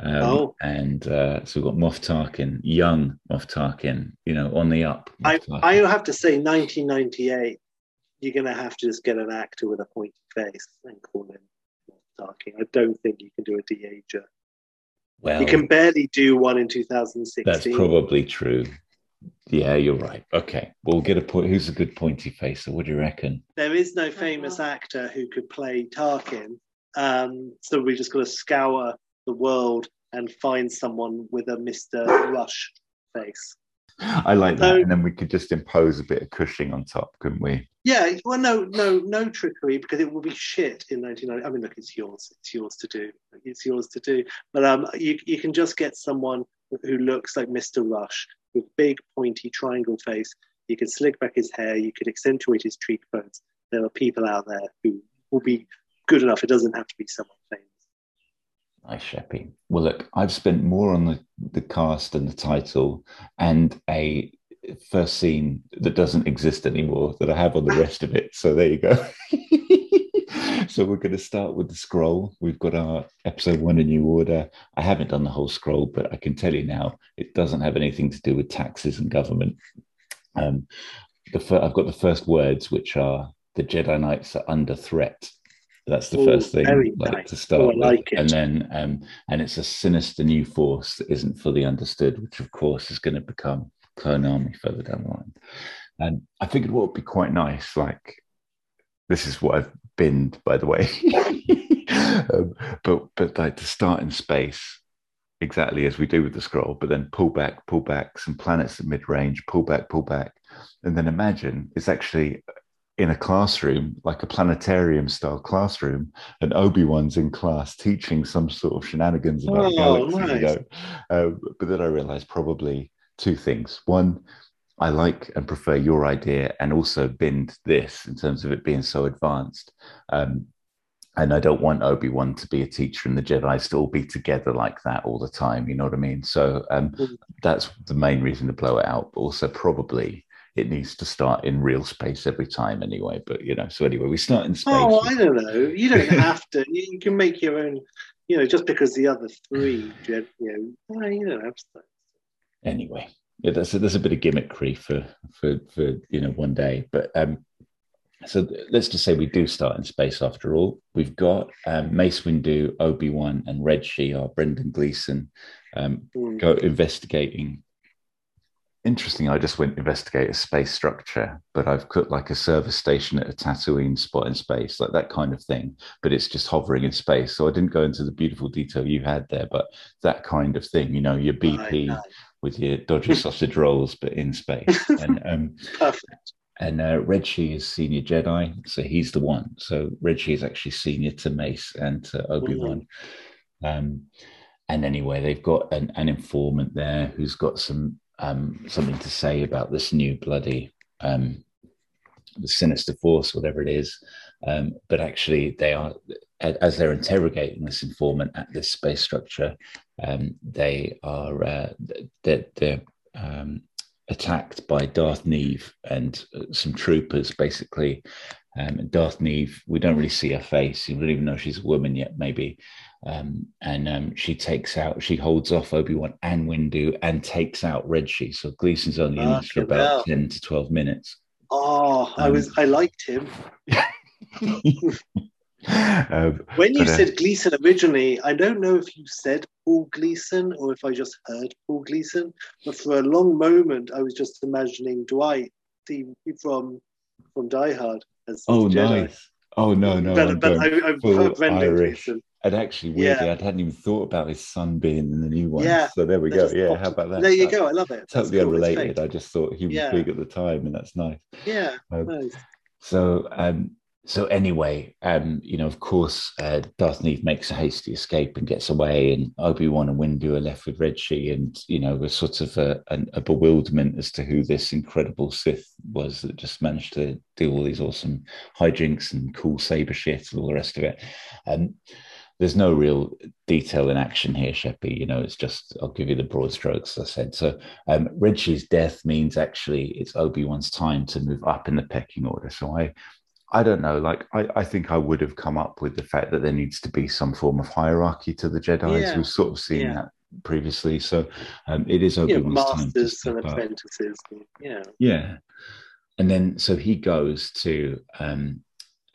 Um, oh. And uh, so we've got Moff Tarkin, young Moff Tarkin, you know, on the up. I, I have to say, 1998, you're going to have to just get an actor with a pointy face and call him Moff Tarkin. I don't think you can do a de-ager. Well, you can barely do one in 2016. That's probably true. Yeah, you're right. Okay, we'll get a point. Who's a good pointy facer? What do you reckon? There is no famous actor who could play Tarkin, um, so we just got to scour the world and find someone with a Mr. Rush face. I like that, and then we could just impose a bit of Cushing on top, couldn't we? Yeah, well, no, no, no trickery because it will be shit in 1990. I mean, look, it's yours, it's yours to do, it's yours to do. But um, you you can just get someone who looks like Mr. Rush with big pointy triangle face. You can slick back his hair, you can accentuate his cheekbones. There are people out there who will be good enough. It doesn't have to be someone famous. Nice, Sheppy. Well, look, I've spent more on the, the cast and the title and a first scene that doesn't exist anymore that I have on the rest of it. So there you go. so we're going to start with the scroll. We've got our episode one in new order. I haven't done the whole scroll, but I can tell you now it doesn't have anything to do with taxes and government. Um, the fir- I've got the first words, which are the Jedi Knights are under threat that's the Ooh, first thing like, nice. to start oh, with. Like and then um, and it's a sinister new force that isn't fully understood, which of course is going to become clone army further down the line. And I figured what would be quite nice, like this is what I've binned, by the way. um, but but like to start in space exactly as we do with the scroll, but then pull back, pull back, some planets at mid range, pull back, pull back. And then imagine it's actually in a classroom, like a planetarium style classroom, and Obi Wan's in class teaching some sort of shenanigans about oh, galaxies. Nice. Uh, but then I realized probably two things. One, I like and prefer your idea, and also binned this in terms of it being so advanced. Um, and I don't want Obi Wan to be a teacher and the Jedi to all be together like that all the time. You know what I mean? So um, mm. that's the main reason to blow it out. But also, probably it needs to start in real space every time anyway. But you know, so anyway, we start in space. Oh, I don't know. You don't have to. You can make your own. You know, just because the other three, you know, you don't have to. Anyway, yeah, there's a, there's a bit of gimmickry for for for you know one day, but um, so let's just say we do start in space after all. We've got um, Mace Windu, Obi Wan, and Red She, Shee, Brendan Gleeson, um, mm. go investigating. Interesting. I just went investigate a space structure, but I've put like a service station at a Tatooine spot in space, like that kind of thing. But it's just hovering in space. So I didn't go into the beautiful detail you had there, but that kind of thing. You know, your BP with your dodgy sausage rolls, but in space. And um, perfect. And uh, Shee is senior Jedi, so he's the one. So Shee is actually senior to Mace and to Obi Wan. Mm-hmm. Um, and anyway, they've got an, an informant there who's got some um, something to say about this new bloody um, the sinister force, whatever it is. Um, but actually, they are as they're interrogating this informant at this space structure, um, they are uh, they're, they're um, attacked by Darth Neve and some troopers, basically. Um, Darth Neve, we don't really see her face. You don't even know she's a woman yet, maybe. Um, and um, she takes out, she holds off Obi Wan and Windu and takes out Red Shee. So Gleeson's only in this for about 10 to 12 minutes. Oh, I was, I liked him. Um, when you but, uh, said Gleeson originally, I don't know if you said Paul Gleason or if I just heard Paul Gleason, but for a long moment I was just imagining Dwight from from Die Hard as oh Jedi. nice. Oh no no, but, but I, have heard Brendan Gleeson. And actually, weirdly, yeah. I hadn't even thought about his son being in the new one. Yeah. So there we go. Yeah, how about that? There you go. I love it. Totally unrelated. I just thought he was yeah. big at the time, and that's nice. Yeah. Um, nice. So um, so anyway, um, you know, of course, uh, Darth Neve makes a hasty escape and gets away, and Obi Wan and Windu are left with Red Shee, and you know, we're sort of a, a, a, bewilderment as to who this incredible Sith was that just managed to do all these awesome hijinks and cool saber shit and all the rest of it. Um, there's no real detail in action here, Sheppy. You know, it's just I'll give you the broad strokes. As I said. So um, Red Shee's death means actually it's Obi Wan's time to move up in the pecking order. So I I don't know. Like, I, I think I would have come up with the fact that there needs to be some form of hierarchy to the Jedi. Yeah. We've sort of seen yeah. that previously. So um, it is Obi Wan's yeah, masters and apprentices. yeah. Yeah. And then, so he goes to um,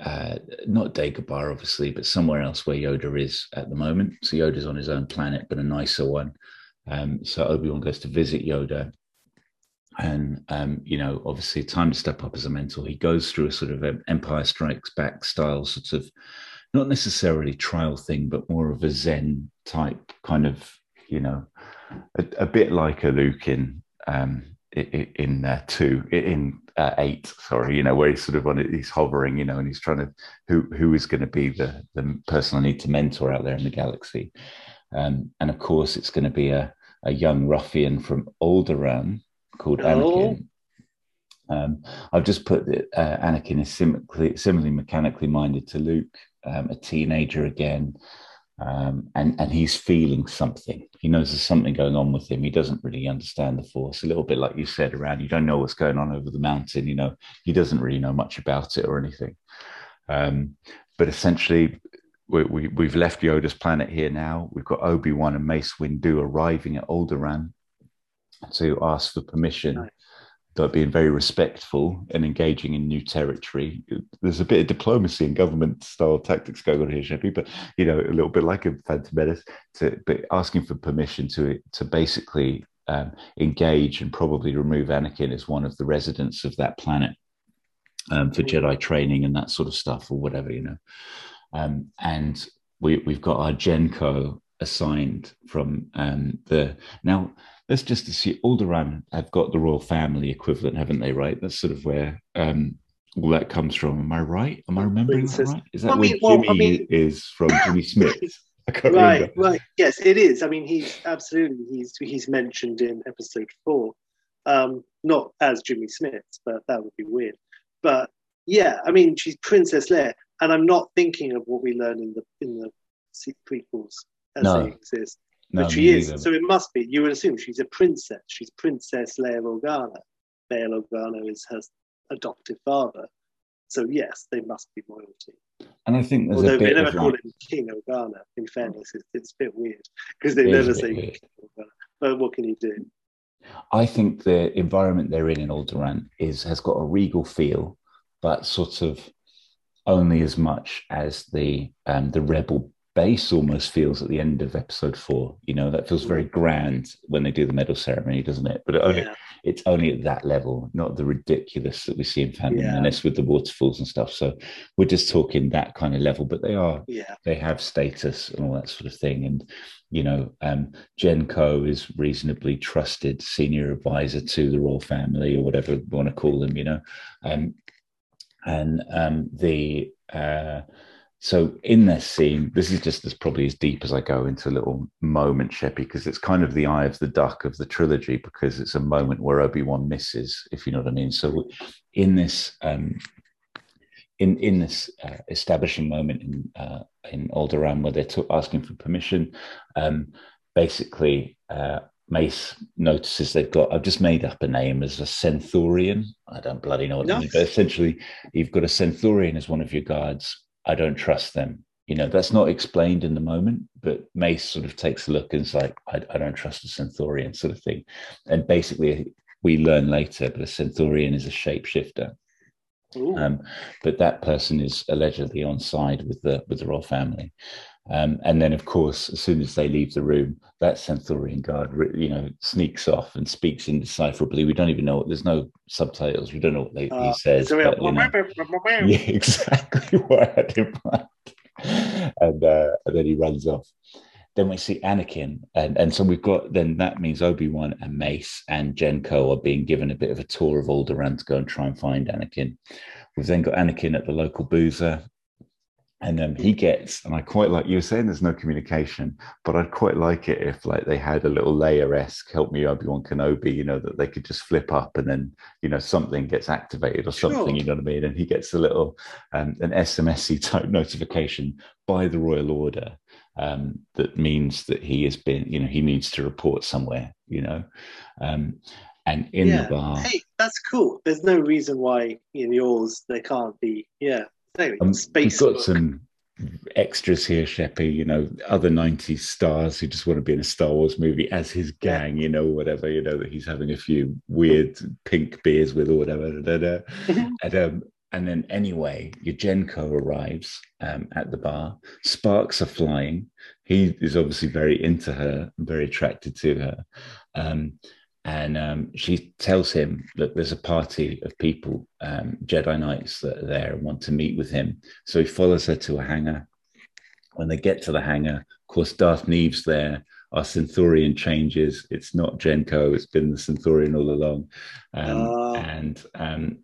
uh, not Dagobah, obviously, but somewhere else where Yoda is at the moment. So Yoda's on his own planet, but a nicer one. Um, so Obi Wan goes to visit Yoda and um, you know, obviously, time to step up as a mentor. He goes through a sort of Empire Strikes Back style, sort of not necessarily trial thing, but more of a Zen type kind of, you know, a, a bit like a Luke in um, in uh, two in uh, eight, sorry, you know, where he's sort of on it, he's hovering, you know, and he's trying to who who is going to be the the person I need to mentor out there in the galaxy, um, and of course, it's going to be a a young ruffian from Alderaan called oh. Anakin. Um, I've just put that uh, Anakin is similarly, similarly mechanically minded to Luke, um, a teenager again, um, and and he's feeling something. He knows there's something going on with him. He doesn't really understand the Force. A little bit like you said, around you don't know what's going on over the mountain. You know, he doesn't really know much about it or anything. Um, but essentially, we, we, we've left Yoda's planet here now. We've got Obi Wan and Mace Windu arriving at Alderaan to ask for permission. Nice. But being very respectful and engaging in new territory. There's a bit of diplomacy and government style tactics going on here, Sheppy, but you know, a little bit like a Phantom Menace, to but asking for permission to to basically um, engage and probably remove Anakin as one of the residents of that planet um, for mm-hmm. Jedi training and that sort of stuff, or whatever, you know. Um, and we, we've got our Jenko assigned from um, the now let's just see Alderaan have got the royal family equivalent, haven't they? Right. That's sort of where um, all that comes from. Am I right? Am I remembering Princess- that right? Is that I where mean, well, Jimmy I mean- is from? Jimmy Smits. Right, remember. right. Yes, it is. I mean, he's absolutely he's he's mentioned in episode four, um, not as Jimmy Smits, but that would be weird. But yeah, I mean, she's Princess Leia, and I'm not thinking of what we learn in the in the prequels as No. they exist. No, but she is, neither. so it must be. You would assume she's a princess. She's Princess Leia Organa. Leia Organa is her adoptive father. So yes, they must be royalty. And I think there's Although a they never of call like, him King Organa. In fairness, it's, it's a bit weird because they It never say. King Organa. But what can you do? I think the environment they're in in Alderaan is has got a regal feel, but sort of only as much as the um, the rebel base almost feels at the end of episode four. You know, that feels very grand when they do the medal ceremony, doesn't it? But it only, Yeah. it's only at that level, not the ridiculous that we see in Phantom Yeah. Menace with the waterfalls and stuff. So we're just talking that kind of level, but they are Yeah. they have status and all that sort of thing. And you know, um, Jenko is reasonably trusted senior advisor to the royal family or whatever you want to call them. You know, um, and um, the uh, so in this scene, this is just as probably as deep as I go into a little moment, Sheppy, because it's kind of the eye of the duck of the trilogy, because it's a moment where Obi Wan misses, if you know what I mean. So in this um, in in this uh, establishing moment in uh, in Alderaan where they're t- asking for permission, um, basically uh, Mace notices they've got. I've just made up a name as a Centaurian. I don't bloody know what it means, but essentially, you've got a Centaurian as one of your guards. I don't trust them. You know that's not explained in the moment, but Mace sort of takes a look and is like, I, I don't trust a Centaurian, sort of thing. And basically, we learn later, but a Centaurian is a shapeshifter. Um, but that person is allegedly on side with the with the royal family. Um, and then, of course, as soon as they leave the room, that Centaurian guard, you know, sneaks off and speaks indecipherably. We don't even know. There's no subtitles. We don't know what they, Uh, he says. it's a real- but, you know, yeah, exactly what I had in mind. And, uh, and then he runs off. Then we see Anakin, and, and so we've got then that means Obi Wan and Mace and Jenko are being given a bit of a tour of Alderaan to go and try and find Anakin. We've then got Anakin at the local boozer, and then he gets, and I quite like you were saying there's no communication, but I'd quite like it if like they had a little Leia esque help me Obi Wan Kenobi, you know, that they could just flip up and then you know something gets activated or something, Sure. you know what I mean? And he gets a little um, an SMSy type notification by the royal order um, that means that he has been, you know, he needs to report somewhere, you know, um, and in yeah. the bar. Hey, that's cool. There's no reason why in yours they can't be. Yeah. Anyway, Um, space. We've got book. some extras here, Sheppy, you know, other 90s stars who just want to be in a Star Wars movie as his gang, you know, whatever, you know, that he's having a few weird pink beers with or whatever. da, da, da. and, um, and then anyway, your Jenko arrives um, at the bar. Sparks are flying. He is obviously very into her, very attracted to her. Um, and um, she tells him that there's a party of people, um, Jedi Knights, that are there and want to meet with him. So he follows her to a hangar. When they get to the hangar, of course, Darth Neve's there. Our Centaurian changes. It's not Jenko. It's been the Centaurian all along. Um, Ah. And um,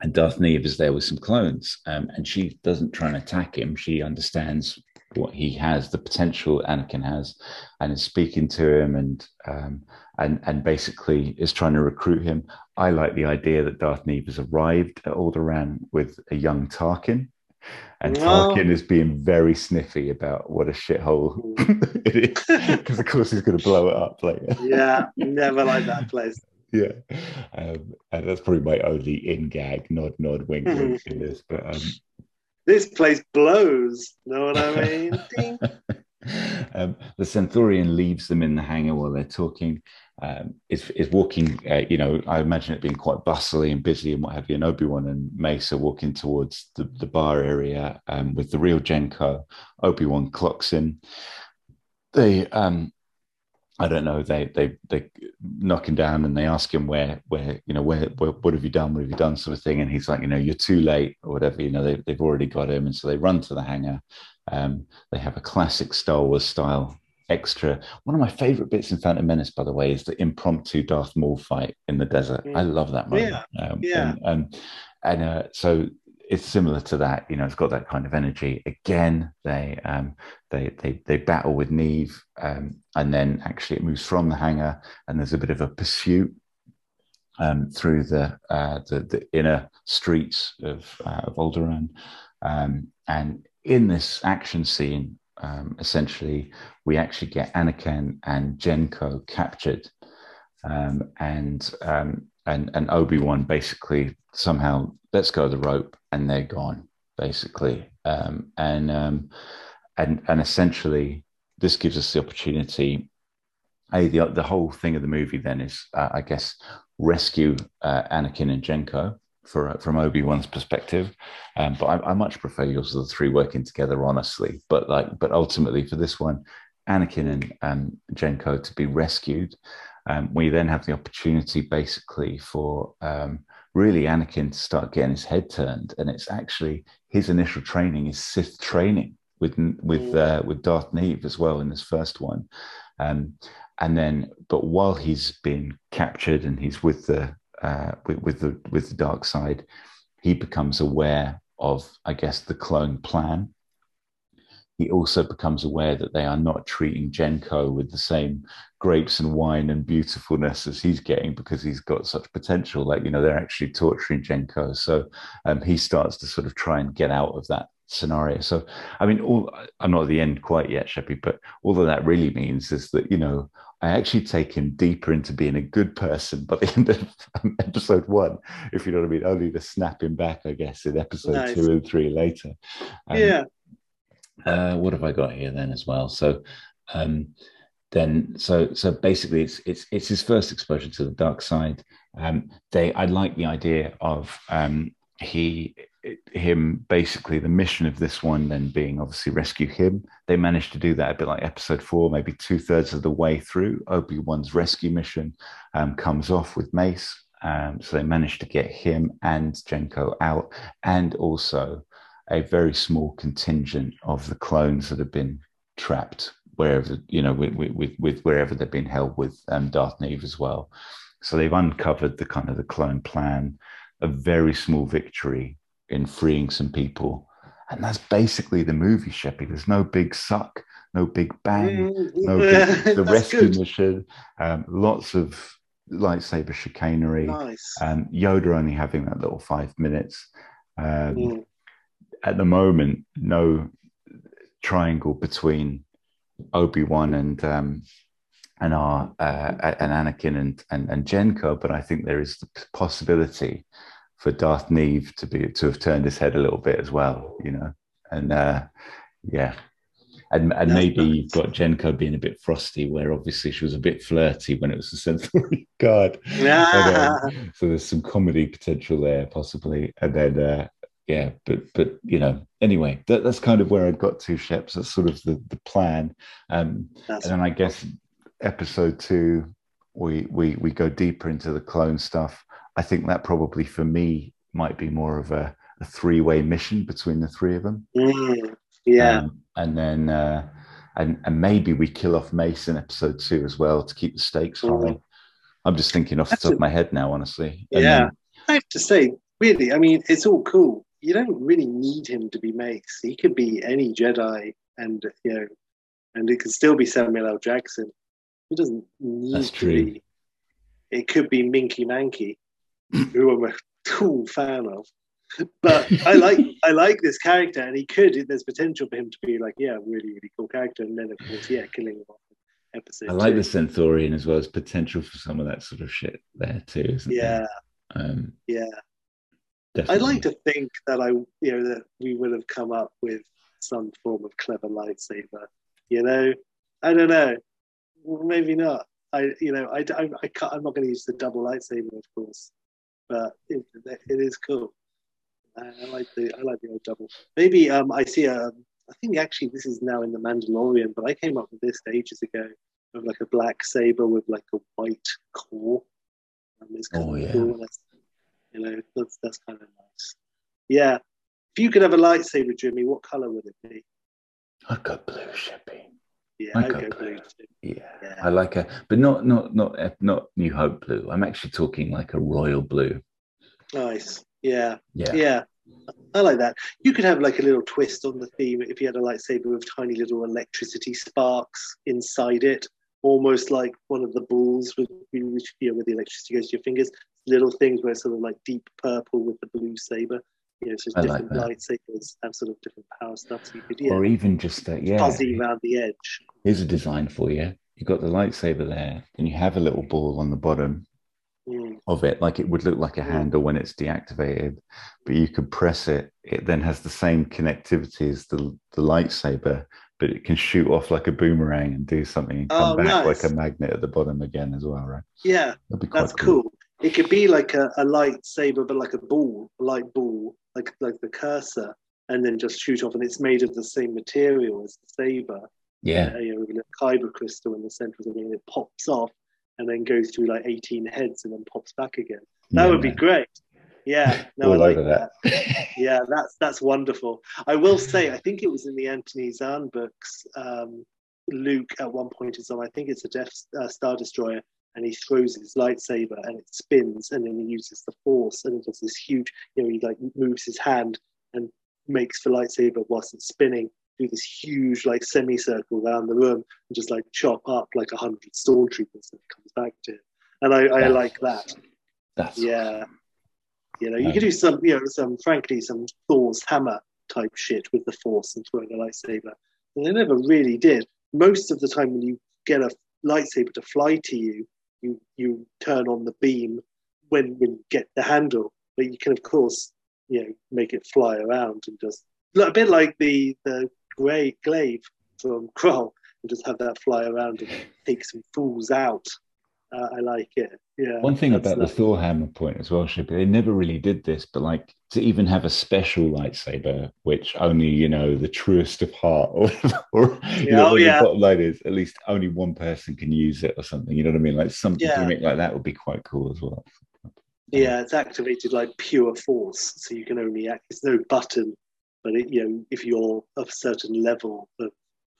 and Darth Neve is there with some clones, um, and she doesn't try and attack him. She understands what he has, the potential Anakin has, and is speaking to him and um, and and basically is trying to recruit him. I like the idea that Darth Neve has arrived at Alderaan with a young Tarkin, and Wow. Tarkin is being very sniffy about what a shithole it is, because of course he's going to blow it up later. yeah, never like that place. Yeah, um, and that's probably my only in gag nod nod wink wink in this. But um, This place blows. Know what I mean? Um, the Centaurian leaves them in the hangar while they're talking. Um, is is walking. Uh, you know, I imagine it being quite bustly and busy and what have you. And Obi Wan and Mace are walking towards the, the bar area um, with the real Jenko. Obi Wan clocks in. They um, I don't know. They they they knock him down and they ask him where where you know where, where what have you done? What have you done? Sort of thing. And he's like, you know, you're too late or whatever. You know, they, they've already got him, and so they run to the hangar. Um, they have a classic Star Wars style extra. One of my favorite bits in Phantom Menace, by the way, is the impromptu Darth Maul fight in the desert. Mm. I love that moment. Um, yeah. And, and and uh, so it's similar to that. You know, it's got that kind of energy. Again, they um, they they they battle with Neve, um, and then actually it moves from the hangar, and there's a bit of a pursuit um, through the, uh, the, the inner streets of uh, of Alderaan, um, and in this action scene, um, essentially, we actually get Anakin and Jenko captured, um, and and and Obi Wan basically somehow lets go of the rope, and they're gone, basically, um, and um, and and essentially, this gives us the opportunity. A the the whole thing of the movie then is, uh, I guess, rescue uh, Anakin and Jenko for from Obi Wan's perspective, um, but I, I, much prefer yours of the three working together, honestly. But like, but ultimately for this one, Anakin and um, Jenko to be rescued. Um, we then have the opportunity, basically, for um, really Anakin to start getting his head turned, and it's actually his initial training is Sith training with with uh, with Darth Neve as well in this first one. Um, and then but while he's been captured and he's with the uh, with, with the with the dark side he becomes aware of i guess the clone plan he also becomes aware that they are not treating Jenko with the same grapes and wine and beautifulness as he's getting because he's got such potential. Like, you know, they're actually torturing Jenko. So um, he starts to sort of try and get out of that scenario. So, I mean, all I'm not at the end quite yet, Sheppy, but all that that really means is that, you know, I actually take him deeper into being a good person by the end of episode one, if you know what I mean, only to snap him back, I guess, in episode nice. two and three later. Um, yeah. Uh, what have I got here then as well? So, um, then so so basically it's it's it's his first exposure to the dark side. Um, they I like the idea of um, he him basically the mission of this one then being obviously rescue him they managed to do that a bit like episode four maybe two-thirds of the way through obi-wan's rescue mission um, comes off with mace um, so they managed to get him and jenko out and also a very small contingent of the clones that have been trapped wherever you know with, with, with wherever they've been held with um, darth neve as well so they've uncovered the kind of the clone plan a very small victory in freeing some people. And that's basically the movie, Sheppy. There's no big suck, no big bang, mm, no big, the rescue good. mission, um, lots of lightsaber chicanery. Nice. Um, Yoda only having that little five minutes. Um, mm. At the moment, no triangle between Obi Wan and um, and our uh, and Anakin and, and and Jenko, but I think there is the possibility for Darth Neve to be to have turned his head a little bit as well, you know, and uh, yeah, and, and maybe you've got Jenko being a bit frosty, where obviously she was a bit flirty when it was the Sensory Guard. Yeah. um, so there's some comedy potential there, possibly, and then uh, yeah, but but you know, anyway, that, that's kind of where I've got to, Sheps. That's sort of the the plan, um, and then I guess episode two, we we we go deeper into the clone stuff. I think that probably for me might be more of a, a three way mission between the three of them. Mm, yeah. Um, and then, uh, and, and maybe we kill off Mace in episode two as well to keep the stakes mm. high. I'm just thinking off That's the top a, of my head now, honestly. And yeah. Then, I have to say, really, I mean, it's all cool. You don't really need him to be Mace. He could be any Jedi and, you know, and it could still be Samuel L. Jackson. He doesn't need That's to true. be. It could be Minky Manky who I'm a cool fan of. But I like I like this character, and he could. There's potential for him to be like, yeah, really, really cool character. And then of course, yeah, killing him off episode. I like two. the Centaurian as well as potential for some of that sort of shit there too. yeah, um, yeah. Definitely. I'd like to think that I, you know, that we would have come up with some form of clever lightsaber. You know, I don't know. Well, Maybe not. I, you know, I, I, I can't, I'm not going to use the double lightsaber, of course but it, it is cool. I, I, like the I like the old double. Maybe um, I see a. I think actually this is now in the Mandalorian, but I came up with this ages ago of like a black saber with like a white core. Um, it's kind oh, of yeah. cool. You know, that's that's kind of nice. Yeah. If you could have a lightsaber, Jimmy, what color would it be? I'd go blue, Sheppy. Yeah, I go blue. Yeah. yeah. I like a, but not not not not New Hope blue. I'm actually talking like a royal blue. Nice. Yeah. Yeah. Yeah. I like that. You could have like a little twist on the theme if you had a lightsaber with tiny little electricity sparks inside it, almost like one of the balls with which you know, where the electricity goes to your fingers. Little things where it's sort of like deep purple with the blue saber. You know, so I different that. lightsabers have sort of different power stuff. So you could yeah, Or even just uh, yeah. fuzzy around the edge. Here's a design for you. You've got the lightsaber there, and you have a little ball on the bottom Mm. of it, like it would look like a Mm. handle when it's deactivated, but you could press it. It then has the same connectivity as the, the lightsaber, but it can shoot off like a boomerang and do something and come Oh, back nice. like a magnet at the bottom again as well, right? Yeah, That'd be quite that's cool. It could be like a, a lightsaber, but like a ball, a light ball, like like the cursor, and then just shoot off. And it's made of the same material as the saber. Yeah. uh, you know, with a little kyber crystal in the center of the ring, it pops off and then goes through like 18 heads and then pops back again. That Yeah, would be man. great. Yeah, no, I like that. that. Yeah, that's that's wonderful. I will say, I think it was in the Anthony Zahn books. Um, Luke at one point is on. I think it's a Death uh, Star Destroyer, and he throws his lightsaber and it spins, and then he uses the Force, and it does this huge. You know, he like moves his hand and makes the lightsaber whilst it's spinning do this huge like semicircle around the room and just like chop up like a hundred stormtroopers and it comes back to him. And I, I like that. That's Yeah. You know, you Um, could do some, you know, some, frankly, some Thor's hammer type shit with the Force and throwing a lightsaber. And they never really did. Most of the time, when you get a lightsaber to fly to you, you you turn on the beam when when you get the handle. But you can, of course, you know, make it fly around and just a bit like the the grey glaive from Krull, and just have that fly around and take some fools out. Uh, I like it. Yeah. One thing about the. Thor hammer point as well, Sheppy, they never really did this, but like to even have a special lightsaber, which only you know the truest of heart, or, or you know, oh, what yeah. the bottom line is, at least only one person can use it or something. You know what I mean? Like something Yeah. gimmick like that would be quite cool as well. Yeah, it's activated like pure force, so you can only act. There's no button, but it, you know, if you're of a certain level of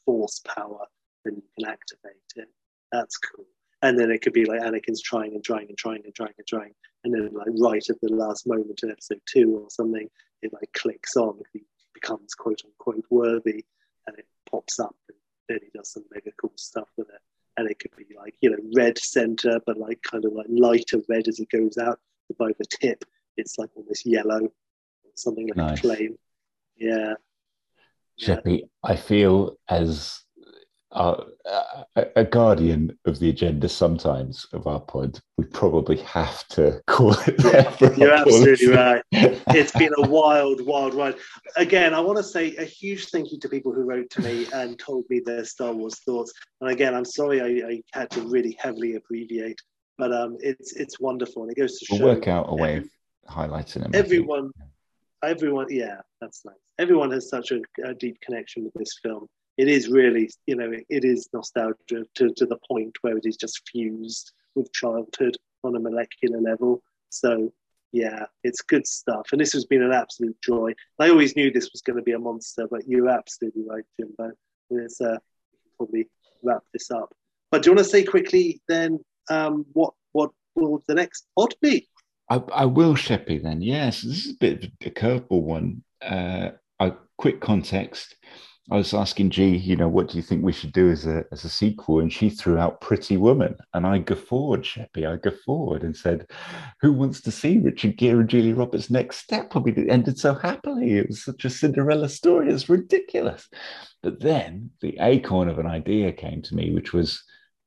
force power, then you can activate it. That's cool. And then it could be like Anakin's trying and trying and trying and trying and trying, and then like right at the last moment in episode two or something, it like clicks on. He becomes quote unquote worthy, and it pops up, and then he does some mega cool stuff with it. And it could be like you know red center, but like kind of like lighter red as it goes out by the tip, it's like almost yellow, something like Nice. a flame. Yeah. Yeah. I feel as a, guardian of the agenda sometimes of our pod, we probably have to call it there. for You're absolutely policy. right. It's been a wild, wild ride. Again, I want to say a huge thank you to people who wrote to me and told me their Star Wars thoughts. And again, I'm sorry I, I had to really heavily abbreviate, but um, it's it's wonderful and it goes to We'll show work out a way of highlighting them. Everyone everyone yeah that's nice everyone has such a, a deep connection with this film it is really you know it, is nostalgia to, to the point where it is just fused with childhood on a molecular level so yeah it's good stuff and this has been an absolute joy i always knew this was going to be a monster but you're absolutely right jimbo it's uh probably wrap this up but do you want to say quickly then um what what will the next pod be I, I will, Sheppy, then. Yes, this is a bit of a curveball one. Uh, a quick context. I was asking G, you know, what do you think we should do as a as a sequel? And she threw out Pretty Woman, and I guffawed, Sheppy. I guffawed and said, "Who wants to see Richard Gere and Julie Roberts' next step? I mean, it ended so happily. It was such a Cinderella story. It's ridiculous." But then the acorn of an idea came to me, which was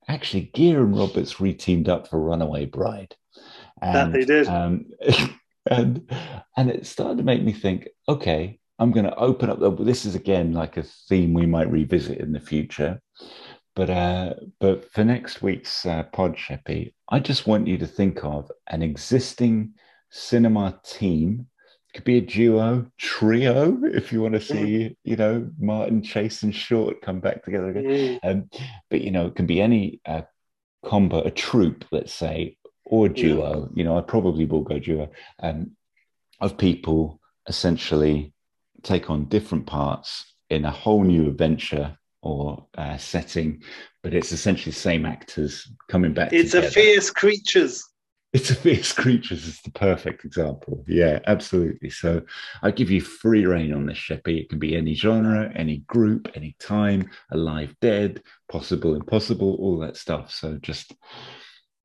actually Gere and Roberts reteamed up for Runaway Bride. That they did. Um, and and it started to make me think, okay, I'm going to open up. The, this is again like a theme we might revisit in the future. But uh, but for next week's uh, pod, Sheppy, I just want you to think of an existing cinema team. It could be a duo, trio, if you want to see, you know, Martin, Chase, and Short come back together again. Mm. Um, but you know, it can be any uh, combo, a troupe, let's say, or duo. You know, I probably will go duo um, of people essentially take on different parts in a whole new adventure or uh, setting, but it's essentially the same actors coming back. It's together. a fierce creatures. It's a Fierce Creatures is the perfect example. Yeah, absolutely. So I give you free reign on this, Sheppy. It can be any genre, any group, any time, alive, dead, possible, impossible, all that stuff. So just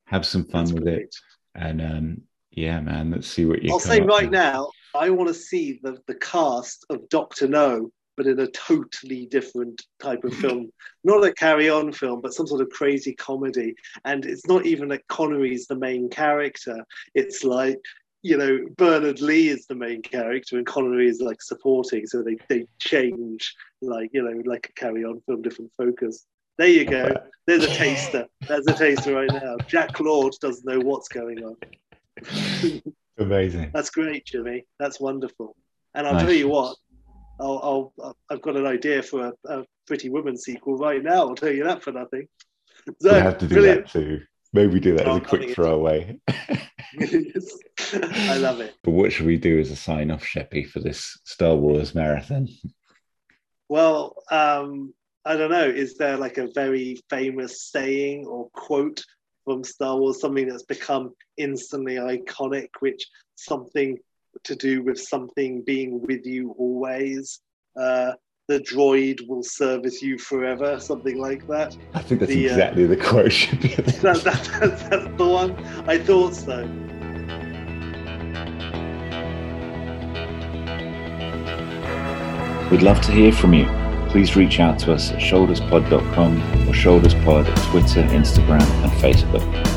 have some fun That's with great. it. And um, yeah, man, let's see what you I'll say right with. now, I want to see the, the cast of Doctor No but in a totally different type of film. not a carry on film, but some sort of crazy comedy. And it's not even that Connery's the main character. It's like, you know, Bernard Lee is the main character and Connery is like supporting. So they, they change, like, you know, like a carry on film, different focus. There you go. There's a taster. There's a taster right now. Jack Lord doesn't know what's going on. Amazing. That's great, Jimmy. That's wonderful. And I'll nice. tell you what, I'll, I'll I've got an idea for a, a, Pretty Woman sequel right now. I'll tell you that for nothing. So, we have to do brilliant. that too. Maybe do that as a quick throwaway. I love it. But what should we do as a sign off, Sheppy, for this Star Wars marathon? Well, um, I don't know. Is there like a very famous saying or quote from Star Wars, something that's become instantly iconic, which something to do with something being with you always. Uh, the droid will service you forever, something like that. I think that's the, uh, exactly uh, the quote. that, that, that's, that's the one. I thought so. We'd love to hear from you. Please reach out to us at shoulderspod.com or shoulderspod at Twitter, Instagram, and Facebook.